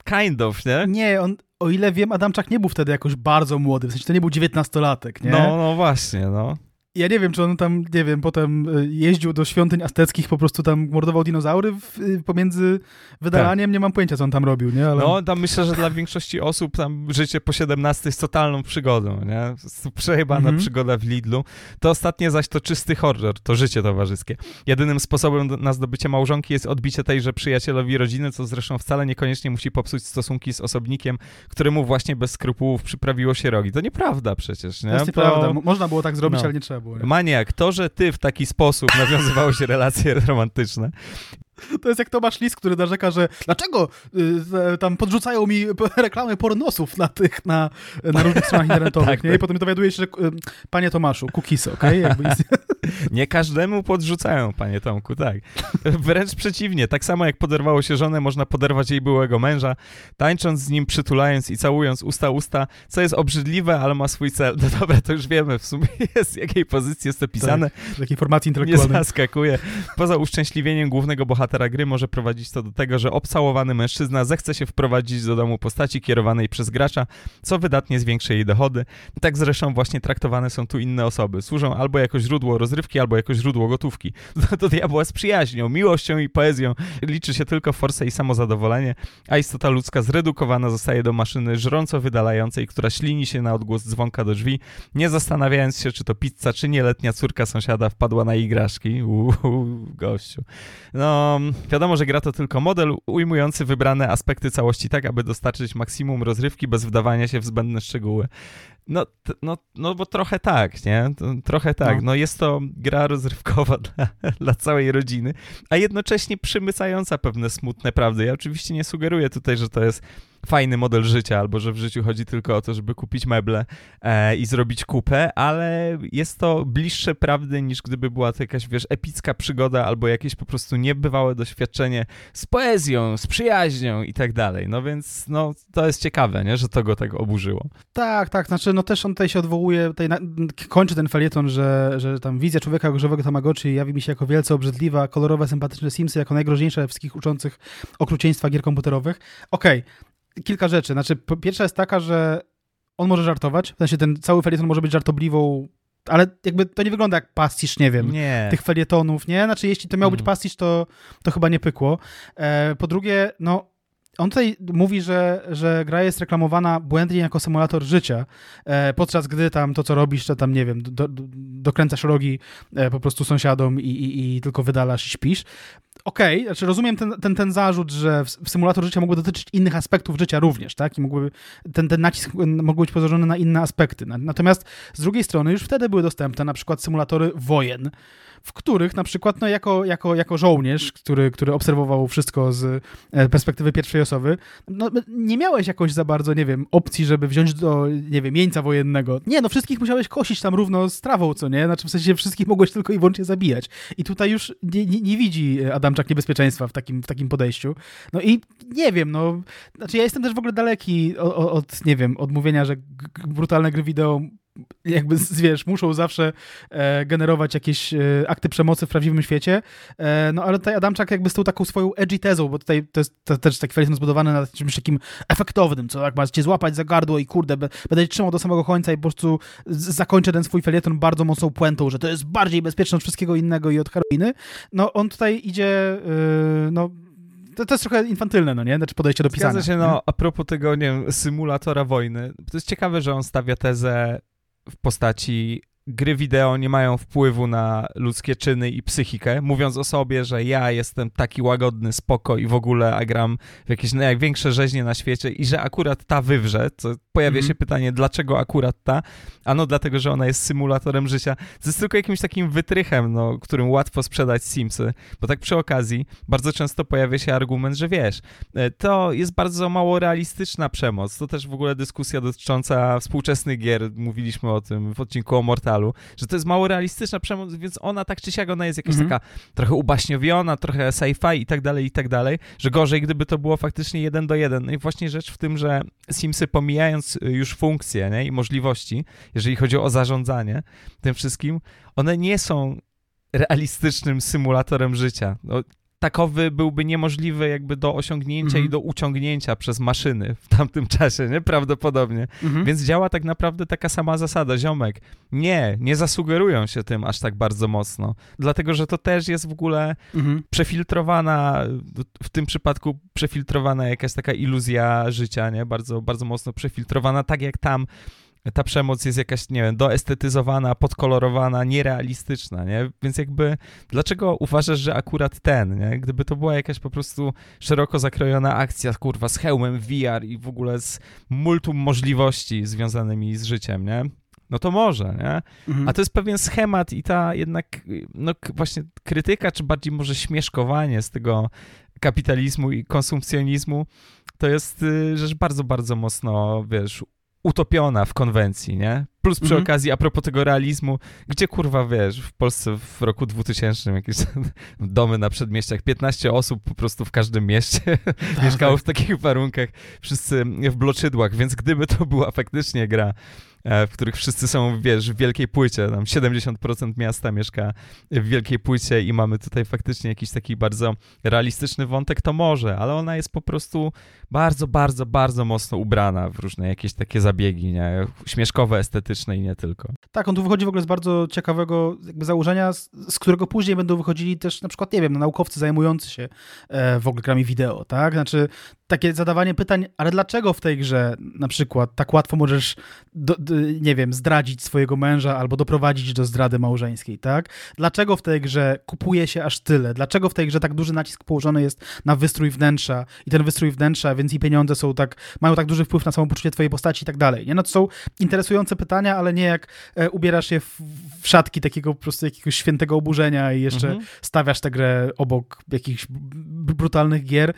kind of, nie? Nie, on, o ile wiem, Adamczak nie był wtedy jakoś bardzo młody, w sensie to nie był dziewiętnastolatek, nie? No, no właśnie, no. Ja nie wiem, czy on tam, nie wiem, potem e, jeździł do świątyń azteckich, po prostu tam mordował dinozaury w, e, pomiędzy wydalaniem, tak. nie mam pojęcia, co on tam robił, nie? Ale... No, tam myślę, że dla większości osób tam życie po 17 jest totalną przygodą, nie? Przejebana mhm. przygoda w Lidlu. To ostatnie zaś to czysty horror, to życie towarzyskie. Jedynym sposobem na zdobycie małżonki jest odbicie tejże przyjacielowi rodziny, co zresztą wcale niekoniecznie musi popsuć stosunki z osobnikiem, któremu właśnie bez skrupułów przyprawiło się rogi. To nieprawda przecież, nie? To jest nieprawda. Można było tak zrobić, no. ale nie trzeba było. Nie? Maniak, to, że ty w taki sposób nawiązywały się relacje romantyczne, to jest jak Tomasz Lis, który narzeka, że dlaczego y, tam podrzucają mi reklamy pornosów na tych, na, na różnych stronach internetowych, tak, nie? Tak. I potem dowiaduje się, że y, panie Tomaszu, cookiesy, okej? Okay? nie każdemu podrzucają, panie Tomku, tak. Wręcz przeciwnie, tak samo jak poderwało się żonę, można poderwać jej byłego męża, tańcząc z nim, przytulając i całując usta usta, co jest obrzydliwe, ale ma swój cel. No dobra, to już wiemy w sumie, z jakiej pozycji jest to pisane. Tak, z jakiej formacji intelektualnej. Nie zaskakuje. Poza uszczęśliwieniem głównego bohatera bohatera gry może prowadzić to do tego, że obcałowany mężczyzna zechce się wprowadzić do domu postaci kierowanej przez gracza, co wydatnie zwiększy jej dochody. Tak zresztą właśnie traktowane są tu inne osoby. Służą albo jako źródło rozrywki, albo jako źródło gotówki. To, diabła z przyjaźnią, miłością i poezją liczy się tylko forsa i samozadowolenie, a istota ludzka zredukowana zostaje do maszyny żrąco wydalającej, która ślini się na odgłos dzwonka do drzwi, nie zastanawiając się, czy to pizza, czy nieletnia córka sąsiada wpadła na igraszki. Uuu, gościu. No, wiadomo, że gra to tylko model ujmujący wybrane aspekty całości tak, aby dostarczyć maksimum rozrywki bez wdawania się w zbędne szczegóły. No, no, no bo trochę tak, nie? Trochę tak. No, no jest to gra rozrywkowa dla, dla, całej rodziny, a jednocześnie przymycająca pewne smutne prawdy. Ja oczywiście nie sugeruję tutaj, że to jest fajny model życia, albo że w życiu chodzi tylko o to, żeby kupić meble e, i zrobić kupę, ale jest to bliższe prawdy niż gdyby była to jakaś, wiesz, epicka przygoda albo jakieś po prostu niebywałe doświadczenie z poezją, z przyjaźnią i tak dalej. No więc, no, to jest ciekawe, nie, że to go tak oburzyło. Tak, tak, znaczy, no też on tutaj się odwołuje, tutaj na, kończy ten felieton, że, że tam wizja człowieka żywego Tamagotchi jawi mi się jako wielce obrzydliwa, kolorowe, sympatyczne Simsy jako najgroźniejsze wszystkich uczących okrucieństwa gier komputerowych. Okej, okay kilka rzeczy. Znaczy, pierwsza jest taka, że on może żartować, w sensie ten cały felieton może być żartobliwą ale jakby to nie wygląda jak pastisz, nie wiem, nie. tych felietonów, nie? Znaczy, jeśli to miał być pastisz, to, to chyba nie pykło. E, po drugie, no, on tutaj mówi, że, że gra jest reklamowana błędnie jako symulator życia, e, podczas gdy tam to, co robisz, to tam, nie wiem, do, do, dokręcasz rogi e, po prostu sąsiadom i, i, i tylko wydalasz i śpisz okej, okay, znaczy rozumiem ten, ten, ten zarzut, że w, symulator życia mógłby dotyczyć innych aspektów życia również, tak? I mógłby, ten, ten nacisk mógł być położony na inne aspekty. Natomiast z drugiej strony już wtedy były dostępne na przykład symulatory wojen, w których na przykład no, jako, jako, jako żołnierz, który, który obserwował wszystko z e, perspektywy pierwszej osoby, no, nie miałeś jakoś za bardzo, nie wiem, opcji, żeby wziąć do, nie wiem, jeńca wojennego. Nie, no wszystkich musiałeś kosić tam równo z trawą, co nie? Znaczy w sensie wszystkich mogłeś tylko i wyłącznie zabijać. I tutaj już nie, nie, nie widzi Adamczak niebezpieczeństwa w takim, w takim podejściu. No i nie wiem, no, znaczy ja jestem też w ogóle daleki od, od nie wiem, od mówienia, że brutalne gry wideo jakby, wiesz, muszą zawsze e, generować jakieś e, akty przemocy w prawdziwym świecie, e, no ale tutaj Adamczak jakby z tą taką swoją edgy tezą, bo tutaj to jest to, też taki felieton zbudowany na czymś takim efektownym, co jak ma cię złapać za gardło i kurde, będę trzymał do samego końca i po prostu zakończę ten swój felieton bardzo mocną puentą, że to jest bardziej bezpieczne od wszystkiego innego i od heroiny. No on tutaj idzie, e, no to, to, jest trochę infantylne, no nie? Znaczy podejście do pisania. Zgadza się, no, a propos tego, nie wiem, symulatora wojny, to jest ciekawe, że on stawia tezę w postaci gry wideo nie mają wpływu na ludzkie czyny i psychikę, mówiąc o sobie, że ja jestem taki łagodny, spoko i w ogóle, a gram w jakieś największe rzeźnie na świecie i że akurat ta wywrze, to pojawia mm -hmm. się pytanie, dlaczego akurat ta? Ano dlatego, że ona jest symulatorem życia. To jest tylko jakimś takim wytrychem, no, którym łatwo sprzedać Simsy, bo tak przy okazji bardzo często pojawia się argument, że wiesz, e, to jest bardzo mało realistyczna przemoc. To też w ogóle dyskusja dotycząca współczesnych gier, mówiliśmy o tym w odcinku o Mortal że to jest mało realistyczna przemoc, więc ona tak czy siak, ona jest jakaś mhm. taka trochę ubaśniowiona, trochę sci-fi i tak dalej, i tak dalej, że gorzej, gdyby to było faktycznie jeden do jeden. No i właśnie rzecz w tym, że Simsy pomijając y, już funkcje nie, i możliwości, jeżeli chodzi o zarządzanie tym wszystkim, one nie są realistycznym symulatorem życia. No, takowy byłby niemożliwy jakby do osiągnięcia i mhm. do uciągnięcia przez maszyny w tamtym czasie, nie? Prawdopodobnie. Mhm. Więc działa tak naprawdę taka sama zasada. Ziomek, nie, nie zasugerują się tym aż tak bardzo mocno. Dlatego, że to też jest w ogóle mhm. przefiltrowana, w tym przypadku przefiltrowana jakaś taka iluzja życia, nie? Bardzo, bardzo mocno przefiltrowana, tak jak tam ta przemoc jest jakaś, nie wiem, doestetyzowana, podkolorowana, nierealistyczna, nie? Więc jakby, dlaczego uważasz, że akurat ten, nie? Gdyby to była jakaś po prostu szeroko zakrojona akcja, kurwa, z hełmem VR i w ogóle z multum możliwości związanymi z życiem, nie? No to może, nie? Mhm. A to jest pewien schemat i ta jednak, no właśnie krytyka, czy bardziej może śmieszkowanie z tego kapitalizmu i konsumpcjonizmu, to jest y, rzecz bardzo, bardzo mocno, wiesz, utopiona w konwencji, nie? Plus przy mhm. okazji, a propos tego realizmu, gdzie kurwa, wiesz, w Polsce w roku 2000 jakieś domy na przedmieściach, 15 osób po prostu w każdym mieście tak, mieszkało w takich warunkach, wszyscy w bloczydłach, więc gdyby to była faktycznie gra w których wszyscy są, wiesz, w wielkiej płycie, tam 70% miasta mieszka w wielkiej płycie i mamy tutaj faktycznie jakiś taki bardzo realistyczny wątek, to może, ale ona jest po prostu bardzo, bardzo, bardzo mocno ubrana w różne jakieś takie zabiegi, nie? Śmieszkowe, estetyczne i nie tylko. Tak, on tu wychodzi w ogóle z bardzo ciekawego jakby założenia, z, z którego później będą wychodzili też na przykład, nie wiem, naukowcy zajmujący się e, w ogóle grami wideo, tak? Znaczy takie zadawanie pytań, ale dlaczego w tej grze na przykład tak łatwo możesz, do, do, nie wiem, zdradzić swojego męża albo doprowadzić do zdrady małżeńskiej, tak? Dlaczego w tej grze kupuje się aż tyle? Dlaczego w tej grze tak duży nacisk położony jest na wystrój wnętrza i ten wystrój wnętrza, więc i pieniądze są tak, mają tak duży wpływ na samopoczucie twojej postaci i tak dalej, nie? No to są interesujące pytania, ale nie jak e, ubierasz je w, w, szatki takiego po prostu jakiegoś świętego oburzenia i jeszcze mhm. stawiasz tę grę obok jakichś brutalnych gier,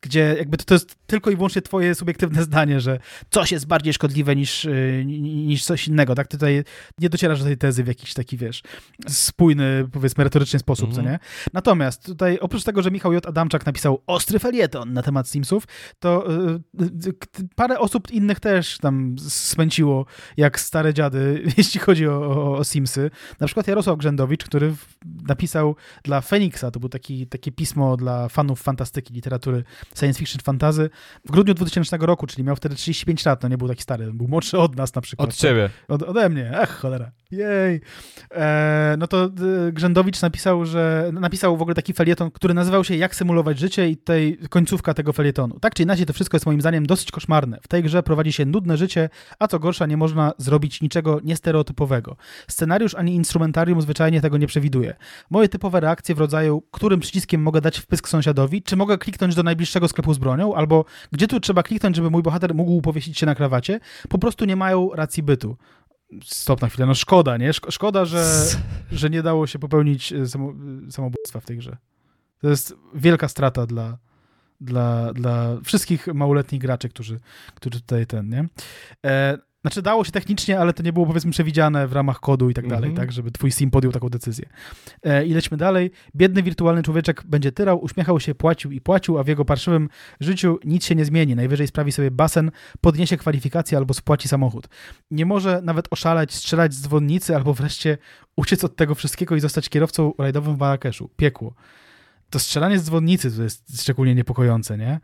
gdzie jakby to, to jest tylko i wyłącznie twoje subiektywne zdanie, że coś jest bardziej szkodliwe niż, y, niż coś innego, tak? Tutaj nie docierasz do tej tezy w jakiś taki, wiesz, spójny, powiedzmy, merytoryczny sposób, mm. co mhm. nie? Natomiast tutaj, oprócz tego, że Michał J. Adamczak napisał ostry felieton na temat Simsów, to y, y, parę osób innych też tam spęciło jak stare dziady, jeśli chodzi o, o, o Simsy. Na przykład Jarosław Grzędowicz, który napisał dla Feniksa, to był taki, takie pismo dla fanów fantastyki, literatury science fiction fantazy w grudniu 2000 roku, czyli miał wtedy 35 lat, no nie był taki stary, był młodszy od nas na przykład. Od ciebie. Od, ode mnie, ach cholera. Jej. E, no to y, Grzędowicz napisał, że napisał w ogóle taki felieton, który nazywał się Jak symulować życie i tutaj końcówka tego felietonu. Tak czy inaczej to wszystko jest moim zdaniem dosyć koszmarne. W tej grze prowadzi się nudne życie, a co gorsza nie można zrobić niczego niestereotypowego. Scenariusz ani instrumentarium zwyczajnie tego nie przewiduje. Moje typowe reakcje w rodzaju, którym przyciskiem mogę dać wpysk sąsiadowi, czy mogę kliknąć do najbliższego sklepu z bronią, albo gdzie tu trzeba kliknąć, żeby mój bohater mógł powiesić się na krawacie, po prostu nie mają racji bytu. Stop na chwilę, no szkoda, nie? Szkoda, że, że nie dało się popełnić e, samobójstwa w tej grze. To jest wielka strata dla, dla, dla wszystkich małoletnich graczy, którzy, którzy tutaj ten, nie? E, znaczy dało się technicznie, ale to nie było powiedzmy przewidziane w ramach kodu i tak dalej, mhm. tak, żeby twój sim podjął taką decyzję. E, I lećmy dalej. Biedny wirtualny człowieczek będzie tyrał, uśmiechał się, płacił i płacił, a w jego parszywym życiu nic się nie zmieni. Najwyżej sprawi sobie basen, podniesie kwalifikacje albo spłaci samochód. Nie może nawet oszaleć, strzelać z dzwonnicy albo wreszcie uciec od tego wszystkiego i zostać kierowcą rajdowym w Marrakeszu. Piekło to strzelanie z dzwonnicy to jest szczególnie niepokojące, nie?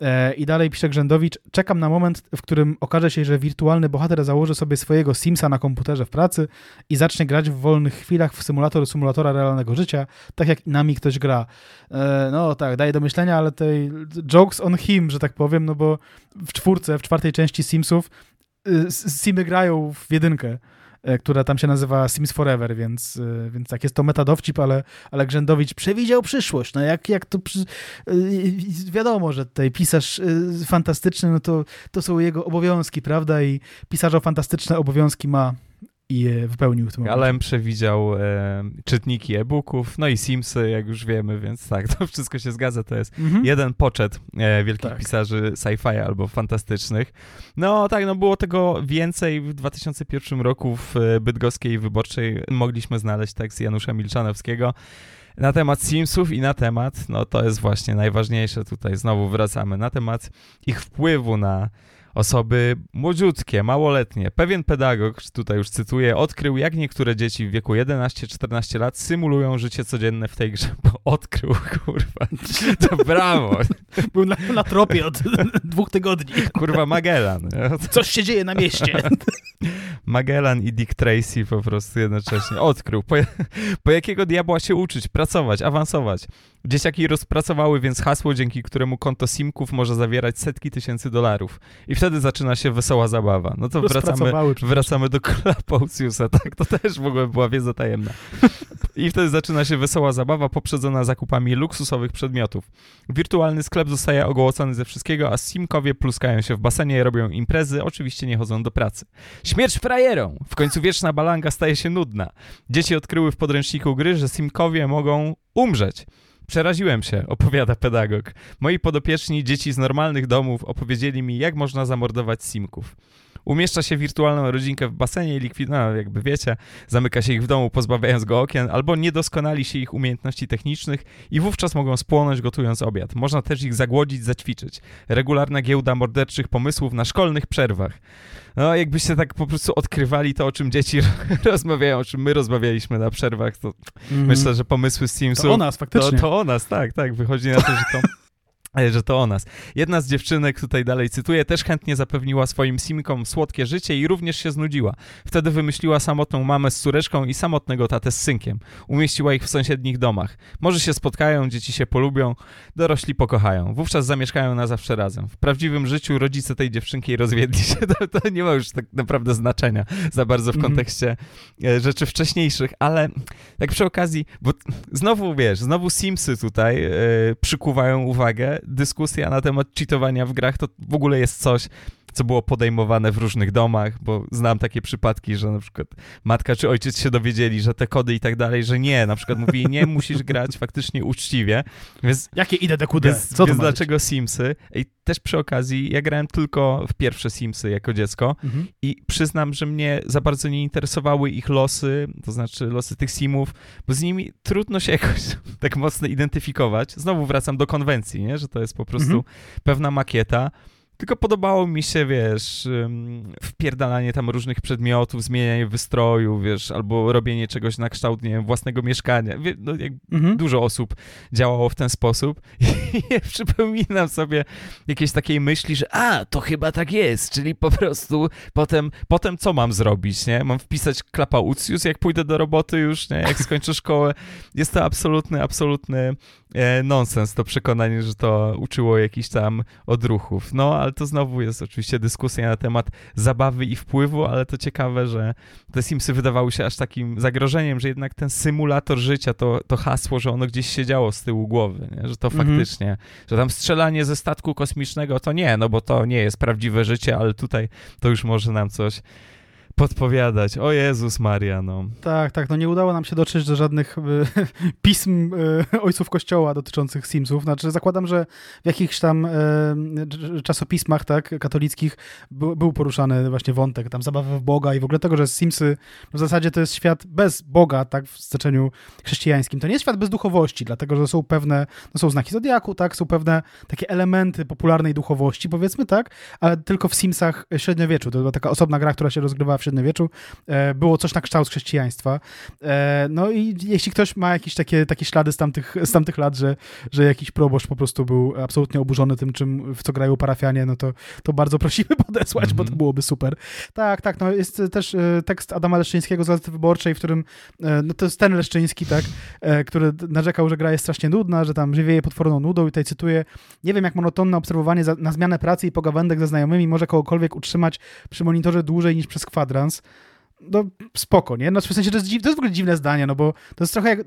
E, I dalej pisze Grzędowicz, czekam na moment, w którym okaże się, że wirtualny bohater założy sobie swojego Simsa na komputerze w pracy i zacznie grać w wolnych chwilach w symulator symulatora realnego życia, tak jak nami ktoś gra. E, no tak, daje do myślenia, ale tej jokes on him, że tak powiem, no bo w czwórce, w czwartej części Simsów y, Simy grają w jedynkę. E, która tam się nazywa Sims Forever, więc, e, więc tak, jest to metadowcip, ale, ale Grzędowicz przewidział przyszłość. No jak, jak to przy... E, wiadomo, że tutaj pisarz fantastyczny, no to, to są jego obowiązki, prawda? I pisarza fantastyczne obowiązki ma i je wypełnił w tym momencie. Alem przewidział e, czytniki e-booków, no i Simsy, jak już wiemy, więc tak, to wszystko się zgadza. To jest mhm. jeden poczet e, wielkich tak. pisarzy sci-fi albo fantastycznych. No tak, no było tego więcej. W 2001 roku w e, Bydgoskiej Wyborczej mogliśmy znaleźć tekst Janusza Milczanowskiego na temat Simsów i na temat, no to jest właśnie najważniejsze tutaj, znowu wracamy, na temat ich wpływu na osoby młodziutkie, małoletnie. Pewien pedagog, tutaj już cytuję, odkrył, jak niektóre dzieci w wieku 11-14 lat symulują życie codzienne w tej grze, bo odkrył, kurwa. To brawo. Był na, na tropie od dwóch tygodni. Kurwa, Magellan. Coś się dzieje na mieście. Magellan i Dick Tracy po prostu jednocześnie odkrył, po, po jakiego diabła się uczyć, pracować, awansować. Dzieciaki rozpracowały więc hasło, dzięki któremu konto simków może zawierać setki tysięcy dolarów. I wtedy zaczyna się wesoła zabawa. No to wracamy, wracamy do Clapausiusa, tak? To też w ogóle była wiedza tajemna. I wtedy zaczyna się wesoła zabawa poprzedzona zakupami luksusowych przedmiotów. Wirtualny sklep zostaje ogołocony ze wszystkiego, a simkowie pluskają się w basenie, robią imprezy, oczywiście nie chodzą do pracy. Śmierć frajerom! W końcu wieczna balanga staje się nudna. Dzieci odkryły w podręczniku gry, że simkowie mogą umrzeć. Przeraziłem się, opowiada pedagog. Moi podopieczni, dzieci z normalnych domów, opowiedzieli mi, jak można zamordować simków. Umieszcza się wirtualną rodzinkę w basenie i likwiduje, no, jakby wiecie, zamyka się ich w domu, pozbawiając go okien, albo nie doskonali się ich umiejętności technicznych i wówczas mogą spłonąć gotując obiad. Można też ich zagłodzić, zaćwiczyć. Regularna giełda morderczych pomysłów na szkolnych przerwach. No, jakbyście tak po prostu odkrywali to, o czym dzieci rozmawiają, o czym my rozmawialiśmy na przerwach, to mm. myślę, że pomysły z Teamsu... To o nas, faktycznie. To, to o nas, tak, tak. Wychodzi na to, że to że to o nas. Jedna z dziewczynek, tutaj dalej cytuję, też chętnie zapewniła swoim simkom słodkie życie i również się znudziła. Wtedy wymyśliła samotną mamę z córeczką i samotnego tatę z synkiem. Umieściła ich w sąsiednich domach. Może się spotkają, dzieci się polubią, dorośli pokochają. Wówczas zamieszkają na zawsze razem. W prawdziwym życiu rodzice tej dziewczynki rozwiedli się. To, to nie ma już tak naprawdę znaczenia za bardzo w mhm. kontekście mm. rzeczy wcześniejszych, ale tak przy okazji, bo znowu wiesz, znowu Simsy tutaj yy, przykuwają uwagę, dyskusja na temat cheatowania w grach to w ogóle jest coś, co było podejmowane w różnych domach, bo znam takie przypadki, że na przykład matka czy ojciec się dowiedzieli, że te kody i tak dalej, że nie, na przykład mówili, nie, musisz grać faktycznie uczciwie. Więc, Jakie idę DQD? Więc, Co więc dlaczego być? Simsy? I też przy okazji, ja grałem tylko w pierwsze Simsy jako dziecko mhm. i przyznam, że mnie za bardzo nie interesowały ich losy, to znaczy losy tych Simów, bo z nimi trudno się jakoś tak mocno identyfikować. Znowu wracam do konwencji, nie? że to jest po prostu mhm. pewna makieta, tylko podobało mi się, wiesz, wpierdalanie tam różnych przedmiotów, zmienianie wystroju, wiesz, albo robienie czegoś na kształt, nie wiem, własnego mieszkania. No, mhm. Dużo osób działało w ten sposób i przypominam sobie jakieś takiej myśli, że a, to chyba tak jest, czyli po prostu potem, potem co mam zrobić, nie? Mam wpisać klapaucjus, jak pójdę do roboty już, nie? Jak skończę szkołę. Jest to absolutny, absolutny nonsens, to przekonanie, że to uczyło jakichś tam odruchów. No, ale to znowu jest oczywiście dyskusja na temat zabawy i wpływu, ale to ciekawe, że te Simsy wydawały się aż takim zagrożeniem, że jednak ten symulator życia, to, to hasło, że ono gdzieś siedziało z tyłu głowy, nie? że to mhm. faktycznie, że tam strzelanie ze statku kosmicznego to nie, no bo to nie jest prawdziwe życie, ale tutaj to już może nam coś podpowiadać. O Jezus Maria, no. Tak, tak, no nie udało nam się dotrzeć do żadnych y, pism y, ojców kościoła dotyczących Simsów. Znaczy zakładam, że w jakichś tam y, czasopismach, tak, katolickich był poruszany właśnie wątek tam zabawy w Boga i w ogóle tego, że Simsy w zasadzie to jest świat bez Boga, tak, w znaczeniu chrześcijańskim. To nie jest świat bez duchowości, dlatego, że są pewne, no są znaki Zodiaku, tak, są pewne takie elementy popularnej duchowości, powiedzmy, tak, ale tylko w Simsach średniowieczu. To była taka osobna gra, która się rozgrywała w średniowieczu, e, było coś na kształt chrześcijaństwa. E, no i jeśli ktoś ma jakieś takie, takie ślady z tamtych, z tamtych lat, że, że jakiś proboszcz po prostu był absolutnie oburzony tym, czym, w co grają parafianie, no to, to bardzo prosimy podesłać, mm -hmm. bo to mhm. byłoby super. Tak, tak, no jest też e, tekst Adama Leszczyńskiego z Gazety Wyborczej, w którym, no to jest ten Leszczyński, tak, który narzekał, że gra jest strasznie nudna, że tam żywieje potworną nudą i tutaj cytuję, nie wiem jak monotonne obserwowanie za, na zmianę pracy i pogawędek ze znajomymi może kogokolwiek utrzymać przy monitorze dłużej niż przez kwadrans kwadrans, no spoko, nie? No w sensie to jest, dziw, to jest w ogóle dziwne zdanie, no bo to jest trochę jak,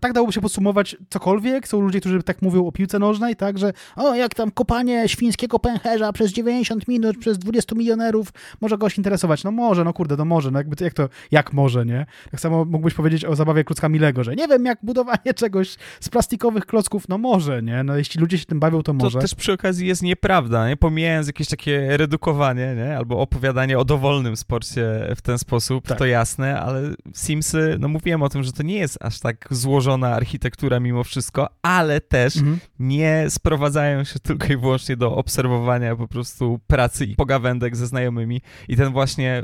tak dałoby się podsumować cokolwiek, są ludzie, którzy tak mówią o piłce nożnej, tak, że o, jak tam kopanie świńskiego pęcherza przez 90 minut, przez 20 milionerów może goś interesować, no może, no kurde, no może, no jakby, jak to, jak może, nie? Tak samo mógłbyś powiedzieć o zabawie klockami Lego, że nie wiem, jak budowanie czegoś z plastikowych klocków, no może, nie? No jeśli ludzie się tym bawią, to może. To też przy okazji jest nieprawda, nie? Pomijając jakieś takie redukowanie, nie? Albo opowiadanie o dowolnym sporcie w ten sposób, tak. to jasne, ale Simsy, no mówiłem o tym, że to nie jest aż tak złożona architektura mimo wszystko, ale też mhm. nie sprowadzają się tylko i wyłącznie do obserwowania po prostu pracy i pogawędek ze znajomymi i ten właśnie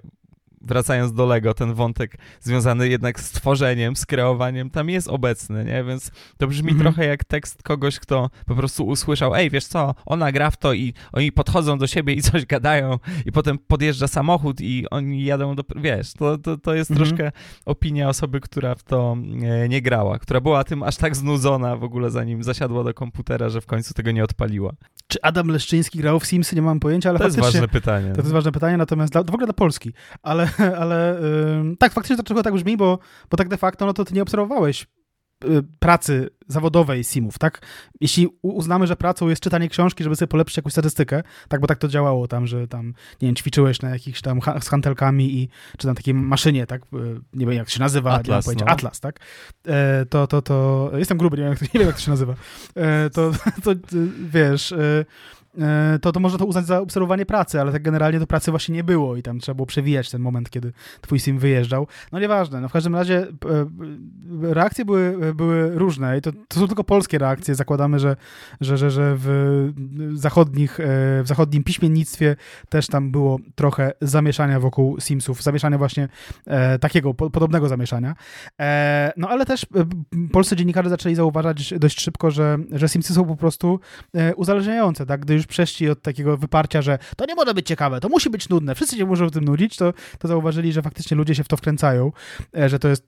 wracając do Lego, ten wątek związany jednak z tworzeniem, z kreowaniem, tam jest obecny, nie? Więc to brzmi mhm. trochę jak tekst kogoś, kto po prostu usłyszał, ej, wiesz co, ona gra w to i oni podchodzą do siebie i coś gadają i potem podjeżdża samochód i oni jadą do... Wiesz, to, to, to jest mhm. troszkę opinia osoby, która w to nie, nie grała, która była tym aż tak znudzona w ogóle zanim zasiadła do komputera, że w końcu tego nie odpaliła. Czy Adam Leszczyński grał w Simsy? Nie mam pojęcia, ale. To jest ważne pytanie. To jest ważne pytanie, natomiast dla, w ogóle dla Polski, ale ale yy, tak, faktycznie trochę tak brzmi, bo, bo tak de facto no to ty nie obserwowałeś y, pracy zawodowej simów, tak? Jeśli uznamy, że pracą jest czytanie książki, żeby sobie polepszyć jakąś statystykę, tak, bo tak to działało tam, że tam, nie wiem, ćwiczyłeś na jakichś tam z hantelkami i, czy na takiej maszynie, tak? Y, nie wiem, jak to się nazywa, Atlas, nie no. Atlas, tak? E, to, to, to, jestem gruby, nie wiem, jak to, nie wiem, jak to się nazywa. E, to, to, wiesz... E, e, to, to można to uznać za obserwowanie pracy, ale tak generalnie do pracy właśnie nie było i tam trzeba było przewijać ten moment, kiedy twój sim wyjeżdżał. No nieważne, no w każdym razie e, reakcje były, były różne i to, to są tylko polskie reakcje. Zakładamy, że, że, że, że w, zachodnich, e, w zachodnim piśmiennictwie też tam było trochę zamieszania wokół Simsów, zamieszania właśnie takiego, podobnego zamieszania. No ale też polscy dziennikarze zaczęli zauważać dość szybko, że, że Simsy są po prostu uzależniające, tak? Gdy już przeszli od takiego wyparcia, że to nie może być ciekawe, to musi być nudne, wszyscy się muszą w tym nudzić, to, to zauważyli, że faktycznie ludzie się w to wkręcają, e, że to jest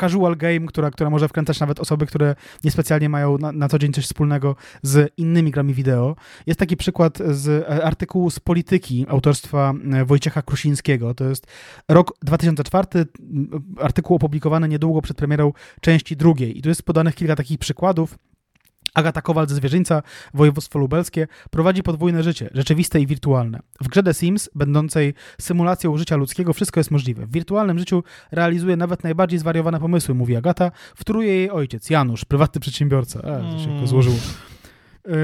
casual game, która, która może wkręcać nawet osoby, które niespecjalnie mają na, na co dzień coś wspólnego z innymi grami wideo. Jest taki przykład z e, artykułu z Polityki autorstwa e, Wojciecha Krusińskiego. To jest rok 2004, artykuł opublikowany niedługo przed premierą części drugiej. I tu jest podanych kilka takich przykładów Agata Kowal ze Zwierzyńca, województwo lubelskie, prowadzi podwójne życie, rzeczywiste i wirtualne. W grze The Sims, będącej symulacją życia ludzkiego, wszystko jest możliwe. W wirtualnym życiu realizuje nawet najbardziej zwariowane pomysły, mówi Agata, wtóruje jej ojciec, Janusz, prywatny przedsiębiorca. E, to się mm. złożyło.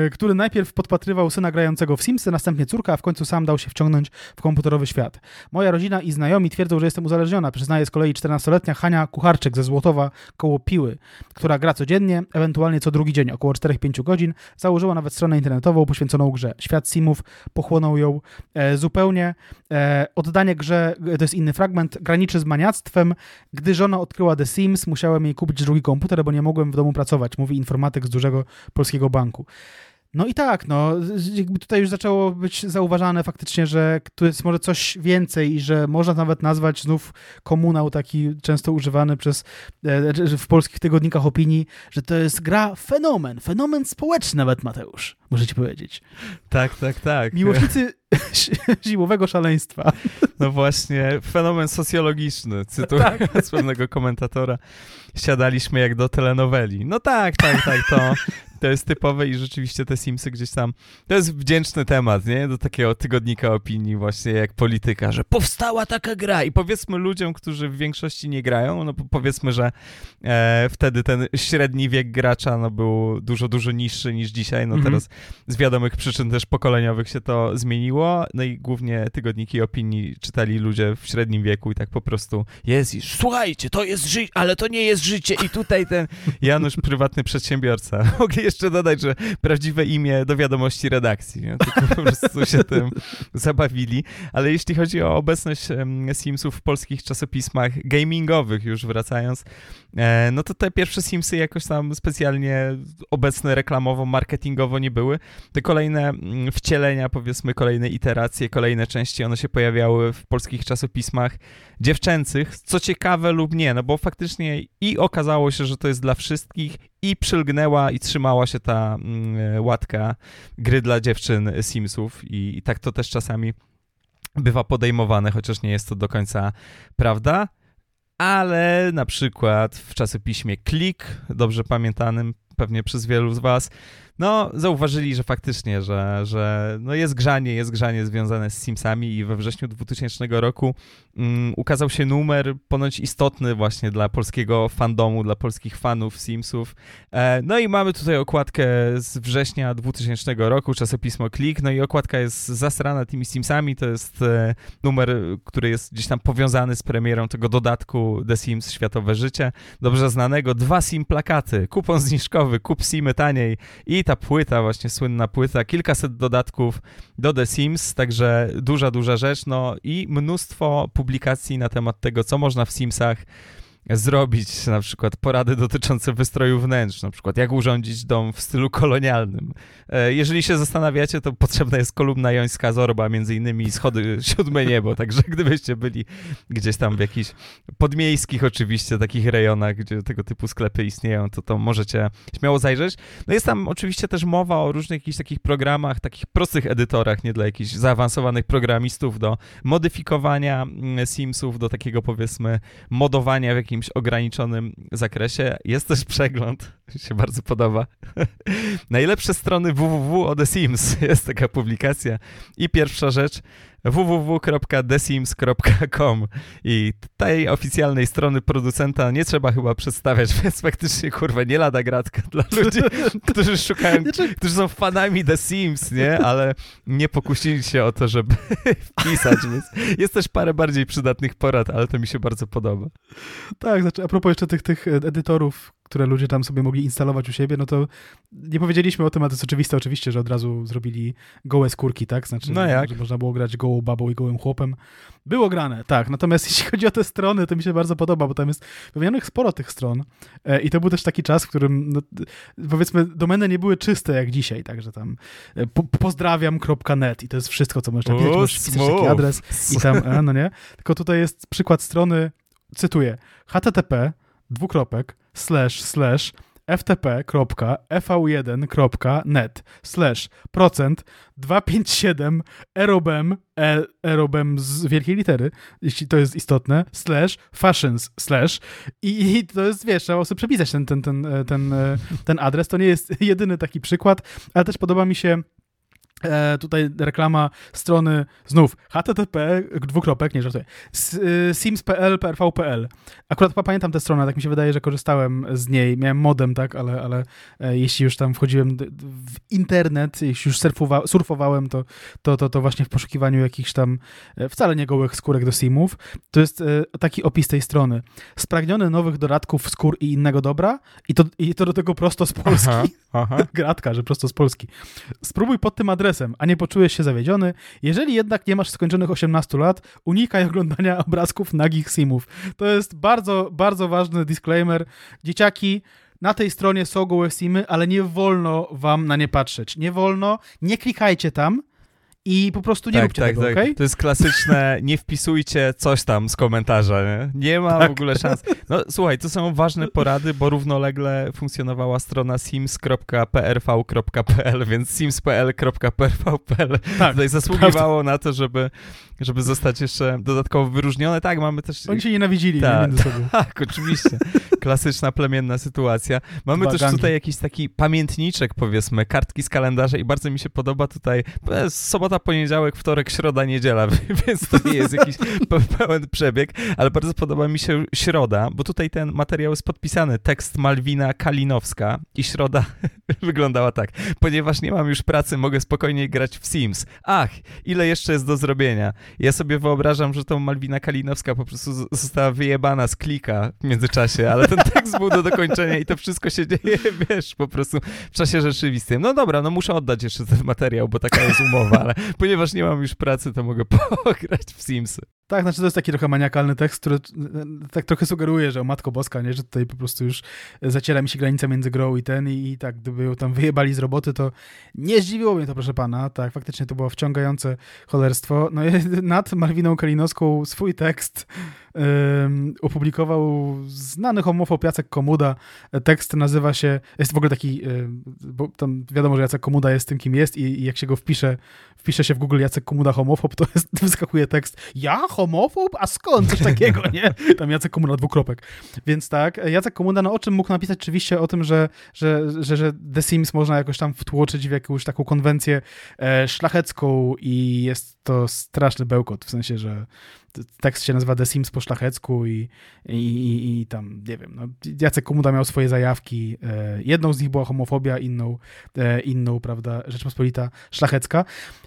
Y, który najpierw podpatrywał syna grającego w Simsy, następnie córka, a w końcu sam dał się wciągnąć w komputerowy świat. Moja rodzina i znajomi twierdzą, że jestem uzależniona. Przyznaje z kolei 14-letnia Hania Kucharczyk ze Złotowa koło Piły, która gra codziennie, ewentualnie co drugi dzień, około 4-5 godzin. Założyła nawet stronę internetową poświęconą grze. Świat Simów pochłonął ją e, zupełnie. E, oddanie grze, to jest inny fragment, graniczy z maniactwem. Gdy żona odkryła The Sims, musiałem jej kupić drugi komputer, bo nie mogłem w domu pracować, mówi informatyk z dużego polskiego banku. No i tak, no, jakby tutaj już zaczęło być zauważane faktycznie, że tu jest może coś więcej i że można nawet nazwać znów komunał taki często używany przez e, w polskich tygodnikach opinii, że to jest gra fenomen, fenomen społeczny nawet, Mateusz, możecie powiedzieć. Tak, tak, tak. Miłośnicy zimowego szaleństwa. No właśnie, fenomen socjologiczny, cytuję tak. z pewnego komentatora. Siadaliśmy jak do telenoweli. No tak, tak, tak, to to jest typowe i rzeczywiście te Simsy gdzieś tam, to jest wdzięczny temat, nie? Do takiego tygodnika opinii właśnie jak polityka, że powstała taka gra i powiedzmy ludziom, którzy w większości nie grają, no powiedzmy, że e, wtedy ten średni wiek gracza no był dużo, dużo niższy niż dzisiaj, no mhm. teraz z wiadomych przyczyn też pokoleniowych się to zmieniło, no i głównie tygodniki opinii czytali ludzie w średnim wieku i tak po prostu jest i słuchajcie, to jest życie, ale to nie jest życie i tutaj ten Janusz, prywatny przedsiębiorca. Mogli jeszcze dodać, że prawdziwe imię do wiadomości redakcji. Nie? Tylko po prostu się tym zabawili. Ale jeśli chodzi o obecność Simsów w polskich czasopismach gamingowych, już wracając, e, no to te pierwsze Simsy jakoś tam specjalnie obecne reklamowo, marketingowo nie były. Te kolejne mm, wcielenia, powiedzmy, kolejne iteracje, kolejne części, one się pojawiały w polskich czasopismach dziewczęcych, co ciekawe lub nie, no bo faktycznie i okazało się, że to jest dla wszystkich i przylgnęła i trzymała się ta mm, łatka gry dla dziewczyn Simsów i, i tak to też czasami bywa podejmowane, chociaż nie jest to do końca prawda. Ale na przykład w czasopiśmie Klik, dobrze pamiętanym pewnie przez wielu z was, no, zauważyli, że faktycznie, że, że no jest grzanie, jest grzanie związane z Simsami i we wrześniu 2000 roku um, ukazał się numer ponoć istotny właśnie dla polskiego fandomu, dla polskich fanów Simsów. E, no i mamy tutaj okładkę z września 2000 roku, czasopismo Klik, no i okładka jest zasrana tymi Simsami, to jest e, numer, który jest gdzieś tam powiązany z premierą tego dodatku The Sims Światowe Życie, dobrze znanego, dwa Sim plakaty, kupon zniżkowy, kup Simy taniej i ta płyta, właśnie słynna płyta, kilkaset dodatków do The Sims, także duża, duża rzecz, no i mnóstwo publikacji na temat tego, co można w Simsach zrobić na przykład porady dotyczące wystroju wnętrz, na przykład jak urządzić dom w stylu kolonialnym. E, jeżeli się zastanawiacie, to potrzebna jest kolumna jońska zorba, między innymi schody siódme niebo, także gdybyście byli gdzieś tam w jakichś podmiejskich oczywiście takich rejonach, gdzie tego typu sklepy istnieją, to to możecie śmiało zajrzeć. No jest tam oczywiście też mowa o różnych jakichś takich programach, takich prostych edytorach, nie dla jakichś zaawansowanych programistów do modyfikowania mm, Simsów, do takiego powiedzmy modowania w jakimś jakimś ograniczonym zakresie. Jest też przegląd, się bardzo podoba. Najlepsze strony www The Sims. Jest taka publikacja. I pierwsza rzecz, www.thesims.com i tej oficjalnej strony producenta nie trzeba chyba przedstawiać, więc faktycznie, kurwa, nie lada gratka dla ludzi, którzy szukają, Znaczy- którzy są fanami The Sims, nie? Ale nie pokusili się o to, żeby wpisać, więc jest też parę bardziej przydatnych porad, ale to mi się bardzo podoba. Tak, znaczy a propos jeszcze tych, tych edytorów, które ludzie tam sobie mogli instalować u siebie, no to nie powiedzieliśmy o tym, a to jest oczywiste oczywiście, że od razu zrobili gołe skórki, tak? Znaczy, No jak? że można było grać gołą babą i gołym chłopem. Było grane, tak. Natomiast jeśli chodzi o te strony, to mi się bardzo podoba, bo tam jest wymienionych sporo tych stron e, i to był też taki czas, w którym no, powiedzmy domeny nie były czyste jak dzisiaj, także tam e, po, pozdrawiam.net i to jest wszystko, co Możesz wpisać taki smooth. adres i tam, e, no nie? Tylko tutaj jest przykład strony, cytuję, http dwukropek slash slash ftp.ev1.net slash procent 257 erobem e, erobem z wielkiej litery, jeśli to jest istotne, slash fashions slash. I, i to jest, wiesz, trzeba sobie przepisać ten, ten, ten, e, ten, e, ten adres, to nie jest jedyny taki przykład, ale też podoba mi się E, tutaj reklama strony znów http dwukropek, nie żartuję, y, sims.pl, prv.pl. Akurat pa- pamiętam tę stronę, tak mi się wydaje, że korzystałem z niej, miałem modem, tak, ale, ale e, jeśli już tam wchodziłem w internet, jeśli już surfowa- surfowałem, to, to, to, to właśnie w poszukiwaniu jakichś tam e, wcale nie gołych skórek do simów, to jest e, taki opis tej strony. Spragniony nowych dodatków skór i innego dobra i to, i to do tego prosto z Polski. Aha, aha. Gratka, że prosto z Polski. Spróbuj pod tym adresem, a nie poczujesz się zawiedziony. Jeżeli jednak nie masz skończonych 18 lat, unikaj oglądania obrazków nagich simów. To jest bardzo, bardzo ważny disclaimer. Dzieciaki, na tej stronie są gołe simy, ale nie wolno wam na nie patrzeć. Nie wolno, nie klikajcie tam i po prostu nie tak, róbcie tak, tego, tak. okej? To jest klasyczne, nie wpisujcie coś tam z komentarza, nie? Nie ma Tak. w ogóle szans. No słuchaj, to są ważne porady, bo równolegle funkcjonowała strona sims.prv.pl, więc sims.pl.prv.pl Tak, tutaj zasługiwało na to, żeby, żeby zostać jeszcze dodatkowo wyróżnione. Tak, mamy też... Oni się nienawidzili nie, Tak. między sobą. Tak, oczywiście. Klasyczna, plemienna sytuacja. Mamy Dwa też gangi. tutaj jakiś taki pamiętniczek, powiedzmy, kartki z kalendarza i bardzo mi się podoba tutaj e, sobota, poniedziałek, wtorek, środa, niedziela, więc to nie jest jakiś pe- pełen przebieg, ale bardzo podoba mi się środa, bo tutaj ten materiał jest podpisany, tekst Malwina Kalinowska i środa wyglądała tak. Ponieważ nie mam już pracy, mogę spokojnie grać w Sims. Ach, ile jeszcze jest do zrobienia. Ja sobie wyobrażam, że tą Malwina Kalinowska po prostu została wyjebana z klika w międzyczasie, ale ten tekst był do dokończenia i to wszystko się dzieje, wiesz, po prostu w czasie rzeczywistym. No dobra, no muszę oddać jeszcze ten materiał, bo taka jest umowa, ale ponieważ nie mam już pracy, to mogę pograć w Simsy. Tak, znaczy to jest taki trochę maniakalny tekst, który tak trochę sugeruje, że o Matko Boska, nie, że tutaj po prostu już zaciera mi się granica między grą i ten i, i tak, gdyby ją tam wyjebali z roboty, to nie zdziwiło mnie to, proszę pana. Tak, faktycznie to było wciągające cholerstwo. No i nad Malwiną Kalinowską swój tekst opublikował znany homofob Jacek Komuda. Tekst nazywa się, jest w ogóle taki, bo tam wiadomo, że Jacek Komuda jest tym, kim jest i, i jak się go wpisze, wpisze się w Google Jacek Komuda homofob, to jest, wyskakuje tekst ja homofob? A skąd? Coś takiego, nie? Tam Jacek Komuda dwukropek. Więc tak, Jacek Komuda, no o czym mógł napisać? Oczywiście o tym, że, że, że, że The Sims można jakoś tam wtłoczyć w jakąś taką konwencję e, szlachecką i jest to straszny bełkot, w sensie, że tekst się nazywa The Sims po szlachecku i, i, i, i tam, nie wiem, no, Jacek Komuda miał swoje zajawki. E, jedną z nich była homofobia, inną, e, inną prawda, Rzeczpospolita szlachecka.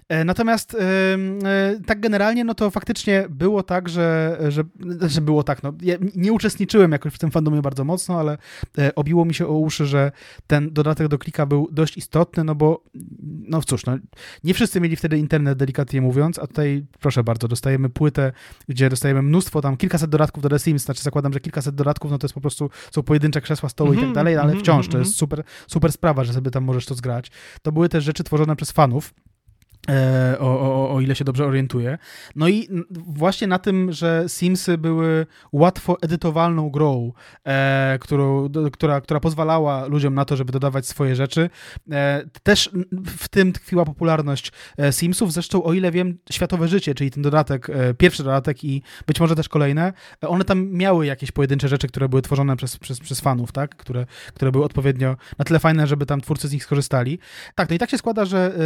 E, natomiast e, tak generalnie, no to faktycznie było tak, że, że, że było tak, no, ja nie uczestniczyłem jakoś w tym fandomie bardzo mocno, ale e, obiło mi się o uszy, że ten dodatek do klika był dość istotny, no bo, no cóż, no, nie wszyscy mieli wtedy internet, delikatnie mówiąc, a tutaj, proszę bardzo, dostajemy płytę, gdzie dostajemy mnóstwo, tam kilkaset dodatków do The Sims, znaczy zakładam, że kilkaset dodatków, no to jest po prostu, są pojedyncze krzesła, stoły i tak Mhm, dalej, ale mhm, wciąż to mhm. jest super, super sprawa, że sobie tam możesz to zgrać. To były też rzeczy tworzone przez fanów, o, o, o ile się dobrze orientuję. No i właśnie na tym, że Simsy były łatwo edytowalną grą, e, którą, do, która, która pozwalała ludziom na to, żeby dodawać swoje rzeczy. E, też w tym tkwiła popularność e, Simsów. Zresztą, o ile wiem, Światowe Życie, czyli ten dodatek, e, pierwszy dodatek i być może też kolejne, e, one tam miały jakieś pojedyncze rzeczy, które były tworzone przez, przez, przez fanów, tak? Które, które były odpowiednio na tyle fajne, żeby tam twórcy z nich skorzystali. Tak, no i tak się składa, że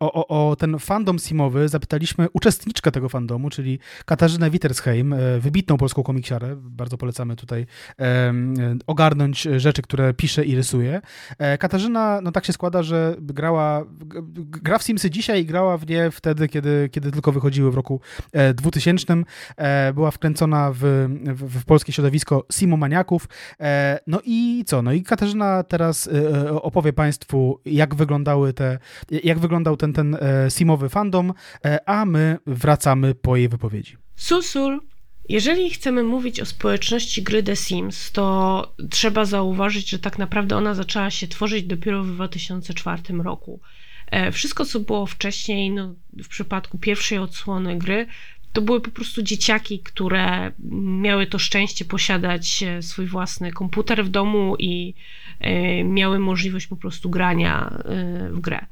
o, o, o ten fandom simowy zapytaliśmy uczestniczkę tego fandomu, czyli Katarzynę Wittersheim, wybitną polską komiksiarę. Bardzo polecamy tutaj ogarnąć rzeczy, które pisze i rysuje. Katarzyna, no tak się składa, że grała, gra w Simsy dzisiaj i grała w nie wtedy, kiedy, kiedy tylko wychodziły w roku 2000. Była wkręcona w, w, w polskie środowisko Simomaniaków. No i co? No i Katarzyna teraz opowie Państwu, jak wyglądały te, jak wyglądał ten, ten e, simowy fandom, e, a my wracamy po jej wypowiedzi. Susul. Jeżeli chcemy mówić o społeczności gry The Sims, to trzeba zauważyć, że tak naprawdę ona zaczęła się tworzyć dopiero w 2004 roku. E, wszystko, co było wcześniej, no, w przypadku pierwszej odsłony gry, to były po prostu dzieciaki, które miały to szczęście posiadać swój własny komputer w domu i miały możliwość po prostu grania w grę.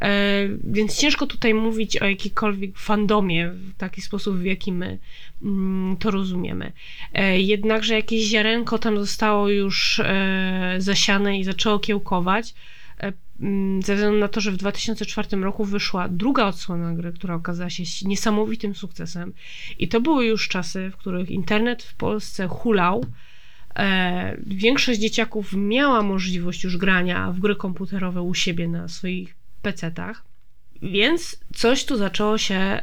E, więc ciężko tutaj mówić o jakikolwiek fandomie w taki sposób, w jaki my mm, to rozumiemy. E, jednakże jakieś ziarenko tam zostało już e, zasiane i zaczęło kiełkować ze względu na to, że w 2004 roku wyszła druga odsłona gry, która okazała się niesamowitym sukcesem. I to były już czasy, w których internet w Polsce hulał. Większość dzieciaków miała możliwość już grania w gry komputerowe u siebie na swoich PC-tach, więc coś tu zaczęło się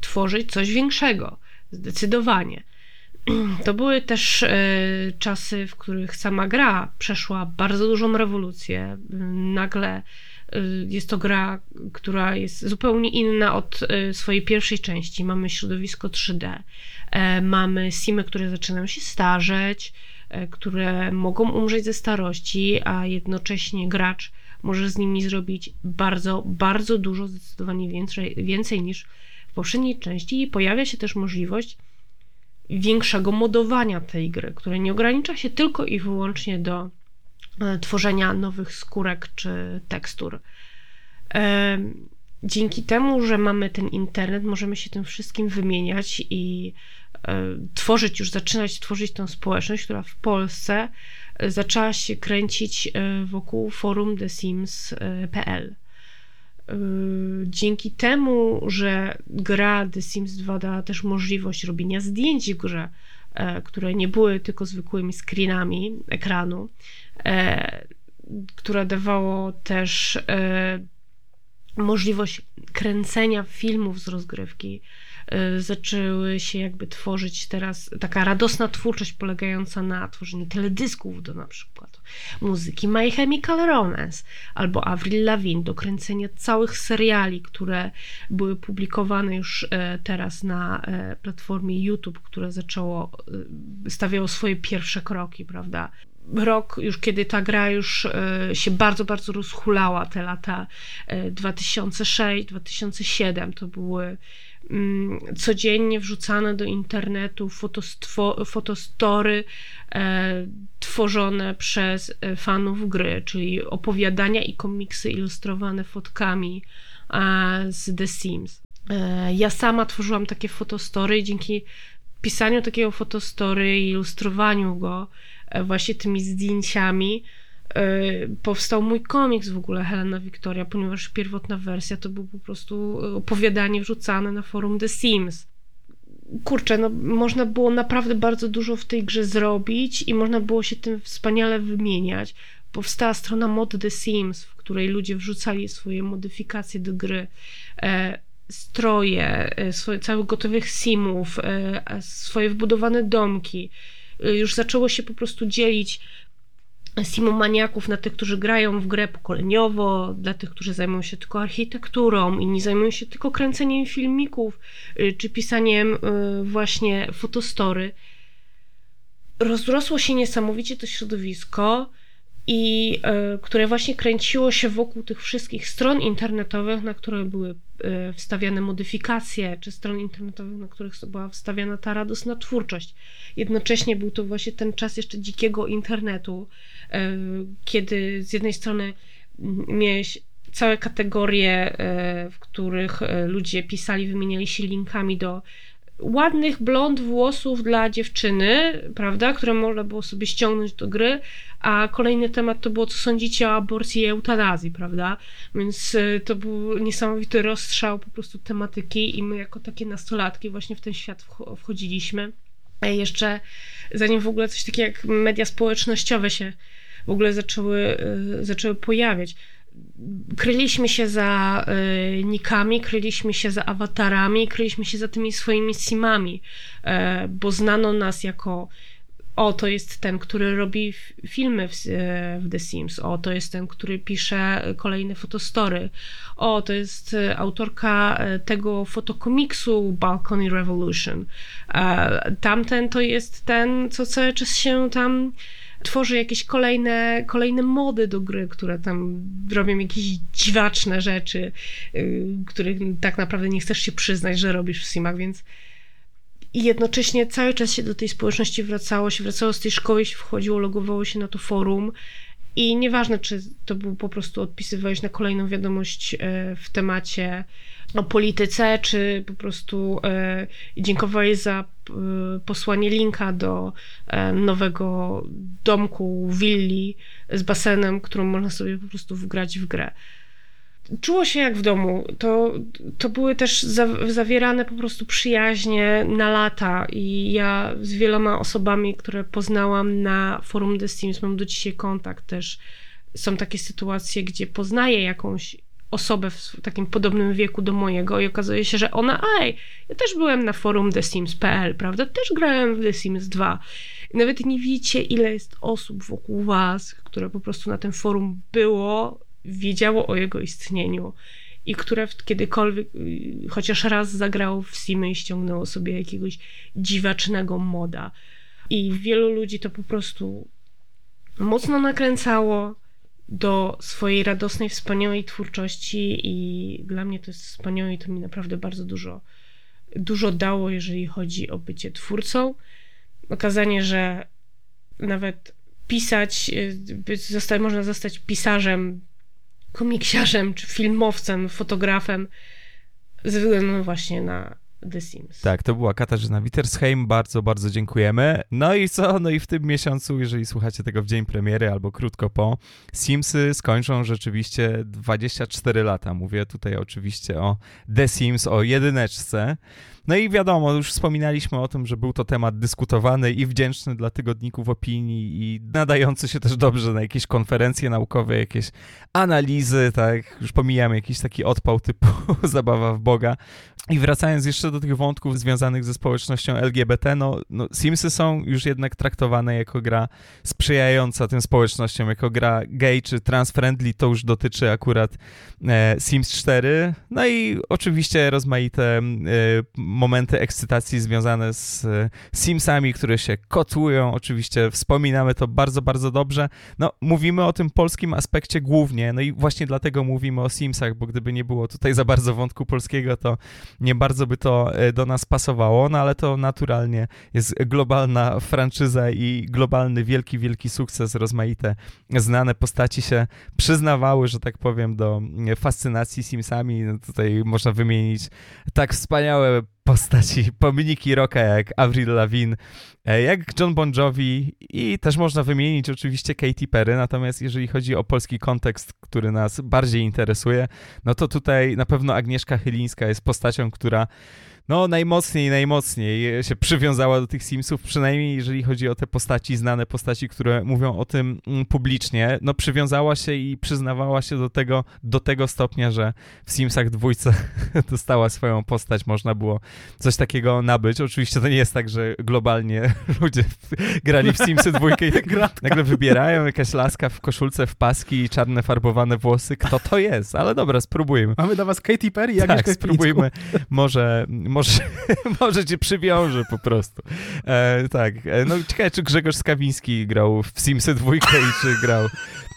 tworzyć, coś większego, zdecydowanie. To były też e, czasy, w których sama gra przeszła bardzo dużą rewolucję. Nagle e, jest to gra, która jest zupełnie inna od e, swojej pierwszej części. Mamy środowisko 3D, mamy simy, które zaczynają się starzeć, które mogą umrzeć ze starości, a jednocześnie gracz może z nimi zrobić bardzo, bardzo dużo, zdecydowanie więcej, więcej niż w poprzedniej części i pojawia się też możliwość większego modowania tej gry, które nie ogranicza się tylko i wyłącznie do e, tworzenia nowych skórek czy tekstur. E, dzięki temu, że mamy ten internet, możemy się tym wszystkim wymieniać i e, tworzyć, już zaczynać tworzyć tę społeczność, która w Polsce zaczęła się kręcić wokół forum thesims.pl. E, dzięki temu, że gra The Sims 2 dała też możliwość robienia zdjęć w grze, e, które nie były tylko zwykłymi screenami ekranu, która dawało też możliwość kręcenia filmów z rozgrywki, Y, zaczęły się jakby tworzyć teraz taka radosna twórczość polegająca na tworzeniu teledysków do na przykład muzyki My Chemical Romance albo Avril Lavigne, do kręcenia całych seriali, które były publikowane już e, teraz na e, platformie YouTube, które zaczęło, e, stawiało swoje pierwsze kroki, prawda? rok, już kiedy ta gra już się bardzo, bardzo rozhulała, te lata 2006-2007, to były codziennie wrzucane do internetu fotostory e, tworzone przez e, fanów gry, czyli opowiadania i komiksy ilustrowane fotkami e, z The Sims. Ja sama tworzyłam takie fotostory i dzięki pisaniu takiego fotostory i ilustrowaniu go właśnie tymi zdjęciami powstał mój komiks w ogóle Helena Victoria, ponieważ pierwotna wersja to był po prostu opowiadanie wrzucane na forum The Sims. Kurczę, no można było naprawdę bardzo dużo w tej grze zrobić i można było się tym wspaniale wymieniać. Powstała strona mod The Sims, w której ludzie wrzucali swoje modyfikacje do gry, e, stroje, e, swoje, całych gotowych simów, e, swoje wbudowane domki. Już zaczęło się po prostu dzielić simomaniaków na tych, którzy grają w grę pokoleniowo, dla tych, którzy zajmują się tylko architekturą, inni zajmują się tylko kręceniem filmików y, czy pisaniem y, właśnie fotostory. Rozrosło się niesamowicie to środowisko i y, które właśnie kręciło się wokół tych wszystkich stron internetowych, na które były wstawiane modyfikacje, czy stron internetowych, na których była wstawiana ta radosna twórczość. Jednocześnie był to właśnie ten czas jeszcze dzikiego internetu, kiedy z jednej strony miałeś całe kategorie, e, w których e, ludzie pisali, wymieniali się linkami do ładnych blond włosów dla dziewczyny, prawda, które można było sobie ściągnąć do gry, a kolejny temat to było, co sądzicie o aborcji i eutanazji, prawda? Więc to był niesamowity rozstrzał po prostu tematyki i my jako takie nastolatki właśnie w ten świat wchodziliśmy. Jeszcze zanim w ogóle coś takiego jak media społecznościowe się w ogóle zaczęły, y, zaczęły pojawiać. Kryliśmy się za y, nikami, kryliśmy się za awatarami, kryliśmy się za tymi swoimi simami, y, bo znano nas jako o, to jest ten, który robi filmy w, e, w, The Sims, o, to jest ten, który pisze kolejne fotostory, o, to jest autorka tego fotokomiksu Balcony Revolution, tamten to jest ten, co cały czas się tam tworzy jakieś kolejne, kolejne mody do gry, które tam robią jakieś dziwaczne rzeczy, yy, których tak naprawdę nie chcesz się przyznać, że robisz w Simach, więc i jednocześnie cały czas się do tej społeczności wracało, się wracało z tej szkoły, się wchodziło, logowało się na to forum. I nieważne, czy to był po prostu odpisywałeś na kolejną wiadomość e, w temacie o polityce, czy po prostu e, dziękowałeś za e, posłanie linka do e, nowego domku, willi z basenem, którą można sobie po prostu wgrać w grę. Czuło się jak w domu. To, to były też za, zawierane po prostu przyjaźnie na lata i ja z wieloma osobami, które poznałam na forum The Steams, mam do dzisiaj kontakt też. Są takie sytuacje, gdzie poznaję jakąś osobę w takim podobnym wieku do mojego i okazuje się, że ona, ej, ja też byłem na forum TheSims.pl, prawda? Też grałem w The Sims 2. I nawet nie widzicie, ile jest osób wokół was, które po prostu na tym forum było, wiedziało o jego istnieniu i które kiedykolwiek y, chociaż raz zagrało w Simy i ściągnęło sobie jakiegoś dziwacznego moda. I wielu ludzi to po prostu mocno nakręcało, do swojej radosnej, wspaniałej twórczości i dla mnie to jest wspaniałe i to mi naprawdę bardzo dużo, dużo dało, jeżeli chodzi o bycie twórcą. Okazanie, że nawet pisać, zostać, można zostać pisarzem, komiksiarzem, czy filmowcem, fotografem, ze względu właśnie na The Sims. Tak, to była Katarzyna Wittersheim, bardzo, bardzo dziękujemy. No i co? No i w tym miesiącu, jeżeli słuchacie tego w dzień premiery albo krótko po, Simsy skończą rzeczywiście 24 lata. Mówię tutaj oczywiście o The Sims, o jedyneczce. No i wiadomo, już wspominaliśmy o tym, że był to temat dyskutowany i wdzięczny dla tygodników opinii i nadający się też dobrze na jakieś konferencje naukowe, jakieś analizy, tak, już pomijamy jakiś taki odpał typu zabawa w Boga. I wracając jeszcze do tych wątków związanych ze społecznością LGBT, no, no Simsy są już jednak traktowane jako gra sprzyjająca tym społecznościom, jako gra gay czy trans-friendly, to już dotyczy akurat e, Sims 4. No i oczywiście rozmaite e, momenty ekscytacji związane z e, Simsami, które się kotłują, oczywiście wspominamy to bardzo, bardzo dobrze. No, mówimy o tym polskim aspekcie głównie, no i właśnie dlatego mówimy o Simsach, bo gdyby nie było tutaj za bardzo wątku polskiego, to nie bardzo by to e, do nas pasowało, no ale to naturalnie jest globalna franczyza i globalny, wielki, wielki sukces, rozmaite znane postaci się przyznawały, że tak powiem, do e, fascynacji Simsami. No tutaj można wymienić tak wspaniałe postaci, pomniki rocka jak Avril Lavigne, e, jak John Bon Jovi i też można wymienić oczywiście Katy Perry, natomiast jeżeli chodzi o polski kontekst, który nas bardziej interesuje, no to tutaj na pewno Agnieszka Chylińska jest postacią, która no najmocniej, najmocniej się przywiązała do tych Simsów, przynajmniej jeżeli chodzi o te postaci, znane postaci, które mówią o tym mm, publicznie, no przywiązała się i przyznawała się do tego, do tego stopnia, że w Simsach dwójce dostała swoją postać, można było coś takiego nabyć. Oczywiście to nie jest tak, że globalnie ludzie grali w Simsy dwójkę i tak nagle wybierają jakaś laska w koszulce, w paski i czarne farbowane włosy. Kto to jest? Ale dobra, spróbujmy. Mamy dla was Katy Perry i Tak, spróbujmy. Może, może, może cię przywiąże po prostu. E, tak, e, no ciekawe, czy Grzegorz Skawiński grał w Simsy dwójkę i czy grał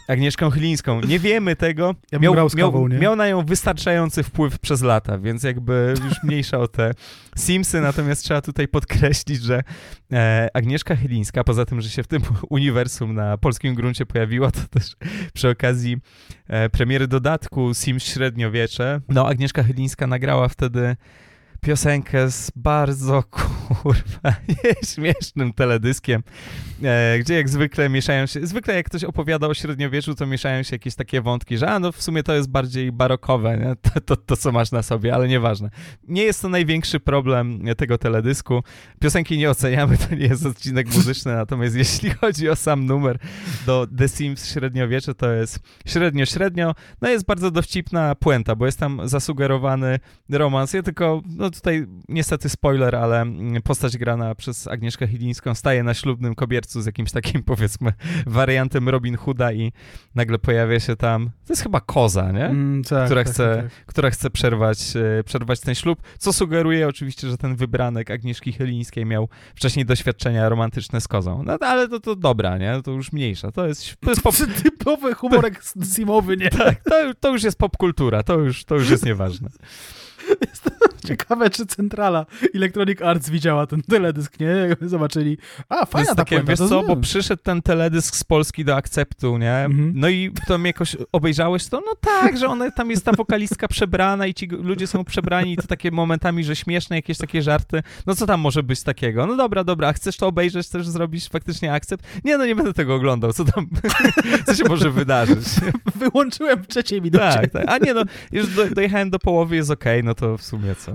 Agnieszką Chylińską. Nie wiemy tego. Ja miał, grał miał, miał, na nią wystarczający wpływ przez lata, więc jakby już mniejsza o te Simsy, natomiast trzeba tutaj podkreślić, że e, Agnieszka Chylińska, poza tym, że się w tym uniwersum na polskim gruncie pojawiła, to też przy okazji e, premiery dodatku Sims Średniowiecze, no Agnieszka Chylińska nagrała wtedy piosenkę z bardzo kurwa śmiesznym teledyskiem, e, gdzie jak zwykle mieszają się, zwykle jak ktoś opowiada o średniowieczu, to mieszają się jakieś takie wątki, że a no w sumie to jest bardziej barokowe, nie? To, to, to co masz na sobie, ale nieważne. Nie jest to największy problem tego teledysku. Piosenki nie oceniamy, to nie jest odcinek muzyczny, natomiast jeśli chodzi o sam numer do The Sims średniowiecze, to jest średnio, średnio. No jest bardzo dowcipna puenta, bo jest tam zasugerowany romans. Ja tylko, no tutaj niestety spoiler, ale postać grana przez Agnieszkę Chilińską staje na ślubnym kobiercu z jakimś takim, powiedzmy, wariantem Robin Hooda i nagle pojawia się tam, to jest chyba koza, nie? Mm, tak, która, tak, chce, tak. która chce przerwać, e, przerwać ten ślub, co sugeruje oczywiście, że ten wybranek Agnieszki Chylińskiej miał wcześniej doświadczenia romantyczne z kozą. No ale to, to dobra, nie? To już mniejsza. To jest, to jest pop... Typowy humorek simowy, nie? Tak, to, to już jest popkultura, to już, to już jest nieważne. Ciekawe, czy Centrala Electronic Arts widziała ten teledysk, nie? Jakby zobaczyli, a fajna ta takie, puenta, wiesz co, bo przyszedł ten teledysk z Polski do akceptu, nie? Mhm. No i tam jakoś obejrzałeś to, no tak, że ona, tam jest ta wokalistka przebrana i ci ludzie są przebrani i to takie momentami, że śmieszne jakieś takie żarty. No co tam może być takiego? No dobra, dobra, a chcesz to obejrzeć, chcesz zrobić faktycznie akcept? Nie, no nie będę tego oglądał, co tam, co się może wydarzyć? Wyłączyłem w trzeciej minucie. Tak, tak. A nie, no już do, dojechałem do połowy, jest okej, no to w sumie co?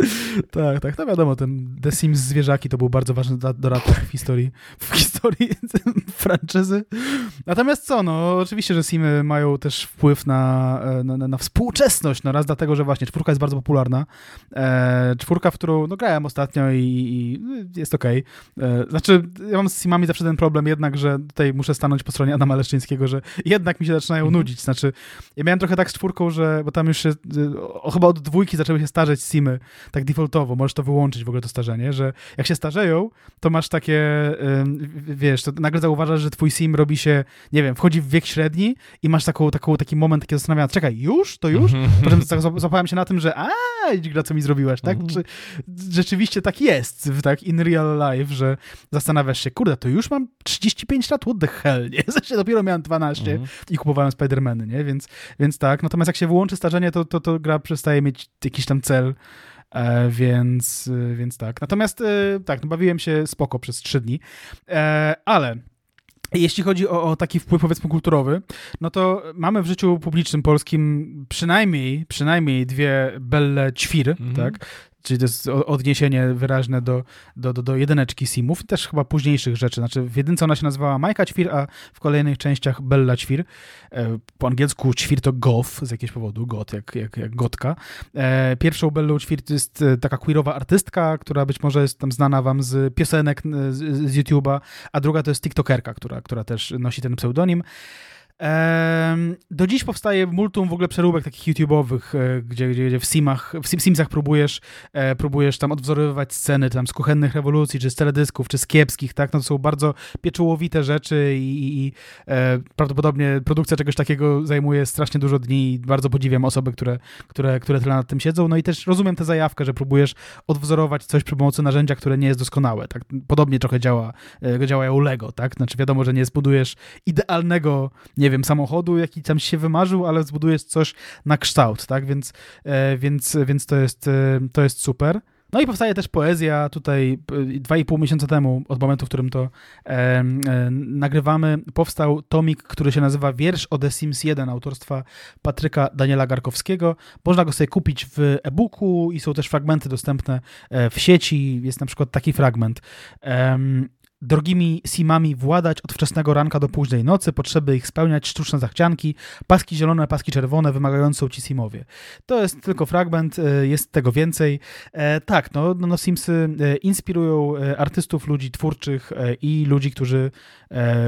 Tak, tak, no wiadomo, ten The Sims zwierzaki to był bardzo ważny da- dodatek w historii, w historii franczyzy. Natomiast co, no oczywiście, że Simy mają też wpływ na, e, na, na, na współczesność, no raz dlatego, że właśnie czwórka jest bardzo popularna, e, czwórka, w którą no, grałem ostatnio i, i jest okej. E, Znaczy, ja mam z Simami zawsze ten problem jednak, że tutaj muszę stanąć po stronie Adama Leszczyńskiego, że jednak mi się zaczynają Mhm. nudzić, znaczy ja miałem trochę tak z czwórką, że, bo tam już się, y, o, chyba od dwójki zaczęły się starzeć Simy, tak defaultowo, możesz to wyłączyć w ogóle to starzenie, że jak się starzeją, to masz takie, wiesz, to nagle zauważasz, że twój sim robi się, nie wiem, wchodzi w wiek średni i masz taką, taką, taki moment takiego zastanawiania, czekaj, już? To już? Potem tak złapałem się na tym, że a, gra, co mi zrobiłaś, tak? Mhm. Czy rzeczywiście tak jest, w- tak, in real life, że zastanawiasz się, kurde, to już mam 35 lat, what the hell, nie? Sensie dopiero miałem 12 Mhm. i kupowałem Spidermany, nie? Więc, więc tak. Natomiast jak się wyłączy starzenie, to, to, to gra przestaje mieć jakiś tam cel. E, więc, e, więc tak. Natomiast e, tak, no bawiłem się spoko przez trzy dni. E, ale jeśli chodzi o, o taki wpływ, powiedzmy, kulturowy, no to mamy w życiu publicznym polskim przynajmniej, przynajmniej dwie Belle Ćwir, Mhm. tak? Czyli to jest odniesienie wyraźne do, do, do, do jedyneczki Simów, też chyba późniejszych rzeczy. Znaczy w jedynce ona się nazywała Majka Ćwir, a w kolejnych częściach Bella Ćwir. E, Po angielsku Ćwir to goth z jakiegoś powodu, got, jak, jak, jak gotka. E, Pierwszą Bellą Ćwir to jest e, taka queerowa artystka, która być może jest tam znana wam z piosenek z, z YouTube'a, a druga to jest TikTokerka, która, która też nosi ten pseudonim. Do dziś powstaje multum w ogóle przeróbek takich YouTube'owych, e, gdzie, gdzie, gdzie w Simach, w Sim- Simsach próbujesz, e, próbujesz tam odwzorowywać sceny tam z kuchennych rewolucji, czy z teledysków, czy z kiepskich, tak? No to są bardzo pieczołowite rzeczy i, i, i e, prawdopodobnie produkcja czegoś takiego zajmuje strasznie dużo dni i bardzo podziwiam osoby, które, które, które tyle nad tym siedzą. No i też rozumiem tę zajawkę, że próbujesz odwzorować coś przy pomocy narzędzia, które nie jest doskonałe, tak? Podobnie trochę działa, działają Lego, tak? Znaczy wiadomo, że nie zbudujesz idealnego, nie wiem, samochodu, jaki tam się wymarzył, ale zbudujesz coś na kształt, tak? Więc, e, więc, więc to, jest, e, to jest super. No i powstaje też poezja tutaj e, dwa i pół miesiąca temu, od momentu, w którym to e, e, nagrywamy, powstał tomik, który się nazywa Wiersz o The Sims 1 autorstwa Patryka Daniela Garkowskiego. Można go sobie kupić w e-booku i są też fragmenty dostępne e, w sieci. Jest na przykład taki fragment. Em, Drogimi simami władać od wczesnego ranka do późnej nocy, potrzeby ich spełniać sztuczne zachcianki, paski zielone, paski czerwone wymagające ci simowie. To jest tylko fragment, e, jest tego więcej. E, tak, no, no, no Simsy e, inspirują artystów, ludzi twórczych i ludzi, którzy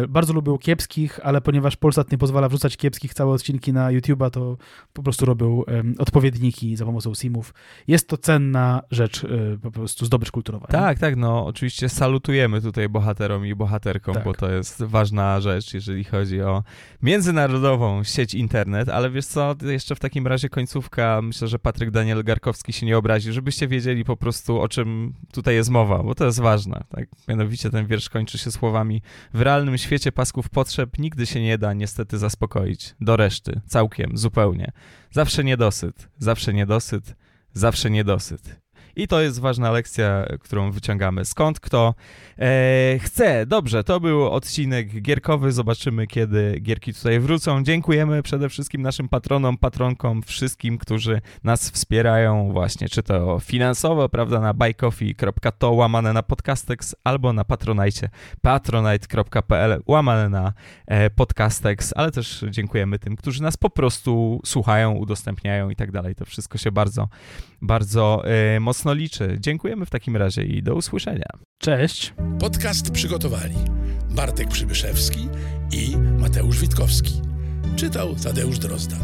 bardzo lubią kiepskich, ale ponieważ Polsat nie pozwala wrzucać kiepskich całe odcinki na YouTube'a, to po prostu robią odpowiedniki za pomocą simów. Jest to cenna rzecz, po prostu zdobycz kulturowa. Tak, tak, no oczywiście salutujemy tutaj bohaterom i bohaterkom, Tak. bo to jest ważna rzecz, jeżeli chodzi o międzynarodową sieć internet, ale wiesz co, jeszcze w takim razie końcówka, myślę, że Patryk Daniel Garkowski się nie obrazi, żebyście wiedzieli po prostu o czym tutaj jest mowa, bo to jest ważne, tak? Mianowicie ten wiersz kończy się słowami w realnym świecie pasków potrzeb nigdy się nie da niestety zaspokoić, do reszty, całkiem, zupełnie. Zawsze niedosyt, zawsze niedosyt, zawsze niedosyt. I to jest ważna lekcja, którą wyciągamy. Skąd kto e, chce. Dobrze, to był odcinek gierkowy. Zobaczymy, kiedy gierki tutaj wrócą. Dziękujemy przede wszystkim naszym patronom, patronkom, wszystkim, którzy nas wspierają właśnie, czy to finansowo, prawda, na buycoffee.to łamane na podcastex, albo na patronajcie patronite.pl łamane na e, podcastex, ale też dziękujemy tym, którzy nas po prostu słuchają, udostępniają i tak dalej. To wszystko się bardzo, bardzo e, mocno liczy. Dziękujemy w takim razie i do usłyszenia. Cześć. Podcast przygotowali Bartek Przybyszewski i Mateusz Witkowski. Czytał Tadeusz Drozda.